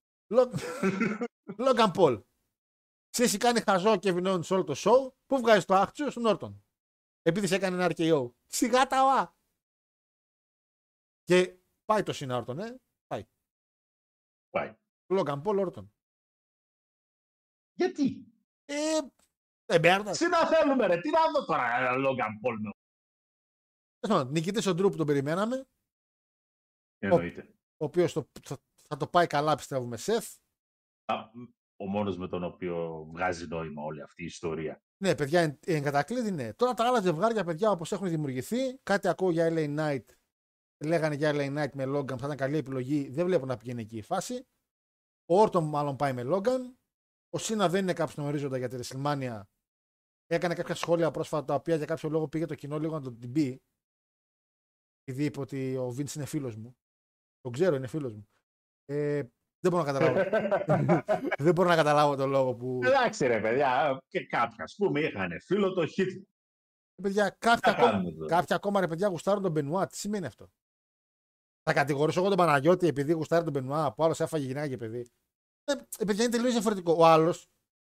Λόγκαν Πολ. Σε έχει κάνει χαζό και Kevin Owens σε όλο το show. Πού βγάζει το άχτσιο στον Όρτον. Επειδή σε έκανε ένα RKO. Σιγά τα ΟΑ. Και πάει το Σίνα Όρτον, ε. Πάει. Λόγκαν Πολ Όρτον. Γιατί; Ε, δεν παίρνω. Τι να θέλουμε, ρε. Τι να δω τώρα, ένα Logan Paul με. Νικητή ο Ντρού που τον περιμέναμε. Εννοείται. Ο οποίος θα, θα το πάει καλά, πιστεύουμε, Σεφ. Α, Ο μόνος με τον οποίο βγάζει νόημα όλη αυτή η ιστορία. Ναι, παιδιά, εν, εν κατακλείδη, ναι. Τώρα τα άλλα ζευγάρια, παιδιά, όπως έχουν δημιουργηθεί, κάτι ακούω για LA Knight. Λέγανε για LA Knight με Logan, θα ήταν καλή επιλογή. Δεν βλέπω να πηγαίνει εκεί η φάση. Ο Όρτον μάλλον πάει με Logan. Ο Σίνα δεν είναι κάποιος στον ορίζοντα για τη WrestleMania. Έκανε κάποια σχόλια πρόσφατα τα οποία για κάποιο λόγο πήγε το κοινό λίγο να τον την πει. Επειδή είπε ότι ο Vince είναι φίλος μου. Τον ξέρω, είναι φίλος μου. Ε, δεν μπορώ να καταλάβω. δεν μπορώ να καταλάβω τον λόγο που. Εντάξει ρε παιδιά, και κάποια ας πούμε είχαν φίλο το Hitler. Παιδιά, κάποια, Τι ακόμα, κάνουμε τώρα. κάποια ακόμα ρε παιδιά γουστάρουν τον Μπενουά. Τι σημαίνει αυτό; Θα κατηγορήσω εγώ τον Παναγιώτη επειδή γουστάρει τον Μπενουά που άλλος έφαγε γυναίκα και παιδί. Ε, ε, παιδιά είναι τελείως διαφορετικό. Ο άλλος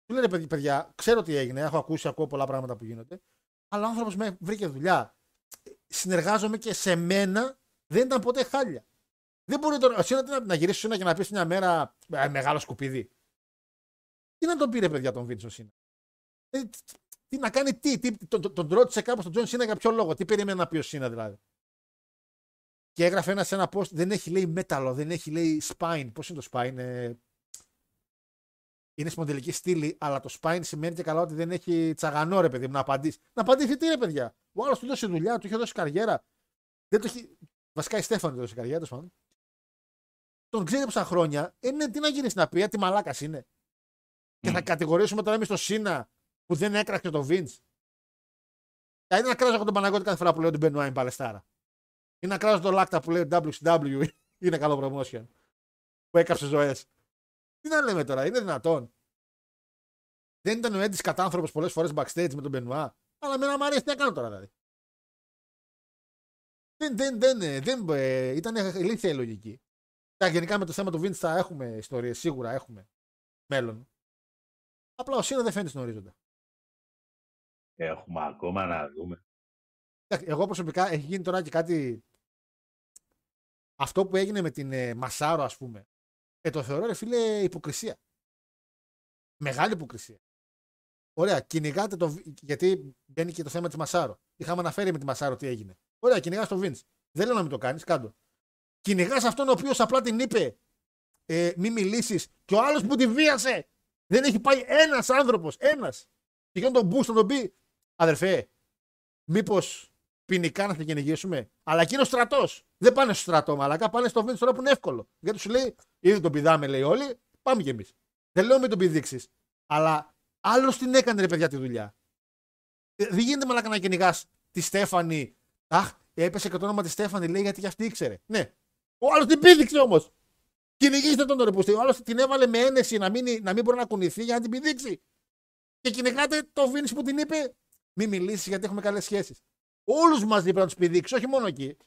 του λέει ρε παιδιά, παιδιά, ξέρω τι έγινε, έχω ακούσει, ακούω πολλά πράγματα που γίνονται. Αλλά ο άνθρωπος με βρήκε δουλειά. Συνεργάζομαι και σε μένα δεν ήταν ποτέ χάλια. Δεν μπορεί τώρα, εσύ να, να γυρίσει Σίνα και να πει μια μέρα «Ε, μεγάλο σκουπίδι. Τι να τον πήρε, παιδιά, τον Βινς ο Σίνα. Ε, τι, να κάνει τι, τι τον, τον, τον ρώτησε κάπου τον Τζον Σίνα για ποιο λόγο, τι περίμενε να πει ο Σίνα δηλαδή. Και έγραφε ένα σε ένα post, δεν έχει λέει μέταλλο, δεν έχει λέει spine. Πώς είναι το spine, ε... είναι σπονδυλική στήλη, αλλά το spine σημαίνει και καλά ότι δεν έχει τσαγανό ρε παιδί μου να απαντήσει. Να απαντήσει τι ρε παιδιά; Ο άλλος του δώσει δουλειά, του είχε δώσει καριέρα. Δεν το έχει... Βασικά η Στέφανη του δώσει καριέρα, τέλος πάντων. Τον ξέρει πόσα χρόνια, ε, ναι, τι να γυρίσει να πει, ε, τι μαλάκας είναι. Και θα κατηγορήσουμε τώρα εμείς τον Σίνα που δεν έκραξε τον Βινς. Δηλαδή να κράζω εγώ τον Παναγιώτη κάθε φορά που λέω ότι μπαίνω είναι παλαιστάρα. Ή να κράζω τον Λάκτα που λέει WCW είναι καλό promotion. Που έκαψε ζωές. Τι να λέμε τώρα, είναι δυνατόν. Δεν ήταν ο Έντι κατάνθρωπος πολλές φορές backstage με τον Μπενουά. Αλλά με μου αρέσει τι έκανε τώρα δηλαδή. Δεν, δεν, δεν, ε, δεν ε, ήταν ηλίθια η λογική. Τα γενικά με το θέμα του Vince θα έχουμε ιστορίες, σίγουρα έχουμε μέλλον. Απλά ο Σίνα δεν φαίνεται στον ορίζοντα. Έχουμε ακόμα να δούμε. Εντάξει, Εγώ προσωπικά έχει γίνει τώρα και κάτι. Αυτό που έγινε με την ε, Μασάρο, ας πούμε. Ε, το θεωρώ, ρε φίλε, υποκρισία. Μεγάλη υποκρισία. Ωραία, κυνηγάτε το. β- Γιατί μπαίνει και το θέμα της Μασάρο. Είχαμε αναφέρει με τη Μασάρο τι έγινε. Ωραία, κυνηγάς το Vince. Δεν λέω να μην το κάνεις, κάντο. Κυνηγάς αυτόν ο οποίος απλά την είπε ε, μη μιλήσεις και ο άλλος που τη βίασε. Δεν έχει πάει ένας άνθρωπος. Ένας. Και κάνει τον boost να τον πει, αδερφέ, μήπως ποινικά να σε κυνηγήσουμε. Αλλά εκείνος στρατός. Δεν πάνε στο στρατό, μαλακά. Πάνε στο Vince τώρα που είναι εύκολο. Γιατί σου λέει, ήδη τον πηδάμε, λέει όλοι, πάμε κι εμείς. Δεν λέω μην τον πηδήξεις. Αλλά άλλος την έκανε, ρε παιδιά, τη δουλειά. Ε, Δεν γίνεται μαλακά να κυνηγάς τη Στέφανη. Αχ, έπεσε και το όνομα της Στέφανη, λέει γιατί και αυτή ήξερε. Ναι. Ο άλλος την πήδηξε όμως. Κυνηγήστε τον ρε πουστή. Ο άλλος την έβαλε με ένεση να μην, να μην μπορεί να κουνηθεί για να την πηδήξει. Και κυνηγάτε το Vince που την είπε, μην μιλήσεις γιατί έχουμε καλές σχέσεις. Όλους μαζί πρέπει να τους πηδήξει, όχι μόνο εκεί.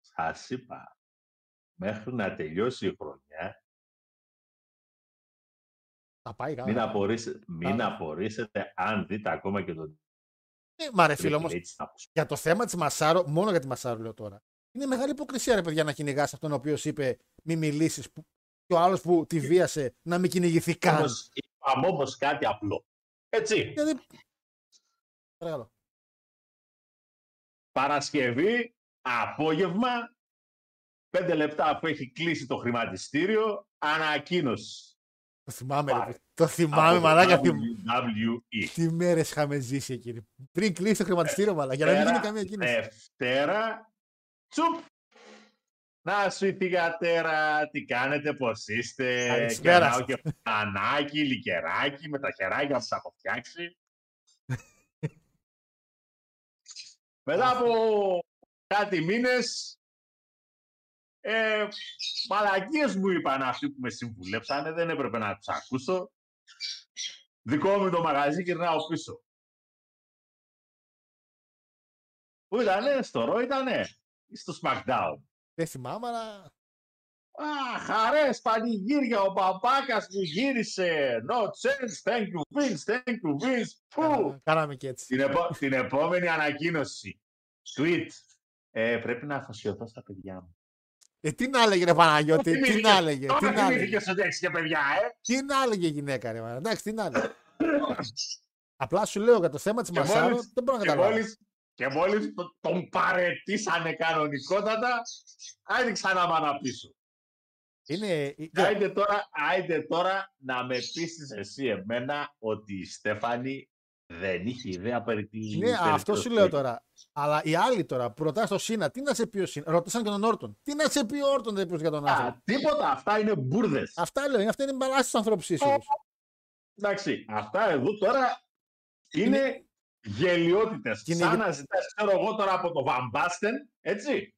Σα είπα. Μέχρι να τελειώσει η χρονιά, Θα πάει καλά. μην, απορρίσε- μην Καλά. απορρίσετε αν δείτε ακόμα και τον Ε, μα ρε φίλε Δεν όμως, λέει έτσι να πω. για το θέμα της Μασάρο, μόνο για τη Μασάρο λέω τώρα. Είναι μεγάλη υποκρισία ρε παιδιά να κυνηγάς αυτόν ο οποίος είπε μη μιλήσεις και ο άλλος που τη βίασε να μην κυνηγηθεί καν. Όμως, είπαμε όμως κάτι απλό. Έτσι, Δηλαδή. Παρακαλώ. Παρασκευή, απόγευμα, πέντε λεπτά αφού έχει κλείσει το χρηματιστήριο, ανακοίνωση. Το θυμάμαι, ρε, Πάρε. παιδί. Το θυμάμαι, από το μαλάκα. Τι, WWE. τι μέρες είχαμε ζήσει εκείνη. Πριν κλείσει το χρηματιστήριο, μαλάκα. Για να μην γίνει Δευτέρα, καμία κίνηση. Δευτέρα, τσουπ. Να σου η θηγατέρα, τι κάνετε, πώς είστε; Καλησπέρα Κερνάω και φανάκι, λικεράκι, με τα χεράκια που τα έχω φτιάξει. Μετά από κάτι μήνες, ε, μαλακίες μου είπαν αυτοί που με συμβουλέψανε, δεν έπρεπε να τους ακούσω. Δικό μου το μαγαζί γυρνάω πίσω. Πού ήτανε, στο Ρο ήτανε; ή στο SmackDown. Δεν θυμάμαι, αλλά. Α, χαρές, πανηγύρια, ο μπαμπάκας μου γύρισε. No chance, thank you Vince, thank you Vince. Φου. Κάναμε- Κάναμε και έτσι. Την, επο- την επόμενη ανακοίνωση. Tweet. Ε, πρέπει να αφοσιωθώ στα παιδιά μου. Ε, τι να έλεγε, ρε Παναγιώτη, τι θυμήθηκες- να έλεγε, τι Τώρα να έλεγε. θυμήθηκες ότι έχεις και παιδιά, ε. Τι να έλεγε η γυναίκα, ρε μάνα. Εντάξει, τι να έλεγε. Απλά σου λέω για το θέμα της Και Μασάρο, μόλις- δεν μπορώ να Και καταλάβω. Μόλις, και μόλις το- τον παρετήσανε κανονικότατα, άιντε ξανά μάνα πίσω. Είναι. Άιντε τώρα, άιντε τώρα να με πείσεις εσύ εμένα ότι η Στέφανη δεν είχε ιδέα περί τι... Ναι, περί αυτό τι σου το λέω έχει. τώρα. Αλλά οι άλλοι τώρα που ρωτάς το Σίνα, τι να σε πει ο Σίνα; Ρωτήσαν και τον Όρτον. Τι να σε πει ο Όρτον, δεν πεις για τον άνθρωπο. Α, τίποτα, αυτά είναι μπουρδες. Αυτά λέω, είναι- αυτά είναι μπαλάσει του ανθρώπους ίσως. Εντάξει, αυτά εδώ τώρα είναι γελιότητες. Είναι Σαν γε- να ζητάς, ξέρω εγώ τώρα από το Βαμπάστεν, έτσι.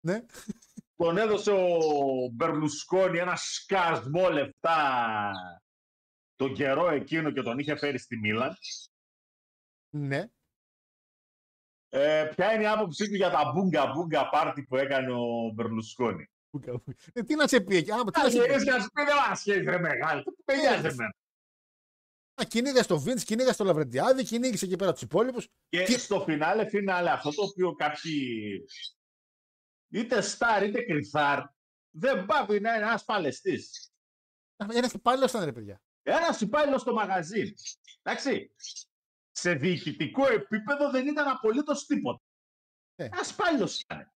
Ναι. Τον έδωσε ο Μπερλουσκόνη ένα σκασμό λεφτά τον καιρό εκείνο και τον είχε φέρει στη Μίλαν. Ναι. Ε, ποια είναι η άποψή του για τα μπούγκα μπούγκα πάρτι που έκανε ο Μπερλουσκόνη; Ε, τι να σε πει εκεί; Άμα, τι Α, να σε πει; γυρίσει και να σου πει δεν μας σχέση ρε μεγάλη. Τι με νοιάζει εμένα. Α, Κυνήγα στο Βίντ, κυνήγα στο Λαβρεντιάδη, κυνήγησε εκεί πέρα τους υπόλοιπους. Και Τι- στο φινάλε, φινάλε, αυτό το οποίο κάποιοι είτε στάρ είτε κρυθάρ δεν πάβει να είναι ένας παλαιστής. Ένα και πάλι ήταν ρε παιδιά. Ένας υπάλληλος στο μαγαζί. Εντάξει. Σε διοικητικό επίπεδο δεν ήταν απολύτως τίποτα. Ε. Ένας υπάλληλος ήταν.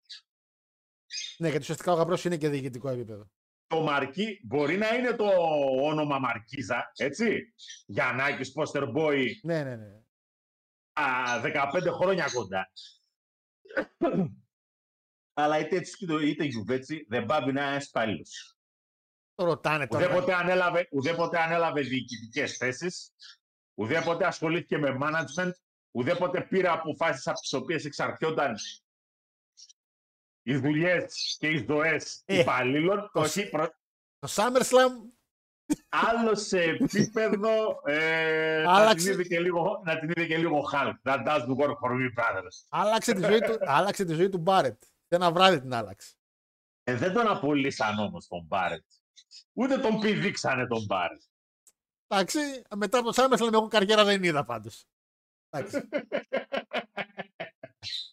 Ναι, γιατί ουσιαστικά ο γαμπρός είναι και διοικητικό επίπεδο. Το Μαρκί μπορεί να είναι το όνομα Μαρκίζα, έτσι; Γιαννάκης, Poster Boy, Ναι, ναι, ναι. α, 15 χρόνια κοντά. Αλλά είτε έτσι είτε γιουβέτσι δεν πάβει να είναι ένας υπάλληλος. Το ρωτάνε τώρα. Ουδέποτε ανέλαβε, ουδέποτε ανέλαβε διοικητικές θέσεις, ουδέποτε ασχολήθηκε με management, ουδέποτε πήρε αποφάσεις από τις οποίες εξαρτιόταν οι δουλειές και οι δοέ Ε, υπαλλήλων. το Όχι, προ... Το SummerSlam άλλο σε επίπεδο ε, να, Άλλαξε. την είδε και λίγο, να την είδε και λίγο Hulk. That doesn't work for me, brothers. άλλαξε τη ζωή του, άλλαξε τη ζωή του Μπάρετ. Σε ένα βράδυ την άλλαξε. Ε, δεν τον απολύσαν όμως τον Μπάρετ. Ούτε τον πηδήξανε τον Μπάρετ. Εντάξει, μετά από το SummerSlam εγώ καριέρα δεν είδα πάντως.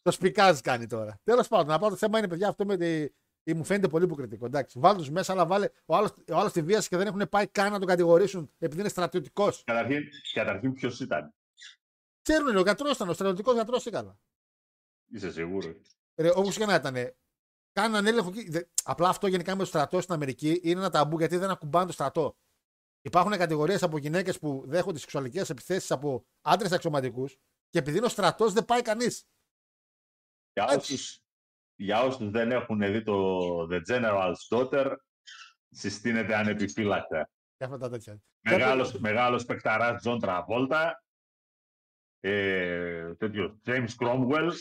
το σπικάζ κάνει τώρα. Τέλος πάντων, απλά το θέμα είναι, παιδιά, αυτό με τη... ή μου φαίνεται πολύ υποκριτικό. Εντάξει, βάλτε τους μέσα, αλλά βάλε. Ο άλλο ο άλλος τη βίασε και δεν έχουν πάει καν να τον κατηγορήσουν επειδή είναι στρατιωτικός. Καταρχήν, καταρχήν ποιος ήταν; Ξέρουν, ο γιατρός ήταν, ο στρατιωτικός γιατρός ήταν. Είσαι σίγουρος; Όπως και να ήταν. Κάναν έλεγχο. εκεί. Δε- Απλά αυτό γενικά με το στρατό στην Αμερική είναι ένα ταμπού γιατί δεν ακουμπάνε το στρατό. Υπάρχουν κατηγορίες από γυναίκες που δέχονται σεξουαλικές επιθέσεις από άντρες αξιωματικούς και επειδή είναι ο στρατός δεν πάει κανείς. Για Έτσι. όσους, για όσους δεν έχουν δει το The General's Daughter, συστήνεται ανεπιφύλακτα. Και αυτά τα τέτοια. Μεγάλος, μεγάλος παικταράς Τζον Τραβόλτα, ε, τέτοιος James Cromwell,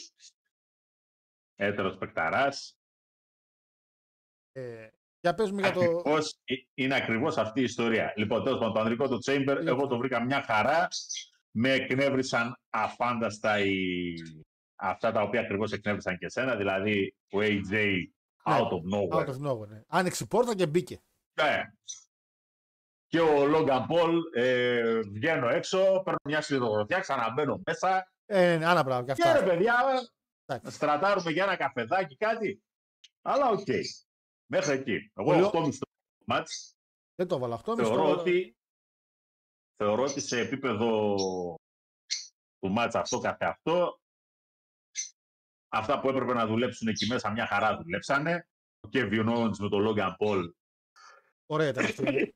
έτερος παικταράς. Ε, για πες μου για το. Ακριβώς, ε, είναι ακριβώς αυτή η ιστορία. Λοιπόν, τέλος πάντων, το ανδρικό του Chamber, Λοιπόν. εγώ το βρήκα μια χαρά. Με εκνεύρισαν αφάνταστα οι... αυτά τα οποία ακριβώς εκνεύρισαν και εσένα, δηλαδή ο AJ out of nowhere. Out of nowhere, ναι. Άνοιξε η πόρτα και μπήκε. Ναι. Και ο Λόγκαν Πολ ε, βγαίνω έξω, παίρνω μια σιδηροδρομιά, ξαναμπαίνω μέσα. Ε, ναι, άνα μπράβο και Και ρε αυτά. παιδιά, Εντάξει. να στρατάρουμε για ένα καφεδάκι κάτι. Αλλά οκ. Μέχρι εκεί. Εγώ Πολύ- 8,5 στο μάτς. Δεν το έβαλα αυτό. Θεωρώ ότι, θεωρώ ότι σε επίπεδο του μάτς αυτό καθε αυτό, αυτά που έπρεπε να δουλέψουν εκεί μέσα μια χαρά δουλέψανε. Ο Kevin Owens με τον Logan Paul Ωραία ήταν αυτή.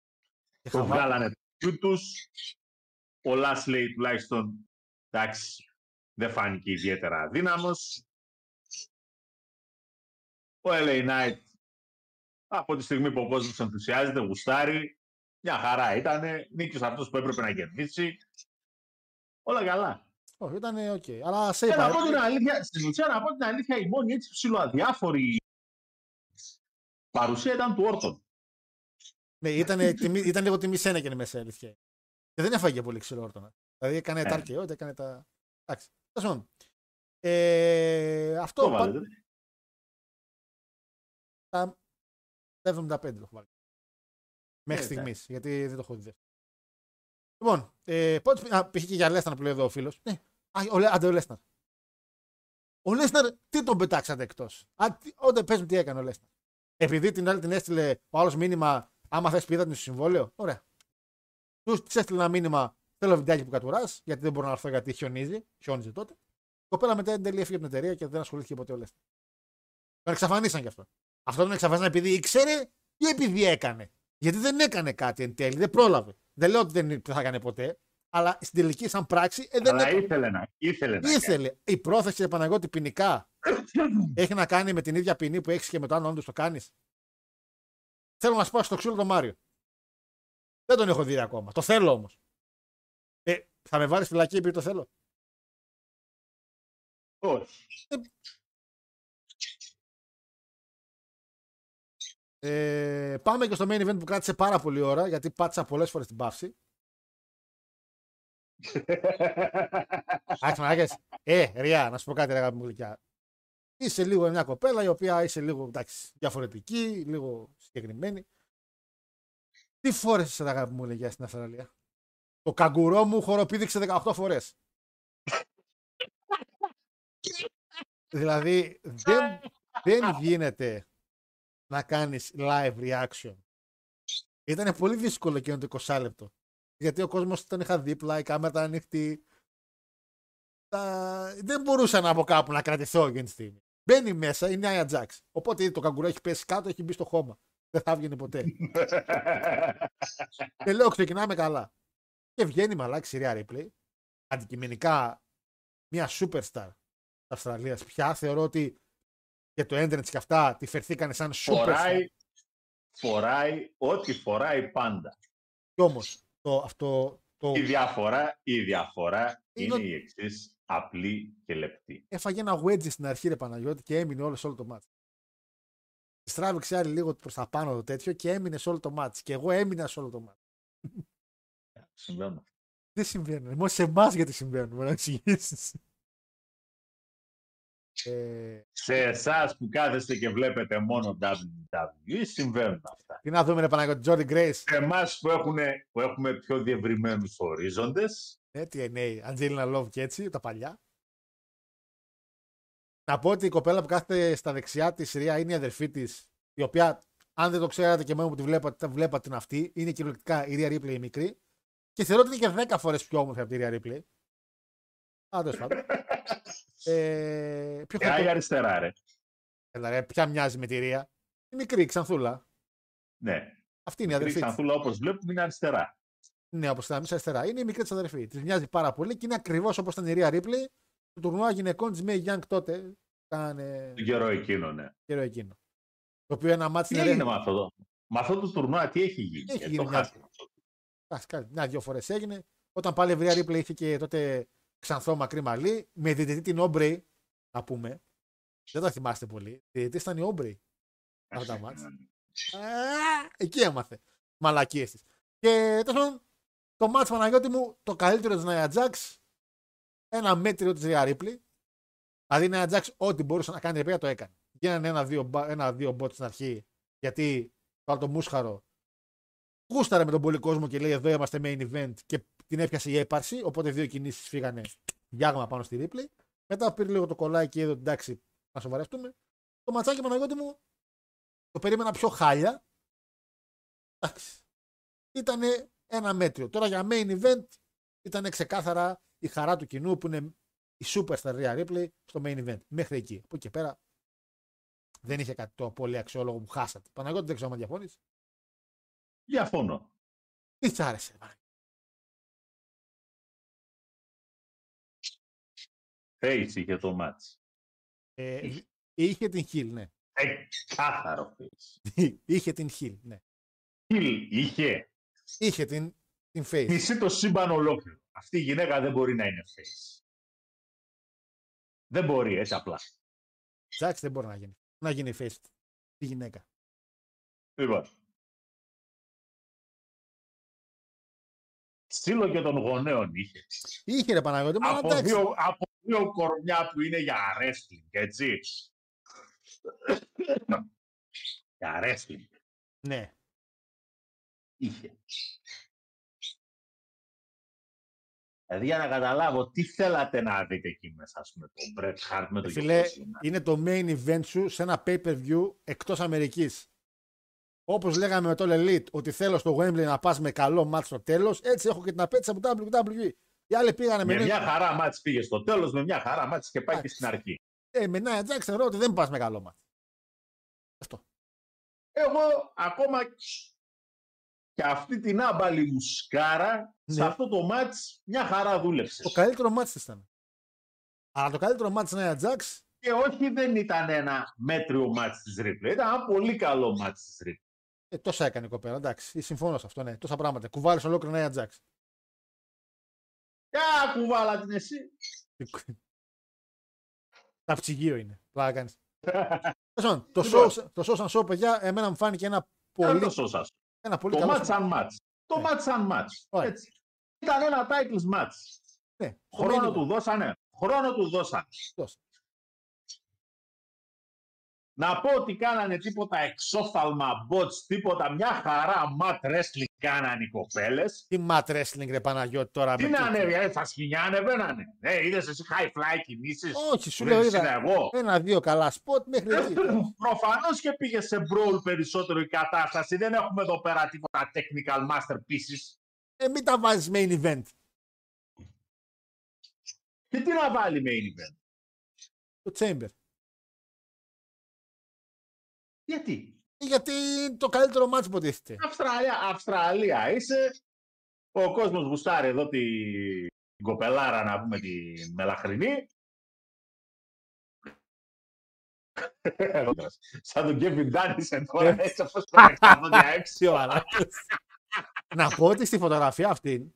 Και το χαβά- βγάλανε του τους. Ο Lashley τουλάχιστον, εντάξει, δεν φάνηκε ιδιαίτερα δυναμικός. Ο LA Knight, από τη στιγμή που ο κόσμος ενθουσιάζεται, γουστάρει, μια χαρά ήτανε, νίκησε αυτός που έπρεπε να κερδίσει. Όλα καλά. Όχι, ήταν οκ. Αλλά σε Και να πω είπα. την αλήθεια, στην ουσία να πω την αλήθεια, η μόνη έτσι ψιλοαδιάφορη παρουσία ήταν του Όρτον. Ναι, ήταν, τιμή, ήταν λίγο τιμή σένα και είναι μέσα, αλήθεια. Και δεν έφαγε πολύ ξύλο όρτονα. Δηλαδή έκανε τα Ε. αρκεό, έκανε τα. Εντάξει. Τέλος πάντων. Ε, αυτό Το πα- βάλετε. τα 75 το έχω βάλει. Μέχρι Ε, στιγμής, γιατί δεν το έχω δει. δεύτερο. Λοιπόν, ε, πότε, α, π.χ. και για Λέσναρ που λέει εδώ ο φίλος. Ναι, α, ο, Λε- άντε ο Λέσναρ. Ο Λέσναρ, τι τον πετάξατε εκτός; Όταν πες μου τι έκανε ο Λέσναρ. Επειδή την άλλη την έστειλε ο άλλος μήνυμα, άμα θες πήδα την στο συμβόλαιο. Ωραία. Του της έστειλε ένα μήνυμα, θέλω βιντεάκι που κατουράς, γιατί δεν μπορώ να έρθω γιατί χιονίζει. Χιόνιζε τότε. Η κοπέλα μετά εν τέλει έφυγε από την εταιρεία και δεν ασχολήθηκε ποτέ ο Λέσναρ. Τον εξαφανίσαν κι αυτό. Αυτό τον εξαφανίσαν επειδή ήξερε ή επειδή έκανε. Γιατί δεν έκανε κάτι εν τέλει, δεν πρόλαβε. Δεν λέω ότι δεν θα έκανε ποτέ, αλλά στην τελική, σαν πράξη, ε, δεν Αλλά έκανε. ήθελε να, ήθελε να κάνει. Ήθελε. Η πρόθεση για Παναγιώτη ποινικά έχει να κάνει με την ίδια ποινή που έχεις και με το αν όντως το κάνεις. Θέλω να σπάσω το ξύλο τον Μάριο. Δεν τον έχω δει ακόμα. Το θέλω όμως. Ε, θα με βάλεις φυλακή επειδή το θέλω; Όχι. Ε, πάμε και στο main event που κράτησε πάρα πολύ ώρα γιατί πάτησα πολλές φορές την παύση. Άχι μαλάκες. Ε, Ριά, να σου πω κάτι, ρε αγάπη μου γλυκιά. Είσαι λίγο μια κοπέλα η οποία είσαι λίγο εντάξει, διαφορετική, λίγο συγκεκριμένη. Τι φόρεσες ρε αγάπη μου γλυκιά στην Αυστραλία; Το καγκουρό μου χοροπήδηξε 18 φορές. δηλαδή δεν, δεν γίνεται να κάνεις live reaction. Ήταν πολύ δύσκολο εκείνο το 20 λεπτό. Γιατί ο κόσμος τον είχα δίπλα, η κάμερα ήταν ανοιχτή. Τα... Δεν μπορούσα να από κάπου να κρατηθώ εκείνη τη στιγμή. Μπαίνει μέσα, είναι η Nia Jax. Οπότε ήδη το καγκουρό έχει πέσει κάτω, έχει μπει στο χώμα. Δεν θα βγαίνει ποτέ. και λέω, ξεκινάμε καλά. Και βγαίνει μαλάκι Συρία Ripley. Αντικειμενικά μια superstar της Αυστραλίας πια. Θεωρώ ότι και το entrance και αυτά τη φερθήκανε σαν superstar. φοράει, φοράει ό,τι φοράει πάντα. Κι όμως το, αυτό το Η διαφορά, η διαφορά Είναι είναι, ο- η εξής απλή και λεπτή. έφαγε ένα wedge στην αρχή ρε Παναγιώτη και έμεινε όλο σε όλο το μάτς. Τη Στράβηξε άλλη λίγο προς τα πάνω το τέτοιο και έμεινε σε όλο το μάτς. Και εγώ έμεινα σε όλο το μάτς. Συμβαίνουν. Δεν συμβαίνουν. Μόνο σε εμάς γιατί συμβαίνουν. Να εξηγήσεις. Ε, Σε εσάς που κάθεστε και βλέπετε μόνο WWE συμβαίνουν αυτά. τι να δούμε, ρε Παναγιώτη, Τζόρι Γκρέις. Σε εμάς που, έχουνε- που έχουμε πιο διευρυμένους ορίζοντες, Ε, TNA, Αντζέλινα Λόβ και έτσι, τα παλιά. Να πω ότι η κοπέλα που κάθεται στα δεξιά της Ρία είναι η αδερφή της, η οποία, αν δεν το ξέρατε και μόνο που τη βλέπατε, βλέπατε την αυτή, είναι κυριολεκτικά η Ρία Ρίπλε η μικρή. Και θεωρώ ότι είναι και 10 φορές πιο όμορφη από τη Ρία Ρίπλε. Α, τέλο πάντων. Ε, ποιο και η χαρτό- αριστερά, ρε. Έλα, ρε, ποια μοιάζει με τη Ρία; Η μικρή, η ξανθούλα. Ναι. Αυτή είναι η Η αδερφή της. Ξανθούλα όπως βλέπουμε είναι αριστερά. Ναι, όπως ήταν εμεί αριστερά. Είναι η μικρή της αδερφή. Της μοιάζει πάρα πολύ και είναι ακριβώς όπως ήταν η Ρία Ρίπλε. Το τουρνουά γυναικών της May Young τότε. Κάνε Τον καιρό εκείνο, ναι. καιρό εκείνο. Το οποίο ένα μάτι Τι έγινε με αυτό το. Με αυτό το τουρνουά, τι έχει γίνει; Έχει γιατί γίνει το μια- χάσαμε. Μια-δυο φορές έγινε. Όταν πάλι η Ρία Ρίπλε είχε και τότε ξανθό μακρύ μαλλί. Με διδετή την Όμπρεϊ, να πούμε. Δεν τα θυμάστε πολύ. Διδετή ήταν η Όμπρεϊ. Αυτά τα μάτς. Α, Εκεί έμαθε. Μαλακίες της. Και τέλος πάντων, το μάτς Παναγιώτη μου, το καλύτερο της Νέα Jax, ένα μέτριο της Ρία Ρίπλη. Δηλαδή η Νέα Jax ό,τι μπορούσε να κάνει ρε το έκανε. Γίνανε ένα-δύο μπα- ένα-δύο μπότ στην αρχή, γιατί το άλλο το μούσχαρο γούσταρε με τον πολύ κόσμο και λέει εδώ είμαστε main event και την έπιασε η έπαρση, οπότε δύο κινήσεις φύγανε Γιάγμα πάνω στη Ρίπλη. Μετά πήρε λίγο το κολλάκι και είδε ότι εντάξει, να σοβαρευτούμε. Το ματσάκι Παναγιώτη μου το περίμενα πιο χάλια. Εντάξει. Ήταν ένα μέτριο. Τώρα για main event ήταν ξεκάθαρα η χαρά του κοινού που είναι η superstar Rhea Ripley στο main event. Μέχρι εκεί. Από εκεί και πέρα δεν είχε κάτι το πολύ αξιόλογο που χάσατε. Παναγιώτη δεν ξέρω αν διαφωνείς. Διαφωνώ. Τι σ' άρεσε. Face είχε το μάτς. Ε, είχε την χιλ, ναι. Ε, κάθαρο face. είχε την χιλ, ναι. Χιλ είχε. Είχε την, την face. Μισή το σύμπαν ολόκληρο. Αυτή η γυναίκα δεν μπορεί να είναι face. Δεν μπορεί, έτσι απλά. Τζάξ δεν μπορεί να γίνει. Να γίνει face τη γυναίκα. Λοιπόν. Ξύλο και των γονέων είχε. Είχε ρε Παναγιώτη, μα Από εντάξει. δύο, από δύο κορμιά που είναι για wrestling, έτσι. για wrestling Ναι. είχε. Δηλαδή για να καταλάβω τι θέλατε να δείτε εκεί μέσα, ας πούμε, τον Bret Hart με τον Φίλε, John Cena. είναι το main event σου σε ένα pay-per-view εκτός Αμερικής. Όπως λέγαμε με το Elite ότι θέλω στο Wembley να πας με καλό μάτς στο τέλος, έτσι έχω και την απέτηση από WWE. Οι άλλοι πήγανε με, Με μια χαρά μάτς πήγε στο τέλος, με μια χαρά μάτς και πάει και στην αρχή. ε, με Nia Jax θεωρώ ότι δεν πας με καλό μάτς. Αυτό. Εγώ ακόμα και αυτή την άμπαλη μου σκάρα, σε Ναι. αυτό το μάτς μια χαρά δούλεψες. Το καλύτερο μάτς της ήταν. Αλλά το καλύτερο μάτς της Nia Jax, Και όχι δεν ήταν ένα μέτριο μάτς της Ripley, ήταν ένα πολύ καλό μάτς της Ripley. ε, τόσα έκανε η κοπέλα, εντάξει. Συμφωνώ σε αυτό, ναι. Τόσα πράγματα. Κουβάλεις ολόκληρη Nia Jax. Για κουβάλα την εσύ. Τα ψυγείο είναι. Πλάκα κάνεις. Τέλος πάντων, Το Λοιπόν. show, το show σαν show, παιδιά, εμένα μου φάνηκε ένα Δεν πολύ, το σώσα. ένα πολύ Το καλό match σαν match. Το Ναι. match σαν match. Ωραία. Έτσι. Ήταν ένα titles match. Ναι, το Χρόνο main του δώσανε. Χρόνο του δώσανε. Δώσε. Να πω ότι κάνανε τίποτα εξόφθαλμα bots, τίποτα. Μια χαρά mat wrestling κάνανε οι κοπέλες. Τι mat wrestling ρε Παναγιώτη τώρα. Τι με να τι- ανέβει, ε, στα σκηνιά ανεβαίνανε. Ε, είδες εσύ high fly κινήσεις. Όχι, σου Δεν λέω είδα είδα εγώ. ένα-δύο καλά σποτ μέχρι εκεί. Προφανώς και πήγε σε brawl περισσότερο η κατάσταση. Δεν έχουμε εδώ πέρα τίποτα technical masterpieces. ε, μην τα βάζεις main event. Και τι να βάλει main event; Το Chamber. Γιατί; Γιατί είναι το καλύτερο match που υποτίθεται. Αυστραλία, Αυστραλία είσαι. Ο κόσμος γουστάρει εδώ την κοπελάρα να πούμε τη μελαχρινή. Σαν τον Kevin Danielson τώρα έτσι όπως το έκανα έξι. Τι ώρα. Να πω ότι στη φωτογραφία αυτή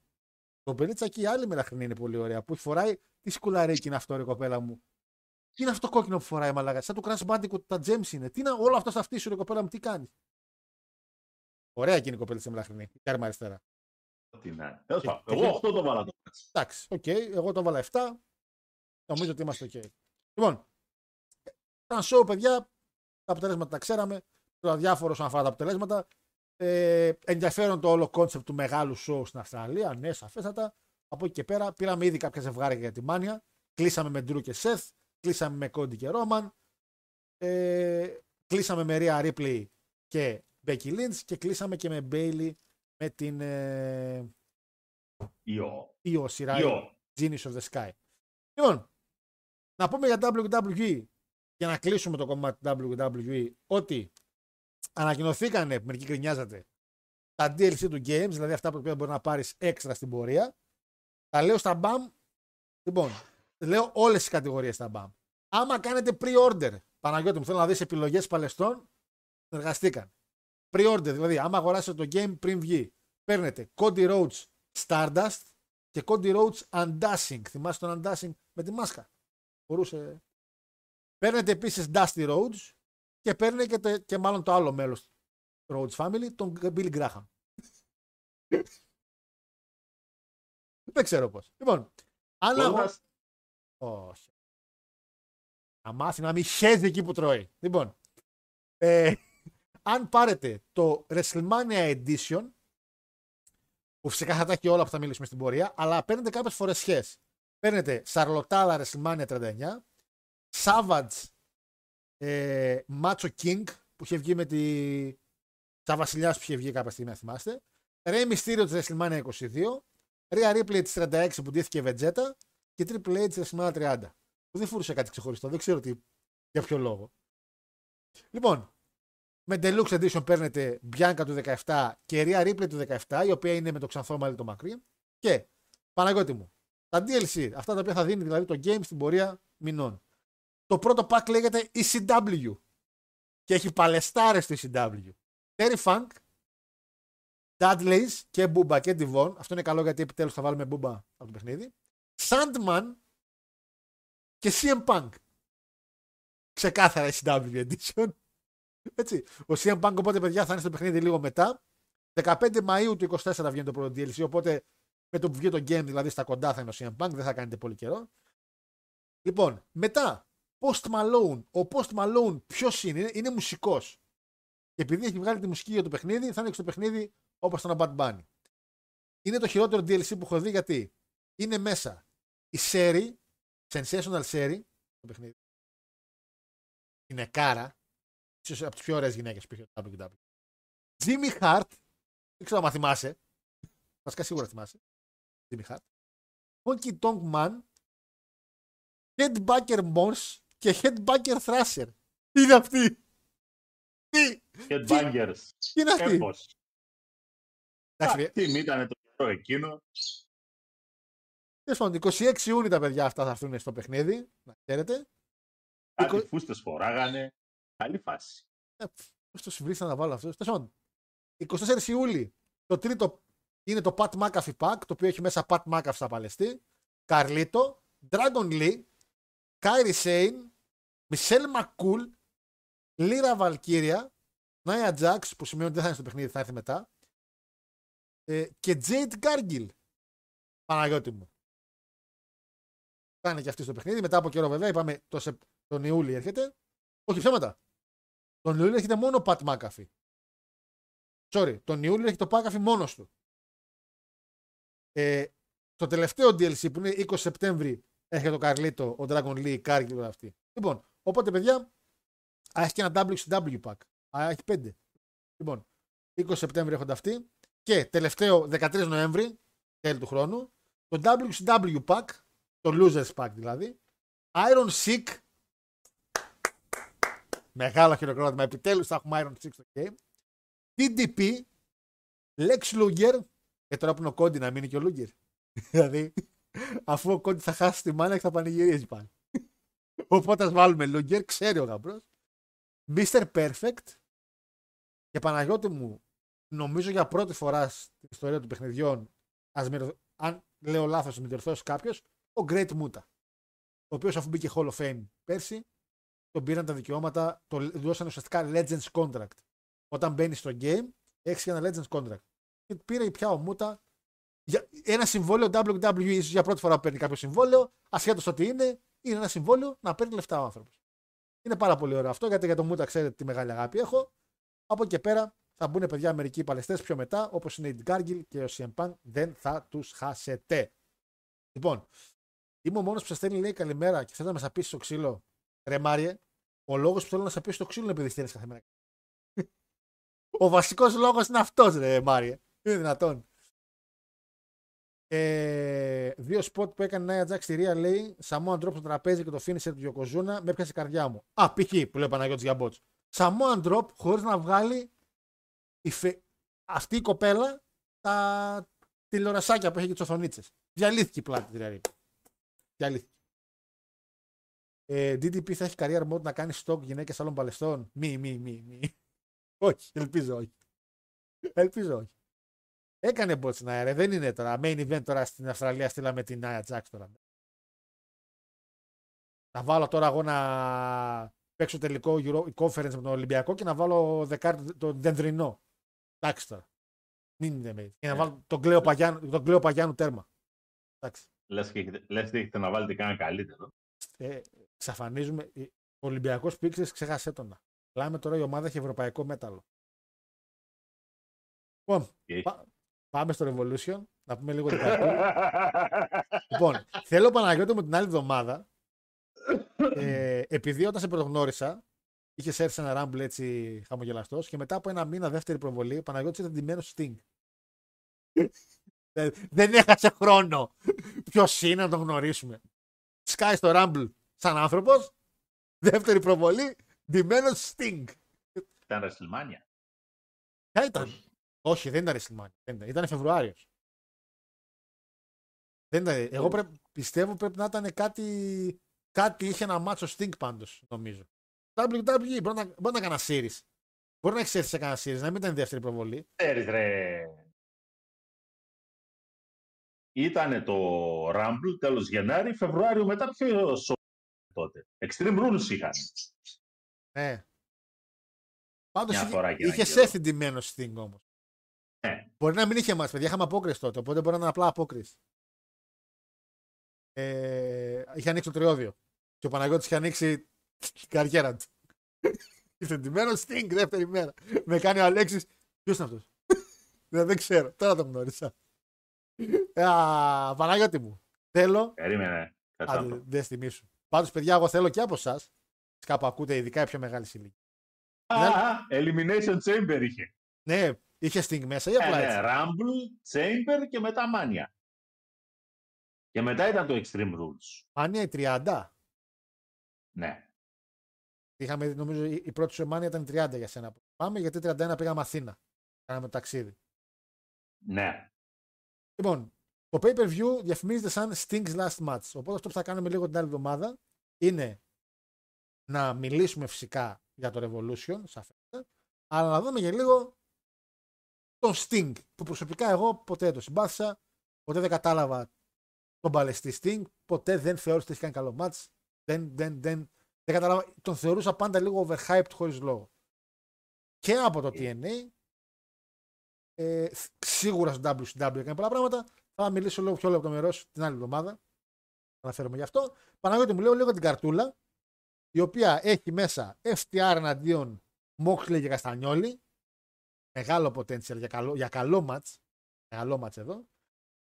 το πελίτσα και η άλλη μελαχρινή είναι πολύ ωραία. Που φοράει τι σκουλαρίκι είναι αυτό, ρε κοπέλα μου. Τι είναι αυτό το κόκκινο που φοράει, μαλάκα. Σαν το Crash Bandicoot τα gems είναι. Τι είναι όλο αυτό στα αυτή σου, ρε κοπέλα μου, τι κάνεις; Ωραία εκείνη η κοπέλα της μελαχρινή. Η τέρμα αριστερά. Τι να είναι. Τέλος πάντων, Και- Εγώ αυτό το βάλα το μάτς. Εντάξει, οκ. Εγώ το έβαλα 7. Νομίζω ότι είμαστε οκ. Λοιπόν, ήταν show, παιδιά. Τα αποτελέσματα τα ξέραμε. Τώρα αδιάφορο όσον αφορά τα αποτελέσματα. Ε, ενδιαφέρον το όλο concept του μεγάλου show στην Αυστραλία. Ναι, σαφέστατα. Από εκεί και πέρα πήραμε ήδη κάποια ζευγάρια για τη Μάνια. Κλείσαμε με Drew και Seth. Κλείσαμε με Cody και Roman. Ε, κλείσαμε με Rhea Ripley και Becky Lynch. Και κλείσαμε και με Bayley με την ε, Ιω. Io Shirai. Ιω. Genius of the Sky. Λοιπόν, να πούμε για WWE για να κλείσουμε το κομμάτι του WWE ότι ανακοινωθήκανε, μερικοί γκρινιάζατε, τα DLC του Games, δηλαδή αυτά που μπορείς να πάρεις έξτρα στην πορεία. Τα λέω στα BAM. Λοιπόν, λέω όλες τις κατηγορίες στα BAM. Άμα κάνετε pre-order, Παναγιώτη μου, θέλω να δεις επιλογές παλαιστών, εργαστήκαν. Pre-order, δηλαδή, άμα αγοράσετε το game πριν βγει, παίρνετε Cody Rhodes Stardust και Cody Rhodes Undashing. Θυμάστε τον Undashing με τη μάσκα. Μπορούσε. Παίρνετε επίσης Dusty Rhodes και παίρνετε και, το- και μάλλον το άλλο μέλος του Rhodes Family, τον Billy Graham. Δεν ξέρω πώς. Λοιπόν, αν αγο- Κόντας, όχι. Να μάθει να μην χέζει εκεί που τρώει. Λοιπόν, ε, αν πάρετε το WrestleMania Edition, που φυσικά θα τα έχει όλα που θα μιλήσουμε στην πορεία, αλλά παίρνετε κάποιες φορές σχέσει. παίρνετε Σαρλοτάλα WrestleMania 39, Savage ε, Macho King που είχε βγει με τη. Σαν βασιλιάς που είχε βγει κάποια στιγμή, να θυμάστε. Rey Mysterio της WrestleMania 22, Rhea Ripley της 36 που ντύθηκε Vegeta και Triple H τη WrestleMania 30. Που δεν φούρουσε κάτι ξεχωριστό, δεν ξέρω τι, για ποιο λόγο. Λοιπόν, με Deluxe Edition παίρνετε Bianca του 17 και Rhea Ripley του 17, η οποία είναι με το ξανθό μαλλί το μακρύ. Και Παναγιώτη μου, τα DLC, αυτά τα οποία θα δίνει δηλαδή το game στην πορεία μηνών. Το πρώτο pack λέγεται ECW και έχει παλαιστάρες στο ECW. Terry Funk, Dudleys και Booba και Devon. Αυτό είναι καλό γιατί επιτέλους θα βάλουμε Booba από το παιχνίδι. Sandman και CM Punk. Ξεκάθαρα ECW Edition. Έτσι. Ο CM Punk οπότε παιδιά θα είναι στο παιχνίδι λίγο μετά. 15 Μαΐου του 24 βγαίνει το πρώτο DLC, οπότε με το που βγει το game δηλαδή στα κοντά θα είναι ο CM Punk, δεν θα κάνετε πολύ καιρό. Λοιπόν, μετά Post Malone. Ο Post Malone ποιος είναι, είναι μουσικός. Και επειδή έχει βγάλει τη μουσική για το παιχνίδι, θα είναι στο παιχνίδι όπως τον Bad Bunny. Είναι το χειρότερο DLC που έχω δει γιατί είναι μέσα η Sherry, Sensational Sherry, το παιχνίδι. Είναι κάρα, ίσως από τις πιο ωραίες γυναίκες που έχει το WWE. Jimmy Hart, δεν ξέρω αν θυμάσαι. Βασικά σίγουρα θυμάσαι. Jimmy Hart. Honky Tonk Man. Headbacker Mons και Headbanger Thrasher. Τι είναι αυτή. Τι. Headbangers. Τι είναι αυτή. Έπος. Εντάξει, Τι ήταν το καιρό εκείνο. Τέλος πάντων, 26 Ιούνιου τα παιδιά αυτά θα έρθουν στο παιχνίδι. Να ξέρετε. Κάτι Είκο- φούστες φοράγανε. Καλή φάση. Πώς το συμβρίσκα να βάλω αυτός. Τέλος πάντων. 24 Ιούλη. Το τρίτο είναι το Pat McAfee Pack, το οποίο έχει μέσα Pat McAfee στα παλαιστή. Καρλίτο. Dragon Lee. Κάιρι Σέιν. Μισελ Μακούλ. Λίρα Βαλκύρια. Νάια Τζάξ, που σημαίνει ότι δεν θα είναι στο παιχνίδι, θα έρθει μετά. Ε, και Τζέιτ Γκάργκιλ. Παναγιώτη μου. Θα είναι και αυτή στο παιχνίδι. Μετά από καιρό βέβαια, είπαμε το Σεπ- τον Ιούλη έρχεται. Όχι ψέματα. Τον Ιούλιο έρχεται μόνο ο Πατ Μάκαφη. Sorry, τον Ιούλιο έχει το Μάκαφη μόνος του. Ε, το τελευταίο DLC που είναι 20 Σεπτέμβρη έχει το Καρλίτο, ο Dragon Lee, η Κάργκη και όλα αυτή. Λοιπόν, οπότε παιδιά, α, έχει και ένα WCW pack. Α, έχει πέντε. Λοιπόν, 20 Σεπτέμβρη έχονται αυτοί. Και τελευταίο 13 Νοέμβρη, τέλη του χρόνου, το WCW pack, το Losers pack δηλαδή, Iron Sick, Μεγάλο χειροκρότημα. Επιτέλους θα έχουμε Iron Six στο game. TDP, Lex Luger. Και τώρα που είναι ο Κόντι να μείνει και ο Luger. δηλαδή, αφού ο Κόντι θα χάσει τη μάνα και θα πανηγυρίζει πάλι. Οπότε ας βάλουμε Luger, ξέρει ο γαμπρός. Mr. Perfect. Και Παναγιώτη μου, νομίζω για πρώτη φορά στην ιστορία των παιχνιδιών, ας με, αν λέω λάθος, με διορθώσει κάποιος, ο Great Muta. Ο οποίος αφού μπήκε Hall of Fame πέρσι, τον πήραν τα δικαιώματα, το δώσαν ουσιαστικά Legends Contract. Όταν μπαίνει στο game, έχεις και ένα Legends Contract. Και πήρε πια ο Μούτα για ένα συμβόλαιο WWE, ίσως για πρώτη φορά που παίρνει κάποιο συμβόλαιο, ασχέτως ότι είναι, είναι ένα συμβόλαιο να παίρνει λεφτά ο άνθρωπος. Είναι πάρα πολύ ωραίο αυτό, γιατί για τον Μούτα ξέρετε τι μεγάλη αγάπη έχω. Από εκεί και πέρα θα μπουν παιδιά μερικοί παλαιστές πιο μετά, όπως είναι η Cargill και ο CM Punk, δεν θα τους χάσετε. Λοιπόν, είμαι ο μόνος που σας στέλνει λέει καλημέρα και θέλει να μας σαπίσει στο ξύλο. Ρε Μάριε, ο λόγος που θέλω να σε σαπίσω στο ξύλο είναι επειδή στέλνεις κάθε μέρα. Ο βασικός λόγος είναι αυτός, ρε Μάριε. Είναι δυνατόν. Ε, δύο σποτ που έκανε Nia Jax στη Rhea λέει Samoan Drop στο τραπέζι και το finisher του Yokozuna με έπιασε η καρδιά μου. Α, π.χ. που λέει ο Παναγιώτης για botch. Σαμό Αντρόπ χωρίς να βγάλει η φε... αυτή η κοπέλα τα τηλεορασάκια που έχει και τις οθονίτσες. Διαλύθηκε η πλάτη δηλαδή. Διαλύθηκε. Ε, DDP θα έχει career mode να κάνει stock γυναίκες άλλων παλαιστών; Μη, μη, μη, μη. όχι, ελπίζω όχι. Ελπίζω όχι. Έκανε bots να ρε, δεν είναι τώρα. Main event τώρα στην Αυστραλία στείλαμε την Nia Jax τώρα. Να βάλω τώρα εγώ να παίξω τελικό Euro, conference με τον Ολυμπιακό και να βάλω δεκάρι, τον Δενδρινό. Εντάξει τώρα. Μην είναι με. Και να βάλω τον Κλέο Παγιάνου, τον Κλέο Παγιάνου τέρμα. Εντάξει. Λες και έχετε- λες ότι έχετε να βάλετε κανένα καλύτερο. Ε, εξαφανίζουμε. Ο Ολυμπιακός πήξε, ξέχασέ τον. να. Μιλάμε τώρα η ομάδα έχει ευρωπαϊκό μέταλλο. Λοιπόν, Και έχει. πα- πάμε στο Revolution, να πούμε λίγο την καρτούλα. λοιπόν, θέλω Παναγιώτη μου την άλλη εβδομάδα, ε, επειδή όταν σε πρωτογνώρισα, είχε έρθει σε ένα Rumble έτσι χαμογελαστός και μετά από ένα μήνα δεύτερη προβολή, ο Παναγιώτης ήταν ντυμένος Sting. Ε, Δεν έχασε χρόνο. Ποιος είναι να τον γνωρίσουμε; Σκάει στο Rumble σαν άνθρωπος. Δεύτερη προβολή, ντυμένος Sting. Ήταν WrestleMania. Ποια ήταν. Όχι, δεν ήταν WrestleMania. Δεν ήταν. Ήταν Φεβρουάριος. Δεν ήταν. Εγώ πρέπει- πιστεύω πρέπει να ήταν κάτι. Κάτι είχε ένα μάτσο Sting πάντως, νομίζω. WWE, μπορεί να, μπορεί να έκανα series. Μπορεί να έχεις έρθει σε κανένα series, να μην ήταν η δεύτερη προβολή. Ξέρεις ρε. Ήτανε το Rumble τέλος Γενάρη, Φεβρουάριο μετά ποιο σο... τότε. Extreme Rules είχαν. Ναι. Πάντως Μια φορά και ένα είχες καιρό. έρθει ντυμένος Sting όμως. Ναι. Μπορεί να μην είχε μάτς, παιδιά. Είχαμε απόκριση τότε, οπότε μπορεί να είναι απλά απόκριση. Ε, είχε ανοίξει το τριώδιο. Και ο Παναγιώτης είχε ανοίξει την καριέρα του. Ήρθε ντυμένος Sting δεύτερη μέρα. Με κάνει ο Αλέξης. Ποιος είναι αυτός; δεν, δεν ξέρω. Τώρα το γνώρισα. Α, Παναγιώτη μου. Θέλω. Περίμενε. Κάτσε να Άντε, το- δεν στη σου. Πάντως, παιδιά, εγώ θέλω και από εσάς. Κάπου ακούτε, ειδικά οι πιο μεγάλη ηλικία. Α, Elimination Chamber είχε. Ναι, είχε Sting μέσα ή Ε, απλά ναι, έτσι. Rumble, Chamber και μετά Mania. Και μετά ήταν το Extreme Rules. Μάνια η 30. Ναι. Είχαμε, νομίζω, η η πρώτη σου μάνια ήταν 30 για σένα. Πάμε γιατί 31 πήγαμε Αθήνα. Κάναμε το ταξίδι. Ναι. Λοιπόν, το pay per view διαφημίζεται σαν Sting's Last Match. Οπότε αυτό που θα κάνουμε λίγο την άλλη εβδομάδα είναι να μιλήσουμε φυσικά για το Revolution, σαφέστατα, αλλά να δούμε για λίγο τον Sting, που προσωπικά εγώ ποτέ δεν το συμπάθησα, ποτέ δεν κατάλαβα τον παλαιστή Sting, ποτέ δεν θεώρησα ότι έχει κάνει καλό match, δεν, δεν, δεν, δεν κατάλαβα, τον θεωρούσα πάντα λίγο overhyped χωρίς λόγο. Και από το TNA, ε, σίγουρα στο WCW έκανε πολλά πράγματα. Θα μιλήσω λίγο πιο λεπτομερώς την άλλη εβδομάδα. Θα αναφέρομαι γι' αυτό. Παναγιώτη μου λέω λίγο την καρτούλα, η οποία έχει μέσα FTR εναντίον Moxley και Καστανιόλη. Μεγάλο potential για καλό, για καλό match. Καλό match εδώ.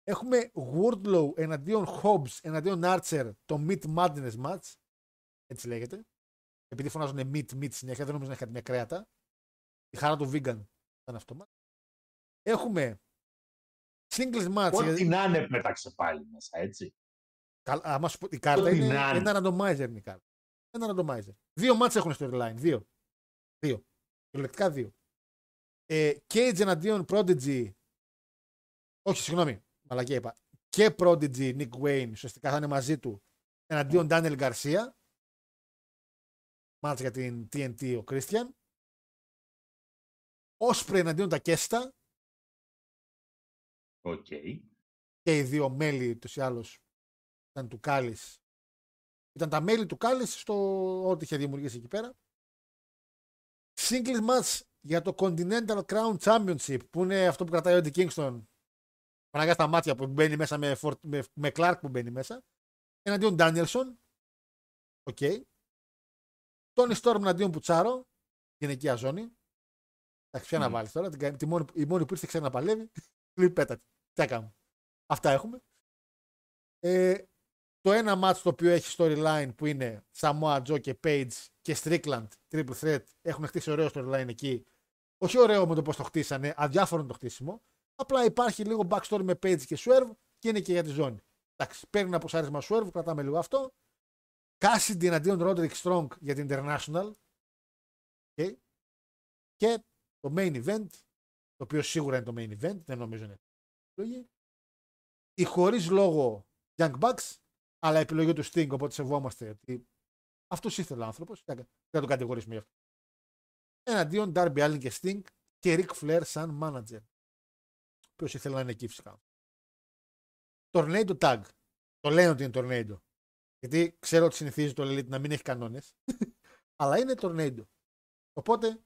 Έχουμε Wardlow εναντίον Hobbs εναντίον Archer το Meat Madness match. Έτσι λέγεται. Επειδή φωνάζουν Meat Meat συνέχεια, δεν νομίζω να έχει κάτι με κρέατα. Η χαρά του vegan ήταν αυτό. Match. Έχουμε singles match. Ό,τι να είναι πέταξε πάλι μέσα, έτσι. Καλ- άμα σου πω, η κάρτα Ό,τι είναι να είναι. ένα randomizer είναι η κάρτα. Ένα randomizer. Δύο μάτς έχουν storyline. Δύο. Δύο. Κυριολεκτικά δύο. Ε, Cage εναντίον Prodigy. Όχι, συγγνώμη. Μαλακία είπα. Και Prodigy Nick Wayne ουσιαστικά θα είναι μαζί του εναντίον Daniel Garcia. Ματς για την TNT ο Christian. Osprey εναντίον Takeshita. OK. και οι δύο μέλη του ή άλλως ήταν του Callis. Ήταν τα μέλη του Callis στο ό,τι είχε δημιουργήσει εκεί πέρα. Singles match για το Continental Crown Championship που είναι αυτό που κρατάει ο Eddie Kingston. Παναγιά στα μάτια που μπαίνει μέσα με, Fort- με, με Clark που μπαίνει μέσα. Εναντίον Danielson. Οκ. Tony Storm εναντίον Πουτσάρο. Γυναικεία ζώνη. Εντάξει, ποια να Μμμ. βάλεις τώρα. Την, κα- τη μόνη, η μόνη που ήρθε ξέρει να παλεύει. Λέει πέτατη. Τι έκαμε. Αυτά έχουμε. Ε, το ένα match το οποίο έχει storyline που είναι Samoa Joe και Page και Strickland Triple Threat έχουν χτίσει ωραίο storyline εκεί. Όχι ωραίο με το πώς το χτίσανε, αδιάφορο είναι το χτίσιμο. Απλά υπάρχει λίγο backstory με Page και Swerve και είναι και για τη ζώνη. Εντάξει, παίρνει ένα ποσάρισμα Swerve, κρατάμε λίγο αυτό. Cassidy εναντίον Roderick Strong για την International. Okay. Και το main event, το οποίο σίγουρα είναι το main event, δεν νομίζω είναι επιλογή. Η χωρίς λόγο Young Bucks, αλλά επιλογή του Sting, οπότε σεβόμαστε ότι αυτός ήθελε ο άνθρωπος. Δεν θα το κατηγορήσουμε γι' αυτό. Εναντίον Darby Allin και Sting και Ric Flair σαν manager. Ποιο ήθελε να είναι εκεί φυσικά. Tornado Tag. Το λένε ότι είναι Tornado. Γιατί ξέρω ότι συνηθίζει το Elite να μην έχει κανόνες. αλλά είναι Tornado. Οπότε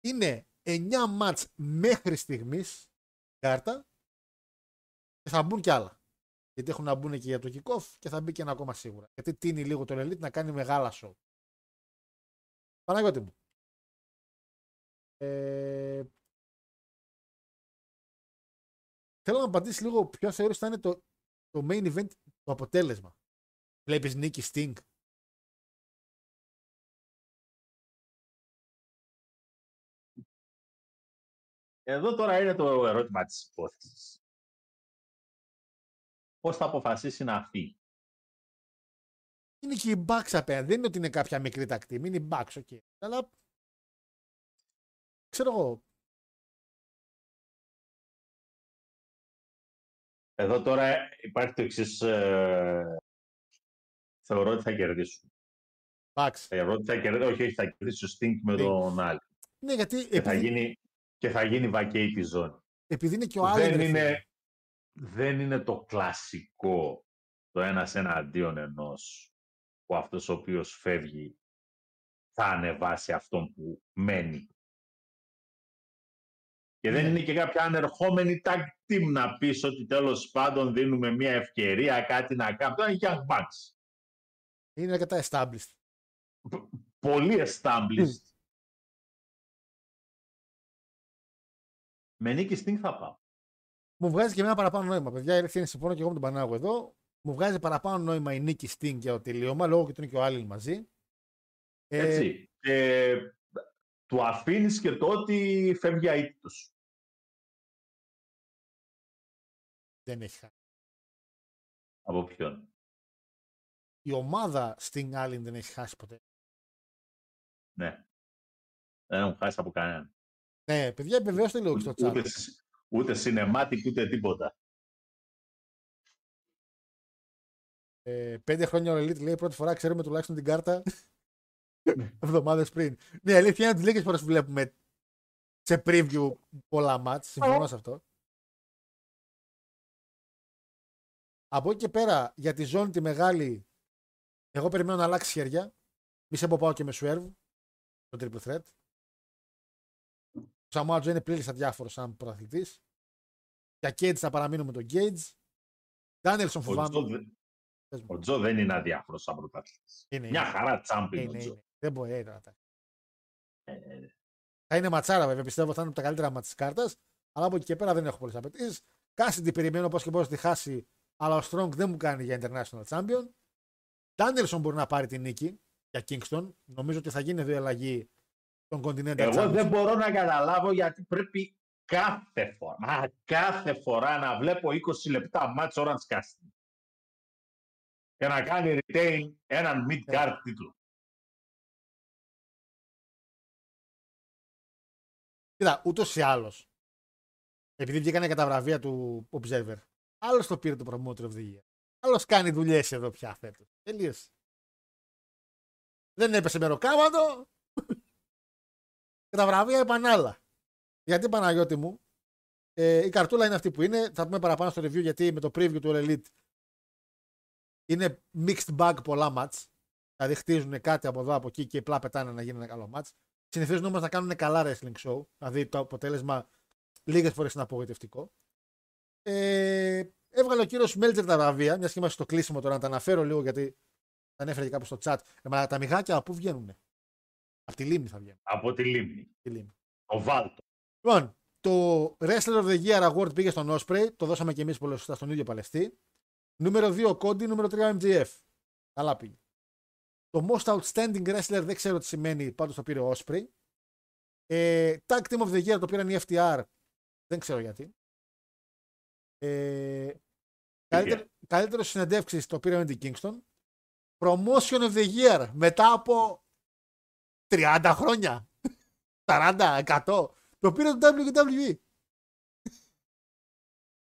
είναι 9 μάτς μέχρι στιγμής κάρτα και θα μπουν κι άλλα. Γιατί έχουν να μπουν και για το kick-off και θα μπει και ένα ακόμα σίγουρα. Γιατί τίνει λίγο τον Elite να κάνει μεγάλα show. Παναγιώτη μου. Ε, θέλω να απαντήσεις λίγο ποιο θεωρείς θα είναι το, το main event, το αποτέλεσμα. Βλέπεις νίκη Sting. Εδώ τώρα είναι το ερώτημα της υπόθεσης. Πώς θα αποφασίσει να αυτή. Είναι και η Bucks απέναντι. Δεν είναι ότι είναι κάποια μικρή τακτή. Είναι η Bucks, οκ. Αλλά. Ξέρω εγώ. Εδώ τώρα υπάρχει το εξής. θεωρώ ότι θα κερδίσουν. Bucks. Θεωρώ ότι θα κερδίσουν. Όχι, όχι, θα κερδίσει ο Stink με Sting. τον άλλη. Ναι, γιατί Και θα επειδή, γίνει, και θα γίνει βακέη τη ζώνη. επειδή είναι και ο Allen. δεν, ρε φίλε. είναι, δεν είναι το κλασικό το ένας εναντίον ενός που αυτός ο οποίος φεύγει θα ανεβάσει αυτόν που μένει. Και δεν Ναι. είναι και κάποια ανερχόμενη tag team να πεις ότι τέλος πάντων δίνουμε μια ευκαιρία, κάτι να κάνουμε. Τώρα είναι Young Bucks. Είναι αρκετά established. Πολύ established. Με νίκη Sting θα πάω. Μου βγάζει και ένα παραπάνω νόημα. Παιδιά, η αλήθεια είναι συμφωνώ και εγώ με τον Πανάγο εδώ. Μου βγάζει παραπάνω νόημα η νίκη Sting για το τελείωμα, λόγω και ότι είναι και ο Allen μαζί. Ε, Έτσι. Και του αφήνεις και το ότι φεύγει αίτητος. δεν έχει χάσει. Από ποιον; Η ομάδα Sting Allen δεν έχει χάσει ποτέ. Ναι. Δεν έχουν χάσει από κανέναν. Ναι, παιδιά, επιβεβαιώστε λίγο και στο chat. Ούτε, σ- ούτε cinematic, ούτε τίποτα. Ε, πέντε χρόνια ο Elite λέει πρώτη φορά ξέρουμε τουλάχιστον την κάρτα εβδομάδες πριν. Ναι, η αλήθεια είναι ότι λίγες φορές βλέπουμε σε preview πολλά μάτς. Συμφωνώ σε αυτό. Από εκεί και πέρα, για τη ζώνη τη μεγάλη, εγώ περιμένω να αλλάξει χέρια. Μη σε πω πάω και με Swerve, το triple threat. Ο Samoa Joe είναι πλήρης αδιάφορος σαν πρωταθλητής. Για Cage θα παραμείνουμε τον Cage. Danielson Ο φοβάμαι. Τζο, δεν- Πες μου. ο Τζο δεν είναι αδιάφορος σαν πρωταθλητής. Είναι, Μια είναι. χαρά τσάμπι Είναι, είναι ο είναι. Τζο. Δεν μπορεί ε, να τα. Ε, Θα είναι ματσάρα βέβαια. Πιστεύω θα είναι από τα καλύτερα μάτς της κάρτας. Αλλά από εκεί και πέρα δεν έχω πολλές απαιτήσεις. Κάσιντι περιμένω πώς και πώς τη χάσει. Αλλά ο Strong δεν μου κάνει για International Champion. Danielson μπορεί να πάρει την νίκη για Kingston. Νομίζω ότι θα γίνει εδώ η αλλαγή των Continental Εγώ Championship. δεν μπορώ να καταλάβω γιατί πρέπει κάθε φορά, μα κάθε φορά να βλέπω 20 λεπτά match Orange Casting και να κάνει retain έναν mid-card τίτλο. Κοίτα, ούτως ή άλλως. Επειδή βγήκανε και τα βραβεία του Observer. Άλλος το πήρε το Promoter of the Year. Άλλος κάνει δουλειές εδώ πια φέτος. Τελείωσε. Δεν έπεσε με ροκάματο. Και τα βραβεία είπαν άλλα. Γιατί Παναγιώτη μου, ε, η καρτούλα είναι αυτή που είναι. Θα πούμε παραπάνω στο review γιατί με το preview του All Elite είναι mixed bag πολλά match. Δηλαδή χτίζουν κάτι από εδώ από εκεί και απλά πετάνε να γίνει ένα καλό match. Συνηθίζουν όμως να κάνουν καλά wrestling show. Δηλαδή το αποτέλεσμα λίγες φορές είναι απογοητευτικό. Ε, έβγαλε ο κύριος Μέλτζερ τα βραβεία, μιας και είμαστε στο κλείσιμο τώρα να τα αναφέρω λίγο γιατί τα ανέφερε και κάπου στο chat. Ε, μα τα μυγάκια από πού βγαίνουν. Από τη λίμνη θα βγαίνουν. Από τη λίμνη. Τη λίμνη. Ο Βάλτο. Λοιπόν, το Wrestler of the Year Award πήγε στον Osprey. Το δώσαμε και εμείς πολύ σωστά στον ίδιο παλαιστή. Νούμερο 2 Cody, νούμερο 3 MGF. Καλά πήγε. Το Most Outstanding Wrestler δεν ξέρω τι σημαίνει, πάντως το πήρε ο Osprey. Ε, Tag Team of the Year το πήραν οι FTR, δεν ξέρω γιατί. Ε, καλύτερο, καλύτερος συνεντεύξεις το πήρε ο Andy Kingston. Promotion of the Year μετά από 30 χρόνια. 40, 100. Το πήρε το WWE.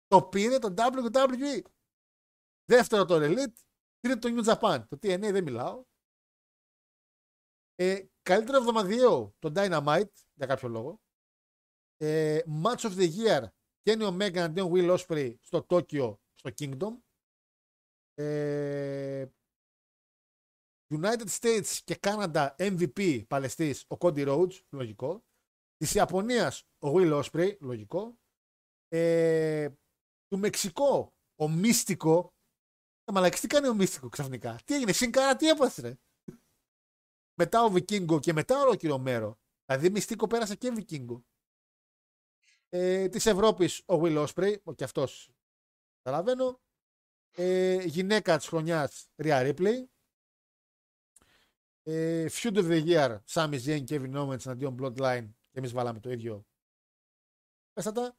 το πήρε το WWE. Δεύτερο το Elite. Τρίτο το New Japan. Το TNA δεν μιλάω. Ε, καλύτερο εβδομαδιαίο το Dynamite για κάποιο λόγο. Ε, Match of the Year Kenny Omega αντίον Will Ospreay στο Τόκιο στο Kingdom. Ε, United States και Canada MVP παλαιστής ο Cody Rhodes, λογικό. Της Ιαπωνίας ο Will Ospreay, λογικό. Ε, του Μεξικό ο Μίστικο. Ε, μαλακής τι κάνει ο Μίστικο ξαφνικά; Τι έγινε, συγκάρα τι έπασε ρε; Μετά ο Βικίνγκο και μετά ο κύριο Μέρο. Δηλαδή Μιστίκο πέρασε και Βικίνγκο. Ε, Της Ευρώπης ο Will Osprey, ο και αυτός καταλαβαίνω. Ε, γυναίκα της χρονιάς Rhea Ripley. Ε, Feud of the Year Sami Zayn, Kevin Owens εναντίον Bloodline. Και εμείς βάλαμε το ίδιο. Πέστατα.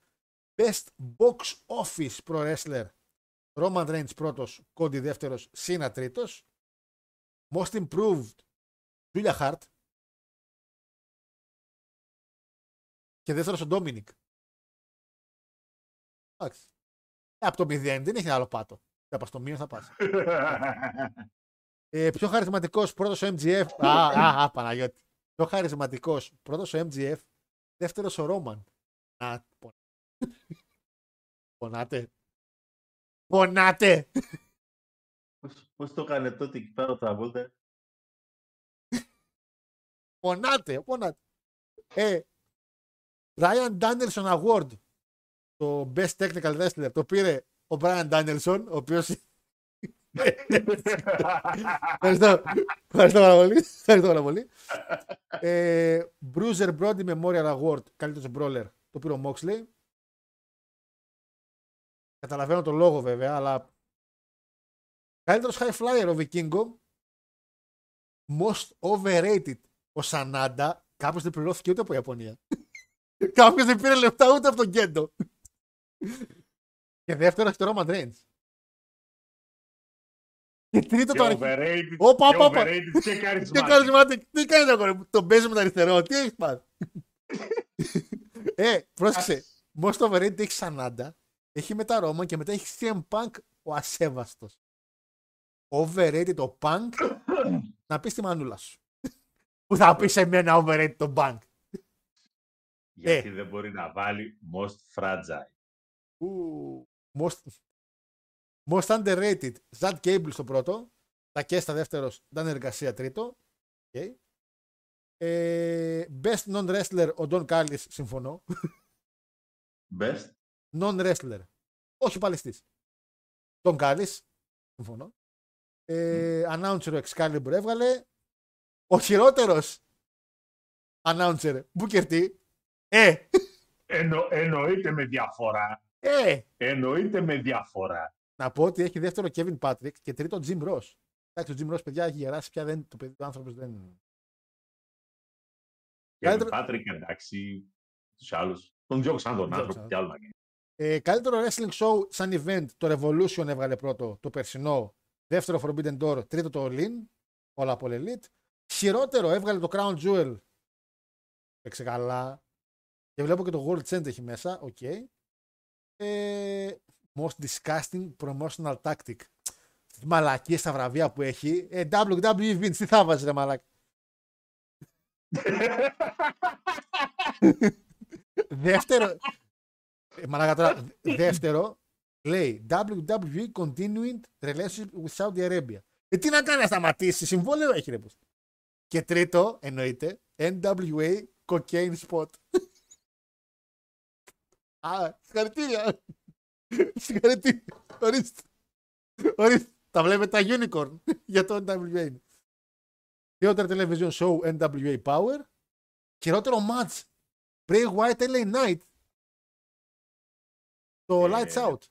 Best Box Office Pro Wrestler Roman Reigns πρώτος, Cody δεύτερος, Cena τρίτος. Most Improved Julia Hart. Και δεύτερος ο Ντόμινικ. Εντάξει. Ε, από το 0 δεν έχει άλλο πάτο. Θα πας στο μείον θα πας. Ε, πιο χαρισματικός πρώτος ο MGF. α, α, α, Παναγιώτη. Πιο χαρισματικός πρώτος ο MGF. Δεύτερος ο Ρόμαν. Να, πο- πονάτε. Πονάτε. Πώς, πώς το έκανε τότε εκεί πέρα ο Τραβόλτα. Πονάτε, πονάτε. Ε, Ryan Danielson Award, το Best Technical Wrestler, το πήρε ο Brian Danielson, ο οποίος... Ευχαριστώ. Ευχαριστώ πάρα πολύ. Ευχαριστώ πάρα πολύ. Ε, Bruiser Brody Memorial Award, καλύτερος brawler, το πήρε ο Moxley. Καταλαβαίνω τον λόγο βέβαια, αλλά καλύτερος high flyer ο Vikingo. Most overrated ο Σανάντα. Κάποιος δεν πληρώθηκε ούτε από Ιαπωνία. Κάποιος δεν πήρε λεφτά ούτε από τον Κέντο. Και δεύτερο έχει το Roman Reigns. Και τρίτο Και το αρχή. overrated, Όπα, και όπα, όπα. overrated και Και charismatic. charismatic; Τι κάνεις αγόρι μου, τον παίζεις με το αριστερό, τι έχεις πάθει; ε, πρόσεξε. Most overrated έχει Σανάντα, έχει μετά Roman και μετά έχει CM Punk ο ασέβαστος. Overrated ο Punk να πεις στη μανούλα σου. Που θα πεις σε μένα overrated το Punk. Γιατί Ε. δεν μπορεί να βάλει most fragile. Ου, Most, most underrated. Zad Cable στο πρώτο. Τακέστα δεύτερος. Ντάν Εργασία τρίτο. Okay. Ε, best non-wrestler ο Don Callis. Συμφωνώ. Best; Non-wrestler. Όχι παλαιστής. Don Callis. Συμφωνώ. Ε, announcer ο Excalibur έβγαλε. Ο χειρότερος announcer. Booker T. Ε, Εννο, εννοείται με διαφορά. ε, Εννοείται με διαφορά. Να πω ότι έχει δεύτερο Kevin Patrick και τρίτο Jim Ross. Εντάξει, ο Jim Ross, παιδιά, έχει γεράσει πια. Δεν, το παιδί του άνθρωπος δεν. Και Καλύτερο- ο Πάτρικ, εντάξει, τους άλλους. Τον διώξαν τον Τον άνθρωπο, διώξαν. τι άλλο να κάνει. Ε, καλύτερο wrestling show σαν event, το Revolution έβγαλε πρώτο το περσινό. Δεύτερο Forbidden Door, τρίτο το All In. Όλα από All Elite. Χειρότερο έβγαλε το Crown Jewel. Παίξε καλά. Και βλέπω και το World Center έχει μέσα. Οκ. Ε, most disgusting promotional tactic. Μαλακίες στα βραβεία που έχει. Ε, WWE Vince, τι θα βάζεις ρε μαλακ; Δεύτερο. ε, Μαλάκα τώρα. Δεύτερο. Λέει WWE continuing relationship with Saudi Arabia. Ε, τι να κάνει να σταματήσει. Συμβόλαιο έχει ρε. πως. Και τρίτο, εννοείται, NWA cocaine spot. Α, συγχαρητήρια. Συγχαρητήρια. Ορίστε. Ορίστε. Τα βλέπετε τα unicorn για το NWA. Χειρότερο television show NWA Power. Χειρότερο match Bray Wyatt LA Knight. Το Ε, Lights Out.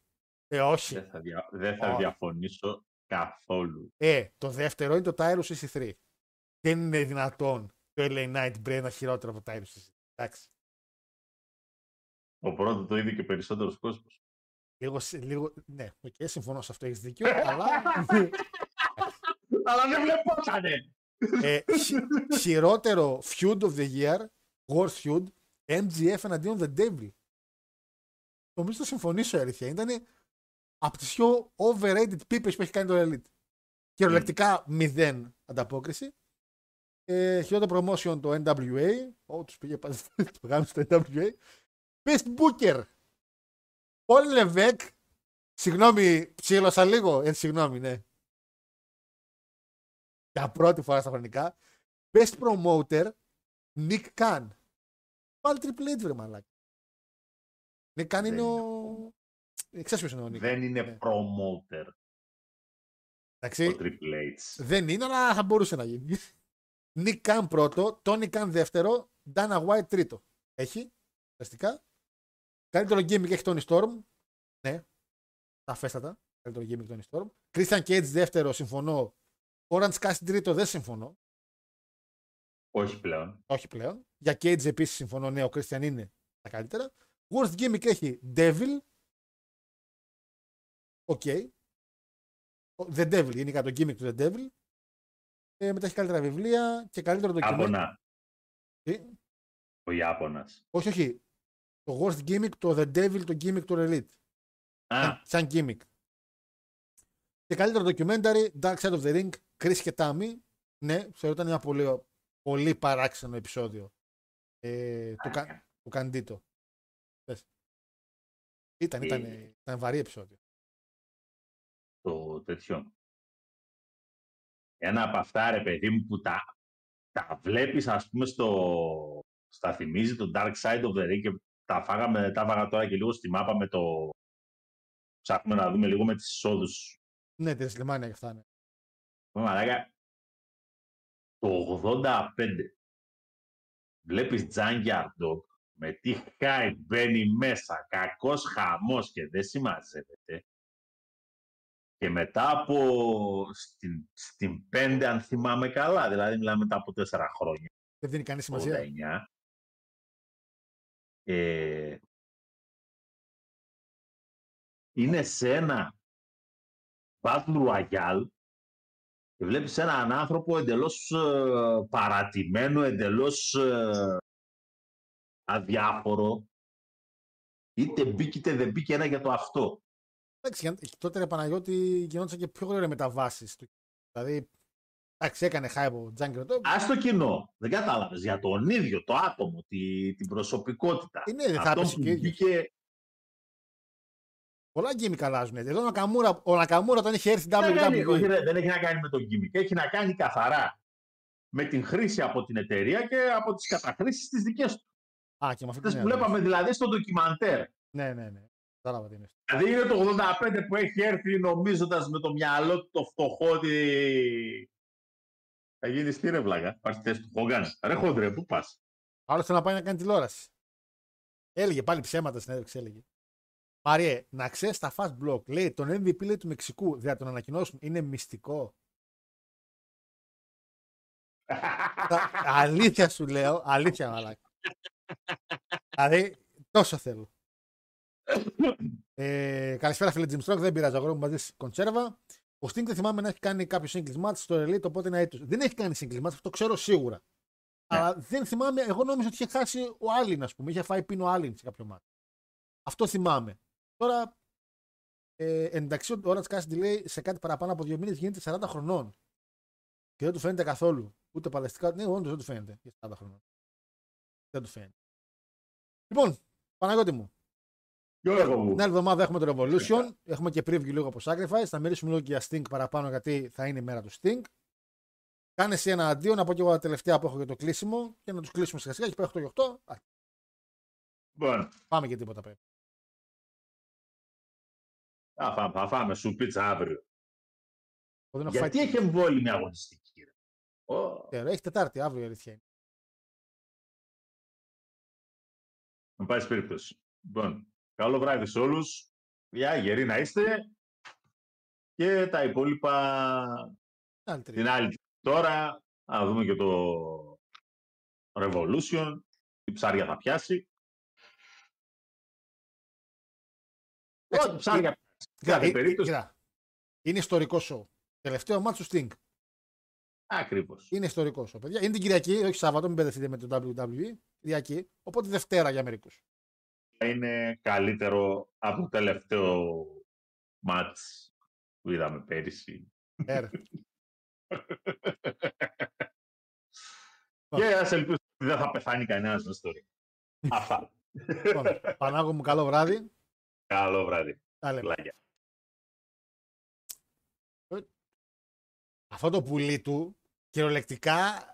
Ε, όχι. Δεν θα, δια... δεν θα Όχι. διαφωνήσω καθόλου. Ε, το δεύτερο είναι το Tyrus EC3. Δεν είναι δυνατόν το LA Knight Bray να είναι χειρότερο από το Tyrus EC3. Εντάξει. Ο πρώτος το είδε και περισσότερος κόσμος. Λίγο, σε- λίγο, ναι, οκ, συμφωνώ σε αυτό, έχεις δίκιο, αλλά Αλλά δεν βλεπότανε. ε, χει- χειρότερο feud of the year, worst feud, MGF εναντίον The Devil. Νομίζω θα συμφωνήσω η αλήθεια. Ήταν από τις πιο overrated πίπες που έχει κάνει το Elite. Κυριολεκτικά μηδέν ανταπόκριση. Ε, χειρότερο promotion το NWA. Ω, τους πήγε πάντα το γάμι στο NWA. Best Booker. Πολ Λεβέκ. Συγγνώμη, ψήλωσα λίγο. Ε, συγγνώμη, ναι. Για πρώτη φορά στα χρονικά. Best Promoter. Nick Khan. Πάλι Triple H, βρε μαλάκα. Nick Khan είναι Δεν ο... Ε, Ξέρεις ποιος είναι ο Nick. Δεν είναι Ναι. promoter Εντάξει. ο Triple H. Δεν είναι, αλλά θα μπορούσε να γίνει. Nick Khan πρώτο, Tony Khan δεύτερο, Dana White τρίτο. Έχει, ουσιαστικά. Καλύτερο gimmick έχει Toni Storm. Ναι, σαφέστατα. Καλύτερο gimmick Toni Storm. Christian Cage δεύτερο, συμφωνώ. Orange Cassidy τρίτο, δεν συμφωνώ. Όχι πλέον. Όχι πλέον. Για Cage επίσης συμφωνώ. Ναι, ο Christian είναι τα καλύτερα. Worst gimmick έχει Devil. OK. The Devil, είναι το gimmick του The Devil. Ε, μετά έχει καλύτερα βιβλία και καλύτερο ντοκιμαντέρ. Άπωνα. Τι; Ο Ιάπωνας. Όχι, όχι. Το worst gimmick, το The Devil, το gimmick του Elite. Α, Σαν, σαν gimmick. Και καλύτερο documentary, Dark Side of the Ring, Chris και Tammy. Ναι, θεωρώ ήταν ένα πολύ, πολύ παράξενο επεισόδιο ε, του, κα, του Καντίτο. Πες. Ήταν, ήταν, Ε. ήταν βαρύ επεισόδιο. το τέτοιο. Ένα από αυτά, ρε παιδί μου, που τα, τα βλέπεις, ας πούμε, στο, στα θυμίζει το Dark Side of the Ring και τα φάγαμε, τα φάγα τώρα και λίγο στη μάπα με το... Ψάχνουμε να δούμε λίγο με τις εισόδους. Ναι, τη Σλιμάνια και αυτά. Ναι. Μαλάκα, το 85 βλέπεις Junkyard Dog με τι χάι μπαίνει μέσα, κακός χαμός και δεν συμμαζεύεται. Και μετά από στην, στην 5, αν θυμάμαι καλά, δηλαδή μιλάμε μετά από 4 χρόνια, Δεν δίνει κανεί σημασία. 89, ε, είναι σε ένα Battle Royale και βλέπεις έναν άνθρωπο εντελώς ε, παρατημένο, εντελώς ε, αδιάφορο. Είτε μπήκε είτε δεν μπήκε ένα για το αυτό. Εντάξει, για- τότε ρε Παναγιώτη γινόντουσαν και πιο γρήγορα μεταβάσεις. Δηλαδή, εντάξει, έκανε hype ο Τζάγκερ το. Ας το κοινό. Δεν κατάλαβες. Για τον ίδιο, το άτομο, τη, την προσωπικότητα. Ε, ναι, δεν θα Αυτό έπεσε που και ο ίδιος. μπήκε Πολλά γκίμι αλλάζουν. Εδώ ο Νακαμούρα, ο Νακαμούρα όταν είχε έρθει στην Δεν, κάνει- όχι, WWE. ρε, δεν έχει να κάνει με τον gimmick. Έχει να κάνει καθαρά με την χρήση από την εταιρεία και από τις καταχρήσεις τις δικές του. Α, και με αυτή Αυτές την που βλέπαμε δηλαδή στο ντοκιμαντέρ. Ναι, ναι, ναι. Κατάλαβα τι είναι. Δηλαδή είναι το 85 που έχει έρθει νομίζοντας με το μυαλό του το φτωχό ότι θα γίνει τι ρε βλάκα. Υπάρχει θέση του Χόγκαν. Ρε χόντρε, πού πας; Άλλο θέλει να πάει να κάνει τηλεόραση. Έλεγε πάλι ψέματα στην έδειξη, έλεγε. Μαριέ, να ξέρεις τα fast block. Λέει τον MVP λέει, του Μεξικού. Δεν θα τον ανακοινώσουν. Είναι μυστικό. Τα- αλήθεια σου λέω. Αλήθεια, μαλάκα. δηλαδή, τόσο θέλω. Ε, καλησπέρα, φίλε Jim Stroke. Δεν πειράζει, αγόρι μου, μαζί κονσέρβα. Ο Sting δεν θυμάμαι να έχει κάνει κάποιο singles match στο Elite, οπότε είναι έτος. Δεν έχει κάνει singles match, αυτό το ξέρω σίγουρα. Αλλά δεν θυμάμαι, εγώ νόμιζα ότι είχε χάσει ο Άλλην, ας πούμε. Είχε φάει πίνο ο Άλλην σε κάποιο match. Αυτό θυμάμαι. Τώρα, ε, εντάξει, ο Orange Cassidy λέει σε κάτι παραπάνω από δύο μήνες γίνεται 40 χρονών. Και δεν του φαίνεται καθόλου. Ούτε παλαιστικά. Ναι, όντως δεν του φαίνεται για 40 χρονών. Δεν του φαίνεται. Λοιπόν, Παναγιώτη μου, Γιώργο μου; την άλλη εβδομάδα έχουμε το Revolution. Έχουμε και preview λίγο από Sacrifice. Θα μιλήσουμε λίγο και για Sting παραπάνω γιατί θα είναι η μέρα του Sting. Κάνε εσύ ένα αντίο, να πω και εγώ τα τελευταία που έχω για το κλείσιμο και να τους κλείσουμε σιγά σιγά. Έχει πάει 8 και 8. Α, Λοιπόν, πάμε και τίποτα πρέπει. θα φάμε, θα φάμε σου πίτσα αύριο. Εγώ δεν έχω Γιατί φάει έχει εμβόλυμη μια αγωνιστική. Ρε. Ω, τίποτα. Έχει Τετάρτη, αύριο η αλήθεια είναι. Να πάει περίπτωση. Λοιπόν, καλό βράδυ σε όλους. Γεια, γεροί να είστε. Και τα υπόλοιπα Άλλη τρίτη. την άλλη τώρα. Να δούμε και το Revolution. Τι ψάρια θα πιάσει. Εντάξει, Ό,τι ψάρια Κοίτα, κάθε ε, ε, περίπτωση. κοίτα. Είναι ιστορικό show. Τελευταίο μάτσο Sting. Ακριβώς. Είναι ιστορικό show, παιδιά. Είναι την Κυριακή, όχι Σάββατο, μην μπερδευτείτε με το WWE. Κυριακή. Οπότε Δευτέρα για μερικούς. Είναι καλύτερο από το τελευταίο μάτς που είδαμε πέρυσι. Ε, Και ας ελπίσουμε ότι δεν θα πεθάνει κανένας στην ιστορία. Αυτά. λοιπόν, Πανάγο μου, καλό βράδυ. Καλό βράδυ. Τα λέμε. Φιλάκια. αυτό το πουλί του, κυριολεκτικά,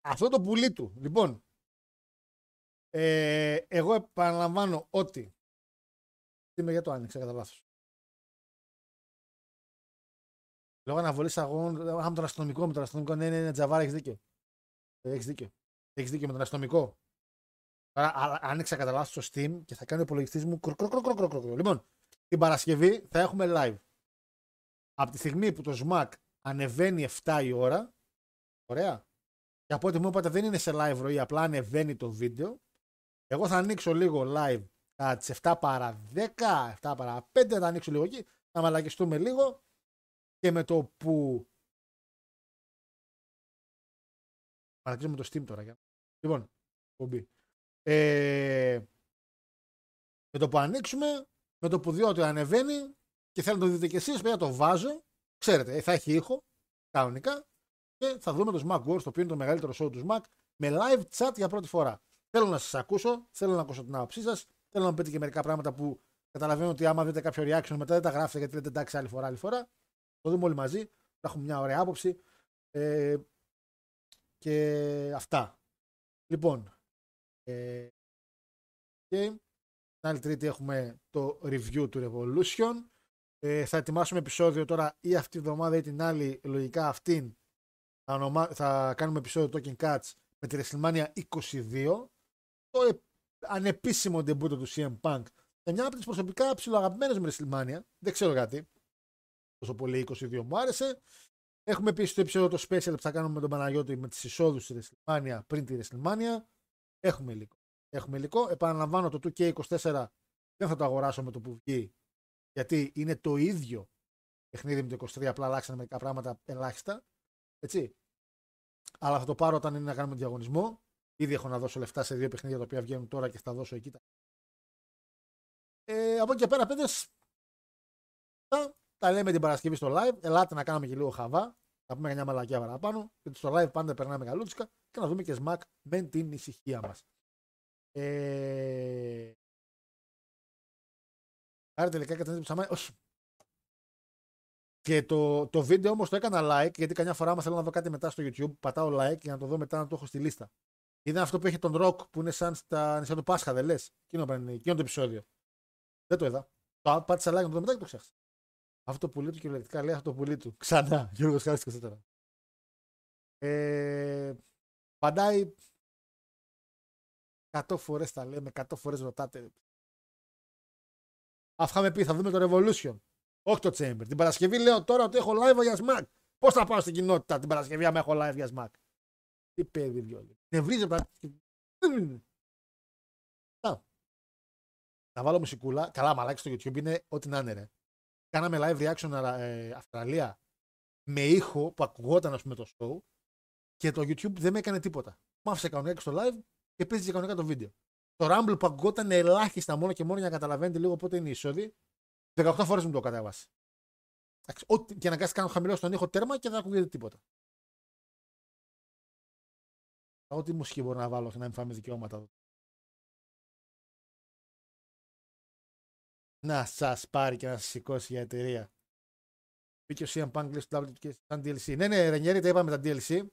αυτό το πουλί του. Λοιπόν, ε, εγώ επαναλαμβάνω ότι. Είμαι για το άνοιξα κατά λάθος. Λόγω αναβολής αγώνων, α, με τον αστυνομικό, με τον αστυνομικό, ναι, ναι, ναι, τζαβάρα, έχεις δίκιο. Έχεις δίκιο. Έχεις δίκιο με τον αστυνομικό. Τώρα α- άνοιξα κατά λάθος το Steam και θα κάνει ο υπολογιστής μου. κρου, κρου, κρου, κρου, κρου, κρου, κρου. Λοιπόν, την Παρασκευή θα έχουμε live. Από τη στιγμή που το SMAC ανεβαίνει 7 η ώρα. Ωραία. Και από ό,τι μου είπατε δεν είναι σε live ροή, απλά ανεβαίνει το βίντεο. Εγώ θα ανοίξω λίγο live κατά τι 7 παρα 10, 7 παρα 5, θα ανοίξω λίγο εκεί, θα μαλακιστούμε λίγο και με το που. Μαλακίζουμε το Steam τώρα. Για... Λοιπόν, εκπομπή. Ε, με το που ανοίξουμε, με το που δει ότι ανεβαίνει και θέλετε να το δείτε κι εσείς, παιδιά το βάζω. Ξέρετε, θα έχει ήχο, κανονικά, και θα δούμε το Smack Wars, το οποίο είναι το μεγαλύτερο show του Smack, με live chat για πρώτη φορά. Θέλω να σας ακούσω, θέλω να ακούσω την άποψή σας, θέλω να μου πείτε και μερικά πράγματα που καταλαβαίνω ότι άμα δείτε κάποιο reaction μετά δεν τα γράφετε γιατί λέτε εντάξει άλλη φορά, άλλη φορά. Το δούμε όλοι μαζί, θα έχουμε μια ωραία άποψη. Ε, και αυτά. Λοιπόν, ε, και την άλλη τρίτη έχουμε το review του Revolution. Ε, θα ετοιμάσουμε επεισόδιο τώρα ή αυτή τη βδομάδα ή την άλλη, λογικά αυτήν. Θα, ονομα... θα κάνουμε επεισόδιο Talking Cuts με τη WrestleMania 22. Το ε, ανεπίσημο debut του CM Punk. Σε μια από τις προσωπικά ψηλοαγαπημένε με WrestleMania. Δεν ξέρω γιατί. Τόσο πολύ 22 μου άρεσε. Έχουμε επίσης το επεισόδιο το special που θα κάνουμε με τον Παναγιώτη με τις εισόδους στη WrestleMania πριν τη WrestleMania. Έχουμε υλικό. Έχουμε υλικό. Επαναλαμβάνω το 2K24 δεν θα το αγοράσω με το που βγει. Γιατί είναι το ίδιο παιχνίδι με το 23, απλά αλλάξανε μερικά πράγματα ελάχιστα. Έτσι. Αλλά θα το πάρω όταν είναι να κάνουμε διαγωνισμό. Ήδη έχω να δώσω λεφτά σε δύο παιχνίδια τα οποία βγαίνουν τώρα και θα δώσω εκεί. τα- Ε, από εκεί και πέρα, παιδες. Τα, τα λέμε την Παρασκευή στο live. Ελάτε να κάνουμε και λίγο χαβά. Να πούμε μια μαλακιά παραπάνω. Γιατί στο live πάντα περνάμε καλούτσικα και να δούμε και σμακ με την ησυχία μας. Ε... Άρα τελικά κατά που σαμάει. Όχι. Και το, το βίντεο όμως το έκανα like γιατί καμιά φορά άμα θέλω να δω κάτι μετά στο YouTube, πατάω like για να το δω μετά να το έχω στη λίστα. Είδα αυτό που έχει τον Rock που είναι σαν στα νησιά του Πάσχα, δεν λες; Εκείνο, που είναι- εκείνο το επεισόδιο. Δεν το είδα. Το πάτησα like να το δω μετά και το ξέχασα. Αυτό το πουλί του κυριολεκτικά λέει αυτό το πουλί του. Ξανά. Γιώργος Χάρης 24. Ε, παντάει 100 φορές τα λέμε, 100 φορές ρωτάτε. Αυτά με πει, θα δούμε το Revolution. Όχι το Chamber. Την Παρασκευή λέω τώρα ότι έχω live για Smack. Πώς θα πάω στην κοινότητα την Παρασκευή άμα έχω live για Smack; Τι παιδί βιόλι. Νευρίζει από τα. Α. Θα βάλω μουσικούλα. Καλά, μαλάκι στο YouTube είναι ό,τι να είναι. Ρε. Κάναμε live reaction ε, Αυστραλία με ήχο που ακουγόταν ας πούμε το show και το YouTube δεν με έκανε τίποτα. Μου άφησε κανονικά και στο live και παίζει κανονικά το βίντεο. Το Rumble που ακουγόταν ελάχιστα μόνο και μόνο για να καταλαβαίνετε λίγο πότε είναι η εισόδη, 18 φορές μου το κατέβασε. Εντάξει, ό,τι και να κάνει κάνω χαμηλό στον ήχο τέρμα και δεν ακούγεται τίποτα. Ό,τι μουσική μπορώ να βάλω και να μην φάμε δικαιώματα εδώ. Να σας πάρει και να σας σηκώσει για εταιρεία. Μπήκε ο CM Punk λέει στο WTK σαν DLC. Ναι, ναι, Ρενιέρη, τα είπαμε τα DLC.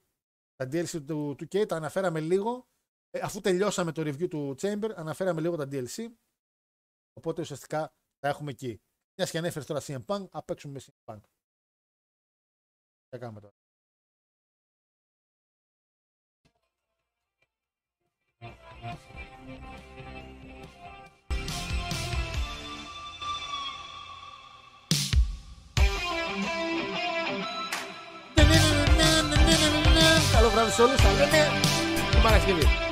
Τα DLC του 2K τα αναφέραμε λίγο. Ε, αφού τελειώσαμε το review του Chamber, αναφέραμε λίγο τα DLC. Οπότε ουσιαστικά τα έχουμε εκεί. Μιας και ανέφερες τώρα CM Punk, α παίξουμε με CM Punk. Τι κάνουμε τώρα. Καλό βράδυ σε όλους. Θα λέμε την Παρασκευή.